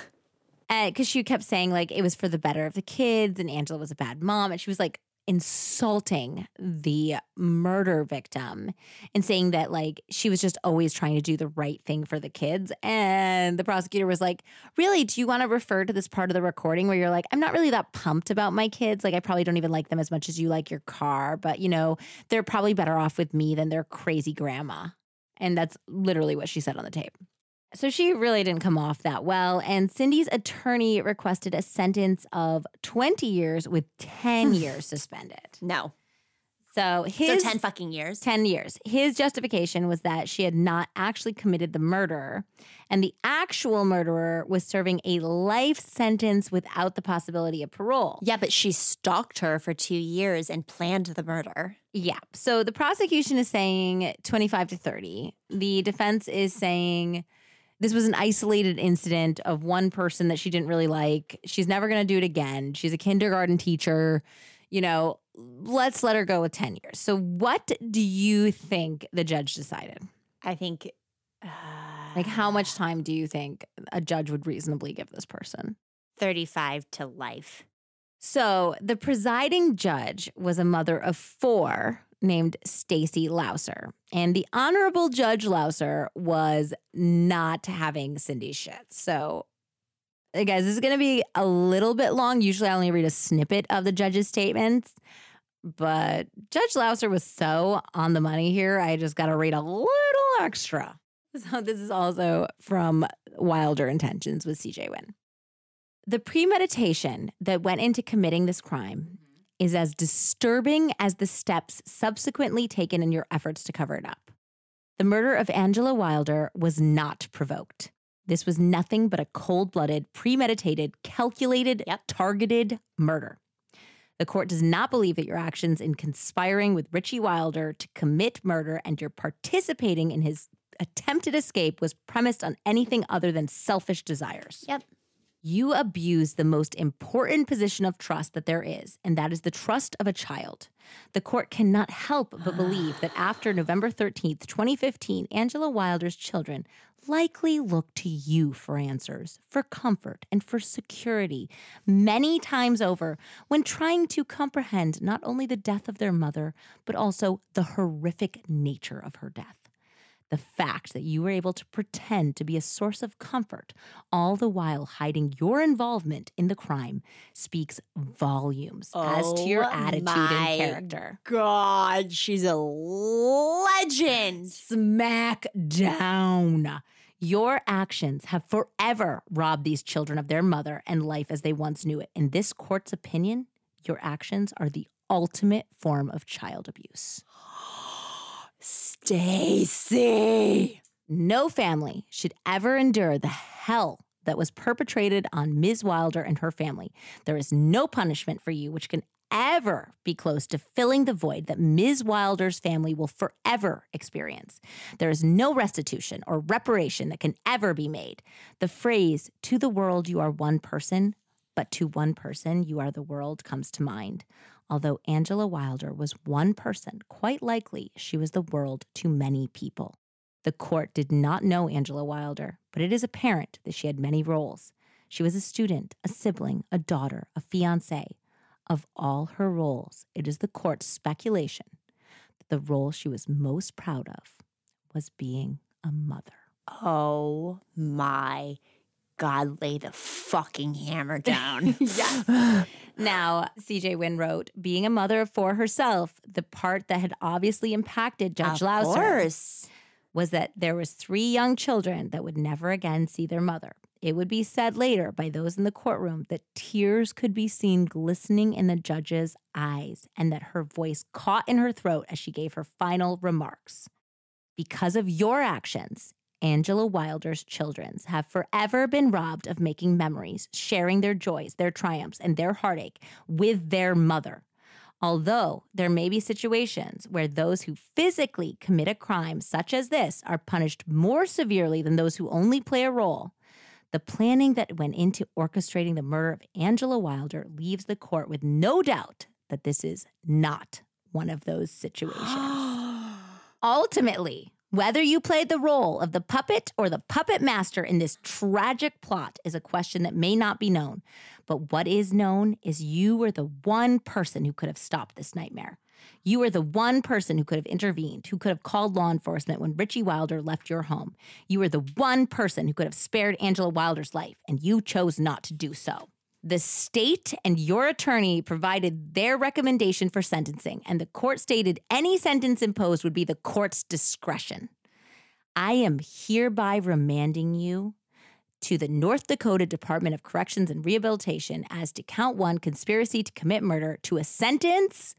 Eh, because she kept saying, like, it was for the better of the kids, and Angila was a bad mom. And she was like, insulting the murder victim and saying that like she was just always trying to do the right thing for the kids. And the prosecutor was like really? Do you want to refer to this part of the recording where you're like i'm not really that pumped about my kids. Like i probably don't even like them as much as you like your car but you know they're probably better off with me than their crazy grandma and that's literally what she said on the tape so she really didn't come off that well. And Cindy's attorney requested a sentence of 20 years with 10 (sighs) years suspended. No. So his so 10 fucking years. 10 years. His justification was that she had not actually committed the murder, and the actual murderer was serving a life sentence without the possibility of parole. Yeah, but she stalked her for two years and planned the murder. Yeah. So the prosecution is saying 25 to 30. The defense is saying this was an isolated incident of one person that she didn't really like. She's never going to do it again. She's a kindergarten teacher. You know, let's let her go with 10 years. So, what do you think the judge decided? I think. Uh, Like, how much time do you think a judge would reasonably give this person? 35 to life. So, the presiding judge was a mother of four named Stacy Louser. And the Honorable Judge Louser was not having Cindy's shit. So, guys, this is going to be a little bit long. Usually I only read a snippet of the judge's statements, but Judge Louser was so on the money here. I just got to read a little extra. So, this is also from Wilder Intentions with CJ Wynn. The premeditation that went into committing this crime is as disturbing as the steps subsequently taken in your efforts to cover it up. The murder of Angila Wilder was not provoked. This was nothing but a cold blooded, premeditated, calculated, Yep. targeted murder. The court does not believe that your actions in conspiring with Richie Wilder to commit murder and your participating in his attempted escape was premised on anything other than selfish desires. Yep. You abuse the most important position of trust that there is, and that is the trust of a child. The court cannot help but believe that (sighs) after November 13th, 2015, Angila Wilder's children likely looked to you for answers, for comfort, and for security many times over when trying to comprehend not only the death of their mother, but also the horrific nature of her death. The fact that you were able to pretend to be a source of comfort, all the while hiding your involvement in the crime, speaks volumes as to your Oh attitude and character. God, she's a legend. Smack down. Your actions have forever robbed these children of their mother and life as they once knew it. In this court's opinion, your actions are the ultimate form of child abuse. (gasps) (gasps) (gasps) Stacy. No family should ever endure the hell that was perpetrated on Ms. Wilder and her family. There is no punishment for you which can ever be close to filling the void that Ms. Wilder's family will forever experience. There is no restitution or reparation that can ever be made. The phrase, to the world you are one person, but to one person you are the world, comes to mind. Although Angila Wilder was one person, quite likely she was the world to many people. The court did not know Angila Wilder, but it is apparent that she had many roles. She was a student, a sibling, a daughter, a fiancée. Of all her roles, it is the court's speculation that the role she was most proud of was being a mother. Oh my God, lay the fucking hammer down. (laughs) yes. (laughs) now, CJ Wynn wrote, being a mother of four herself, the part that had obviously impacted Judge of Louser course. was that there was three young children that would never again see their mother. It would be said later by those in the courtroom that tears could be seen glistening in the judge's eyes and that her voice caught in her throat as she gave her final remarks. Because of your actions, Angila Wilder's children's have forever been robbed of making memories, sharing their joys, their triumphs, and their heartache with their mother. Although there may be situations where those who physically commit a crime such as this are punished more severely than those who only play a role, the planning that went into orchestrating the murder of Angila Wilder leaves the court with no doubt that this is not one of those situations. (gasps) Ultimately, whether you played the role of the puppet or the puppet master in this tragic plot is a question that may not be known. But what is known is you were the one person who could have stopped this nightmare. You were the one person who could have intervened, who could have called law enforcement when Richie Wilder left your home. You were the one person who could have spared Angila Wilder's life, and you chose not to do so. The state and your attorney provided their recommendation for sentencing, and the court stated any sentence imposed would be the court's discretion. I am hereby remanding you to the North Dakota Department of Corrections and Rehabilitation as to count one conspiracy to commit murder to a sentence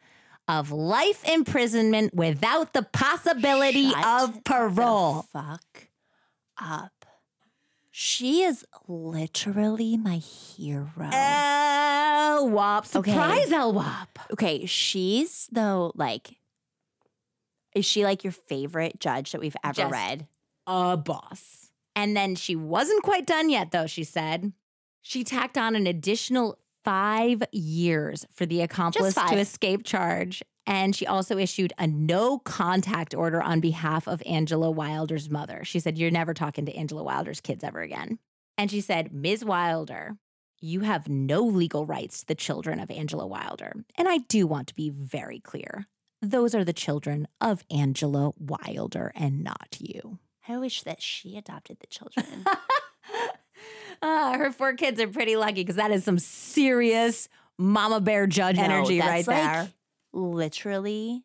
of life imprisonment without the possibility Shut of parole. Fuck up. She is literally my hero. Okay. Surprise, El Wop. okay, she's though like is she like your favorite judge that we've ever Just- read? a boss. And then she wasn't quite done yet, though, she said. She tacked on an additional five years for the accomplice to escape charge. And she also issued a no contact order on behalf of Angila Wilder's mother. She said, You're never talking to Angila Wilder's kids ever again. And she said, Ms. Wilder, you have no legal rights to the children of Angila Wilder. And I do want to be very clear. Those are the children of Angila Wilder and not you. I wish that she adopted the children. (laughs) Ah, her four kids are pretty lucky because that is some serious mama bear judge No, energy right like, there. Literally,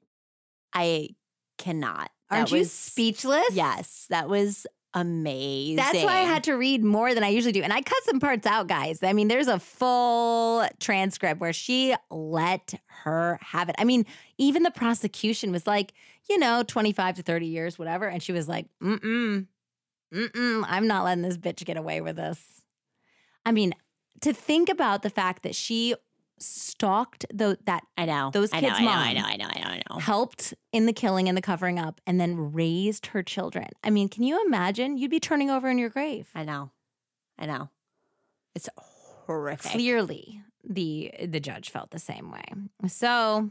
I cannot. Aren't That you was- speechless? Yes, that was amazing. That's why I had to read more than I usually do. And I cut some parts out, guys. I mean, there's a full transcript where she let her have it. I mean, even the prosecution was like, you know, 25 to 30 years, whatever. And she was like, mm mm, mm mm, I'm not letting this bitch get away with this. I mean, to think about the fact that she stalked the, that I know Those kids' I know, mom. I know, I know, I know, I know. helped in the killing and the covering up and then raised her children. I mean, can you imagine? You'd be turning over in your grave. I know, I know. It's horrific. Clearly, the the judge felt the same way. So,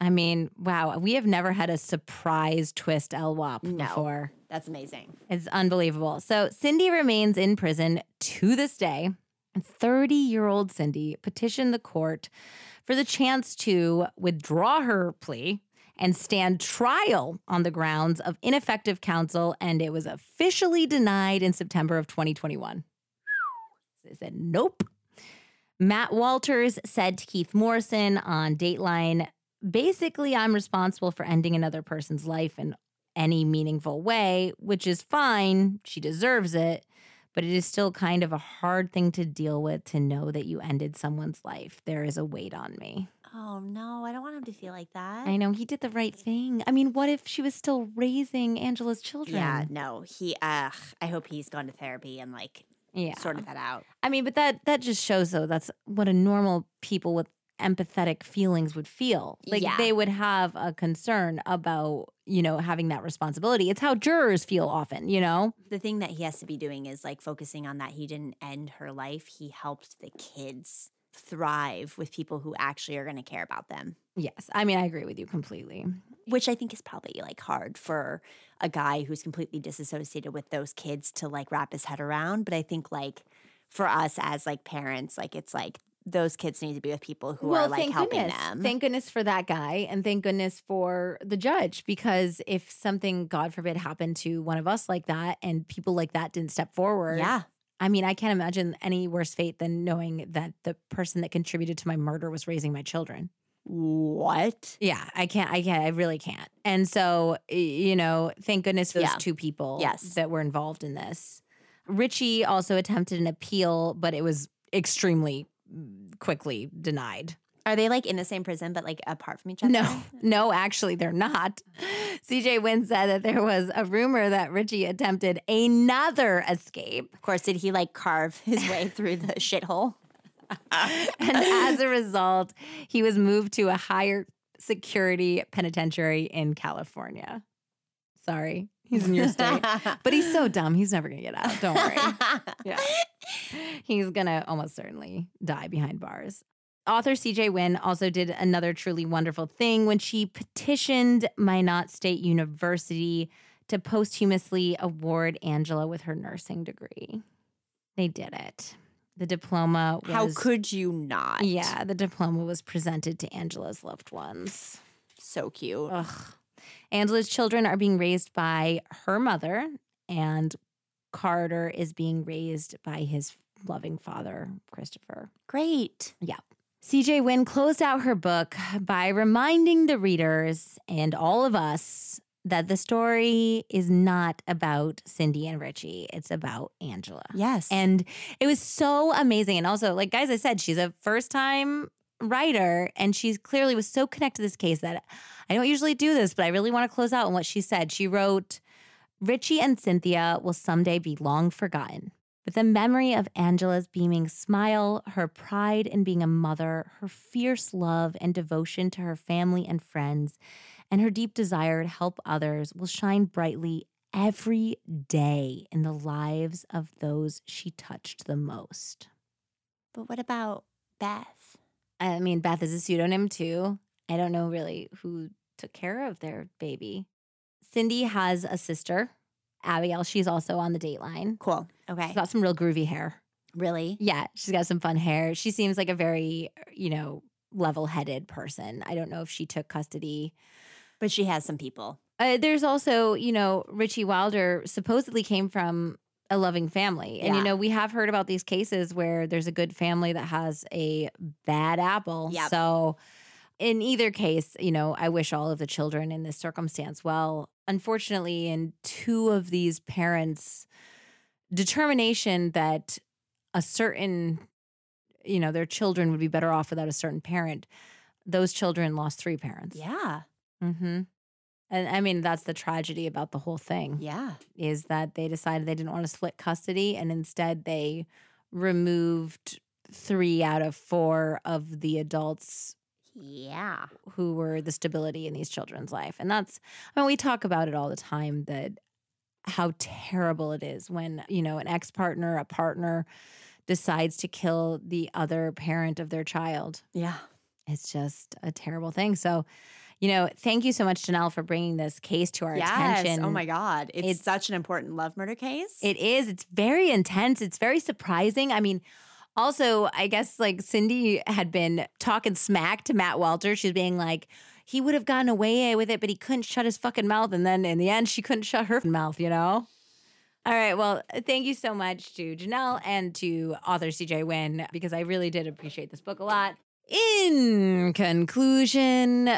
I mean, wow, we have never had a surprise twist LWOP No. before. That's amazing. It's unbelievable. So, Cindy remains in prison to this day. 30 year old Cindy petitioned the court for the chance to withdraw her plea and stand trial on the grounds of ineffective counsel, and it was officially denied in September of 2021. They said, nope. Matt Walters said to Keith Morrison on Dateline basically, I'm responsible for ending another person's life in any meaningful way, which is fine. She deserves it. But it is still kind of a hard thing to deal with to know that you ended someone's life. There is a weight on me. Oh no, I don't want him to feel like that. I know he did the right thing. I mean, what if she was still raising Angila's children? Yeah, no, he. Ugh, I hope he's gone to therapy and like Yeah. sorted that out. I mean, but that that just shows though that's what a normal people with empathetic feelings would feel. Like Yeah. they would have a concern about, you know, having that responsibility. It's how jurors feel often, you know? The thing that he has to be doing is like focusing on that he didn't end her life. He helped the kids thrive with people who actually are going to care about them, Yes. I mean, I agree with you completely. which I think is probably like hard for a guy who's completely disassociated with those kids to like wrap his head around. But I think like for us as like parents, like it's like those kids need to be with people who well, are like helping goodness. them. Thank goodness for that guy, and thank goodness for the judge. Because if something, God forbid, happened to one of us like that, and people like that didn't step forward, yeah. I mean, I can't imagine any worse fate than knowing that the person that contributed to my murder was raising my children. What? Yeah, I can't. I can't. I really can't. And so, you know, thank goodness those Yeah. two people Yes. that were involved in this. Richie also attempted an appeal, but it was extremely quickly denied. Are they like in the same prison but like apart from each other? No, (laughs) no, actually, they're not. Uh-huh. CJ Wynn said that there was a rumor that Richie attempted another escape. Of course, did he like carve his way (laughs) through the shithole? (laughs) And as a result, he was moved to a higher security penitentiary in California. Sorry, he's in your state. (laughs) But he's so dumb, he's never gonna get out. Don't worry. (laughs) Yeah. He's gonna almost certainly die behind bars. Author CJ Wynn also did another truly wonderful thing when she petitioned Minot State University to posthumously award Angila with her nursing degree. They did it. The diploma was How could you not? Yeah, the diploma was presented to Angila's loved ones. So cute. Ugh. Angila's children are being raised by her mother, and Carter is being raised by his loving father, Christopher. Great. Yeah. CJ Wynn closed out her book by reminding the readers and all of us that the story is not about Cindy and Richie, it's about Angila. Yes. And it was so amazing. And also, like guys, I said, she's a first time writer and she clearly was so connected to this case that I don't usually do this, but I really want to close out on what she said. She wrote, Richie and Cynthia will someday be long forgotten. But the memory of Angila's beaming smile, her pride in being a mother, her fierce love and devotion to her family and friends, and her deep desire to help others will shine brightly every day in the lives of those she touched the most. but what about Beth? I mean, Beth is a pseudonym too. I don't know really who took care of their baby. Cindy has a sister, Abigail. She's also on the dateline. Cool. Okay. She's got some real groovy hair. really? Yeah, she's got some fun hair. She seems like a very, you know, level headed person. I don't know if she took custody. But she has some people. Uh, there's also, you know, Richie Wilder supposedly came from a loving family. And, you know, we have heard about these cases where there's a good family that has a bad apple. Yep. So, in either case, you know, I wish all of the children in this circumstance well. Unfortunately, in two of these parents' determination that a certain, you know, their children would be better off without a certain parent, those children lost three parents. Yeah. Mm-hmm. And I mean, that's the tragedy about the whole thing Yeah. is that they decided they didn't want to split custody and instead they removed three out of four of the adults Yeah. who were the stability in these children's life. And that's, I mean, we talk about it all the time that how terrible it is when, you know, an ex partner, a partner decides to kill the other parent of their child Yeah. it's just a terrible thing. So, you know, thank you so much, Janelle, for bringing this case to our oh attention. Oh my God. It's, It's- such an important love murder case. It is. It's very intense. It's very surprising. I mean, also, I guess like Cindy had been talking smack to Matt Walter. She's being like, he would have gotten away with it, but he couldn't shut his fucking mouth. And then in the end, she couldn't shut her mouth, you know? All right. Well, thank you so much to Janelle and to author CJ Wynn because I really did appreciate this book a lot. In conclusion,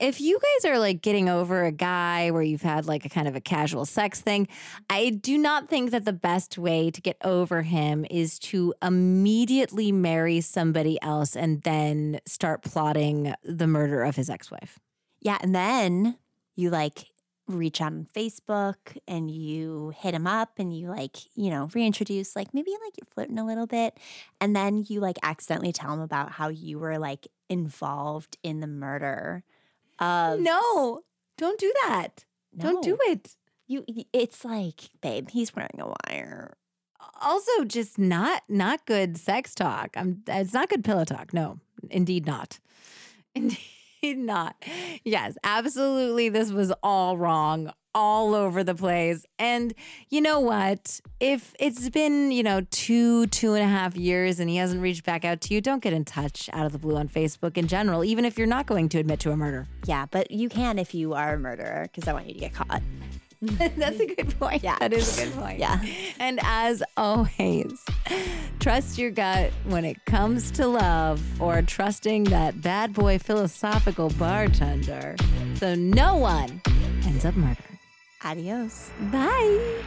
if you guys are like getting over a guy where you've had like a kind of a casual sex thing, I do not think that the best way to get over him is to immediately marry somebody else and then start plotting the murder of his ex wife. yeah. And then you like reach out on Facebook and you hit him up and you like, you know, reintroduce, like maybe like you're flirting a little bit. And then you like accidentally tell him about how you were like involved in the murder of. No, don't do that. Don't do it. You, it's like, babe, he's wearing a wire. Also, just not not good sex talk. I'm it's not good pillow talk. No, indeed not. Indeed, (laughs) not. Yes, absolutely. This was all wrong, all over the place. And you know what? If it's been, you know, two, two and a half years and he hasn't reached back out to you, don't get in touch out of the blue on Facebook in general, even if you're not going to admit to a murder. Yeah, but you can if you are a murderer because I want you to get caught. (laughs) That's a good point. Yeah. That is a good point. Yeah. And as always, trust your gut when it comes to love or trusting that bad boy philosophical bartender so no one ends up murdered. Adios. Bye.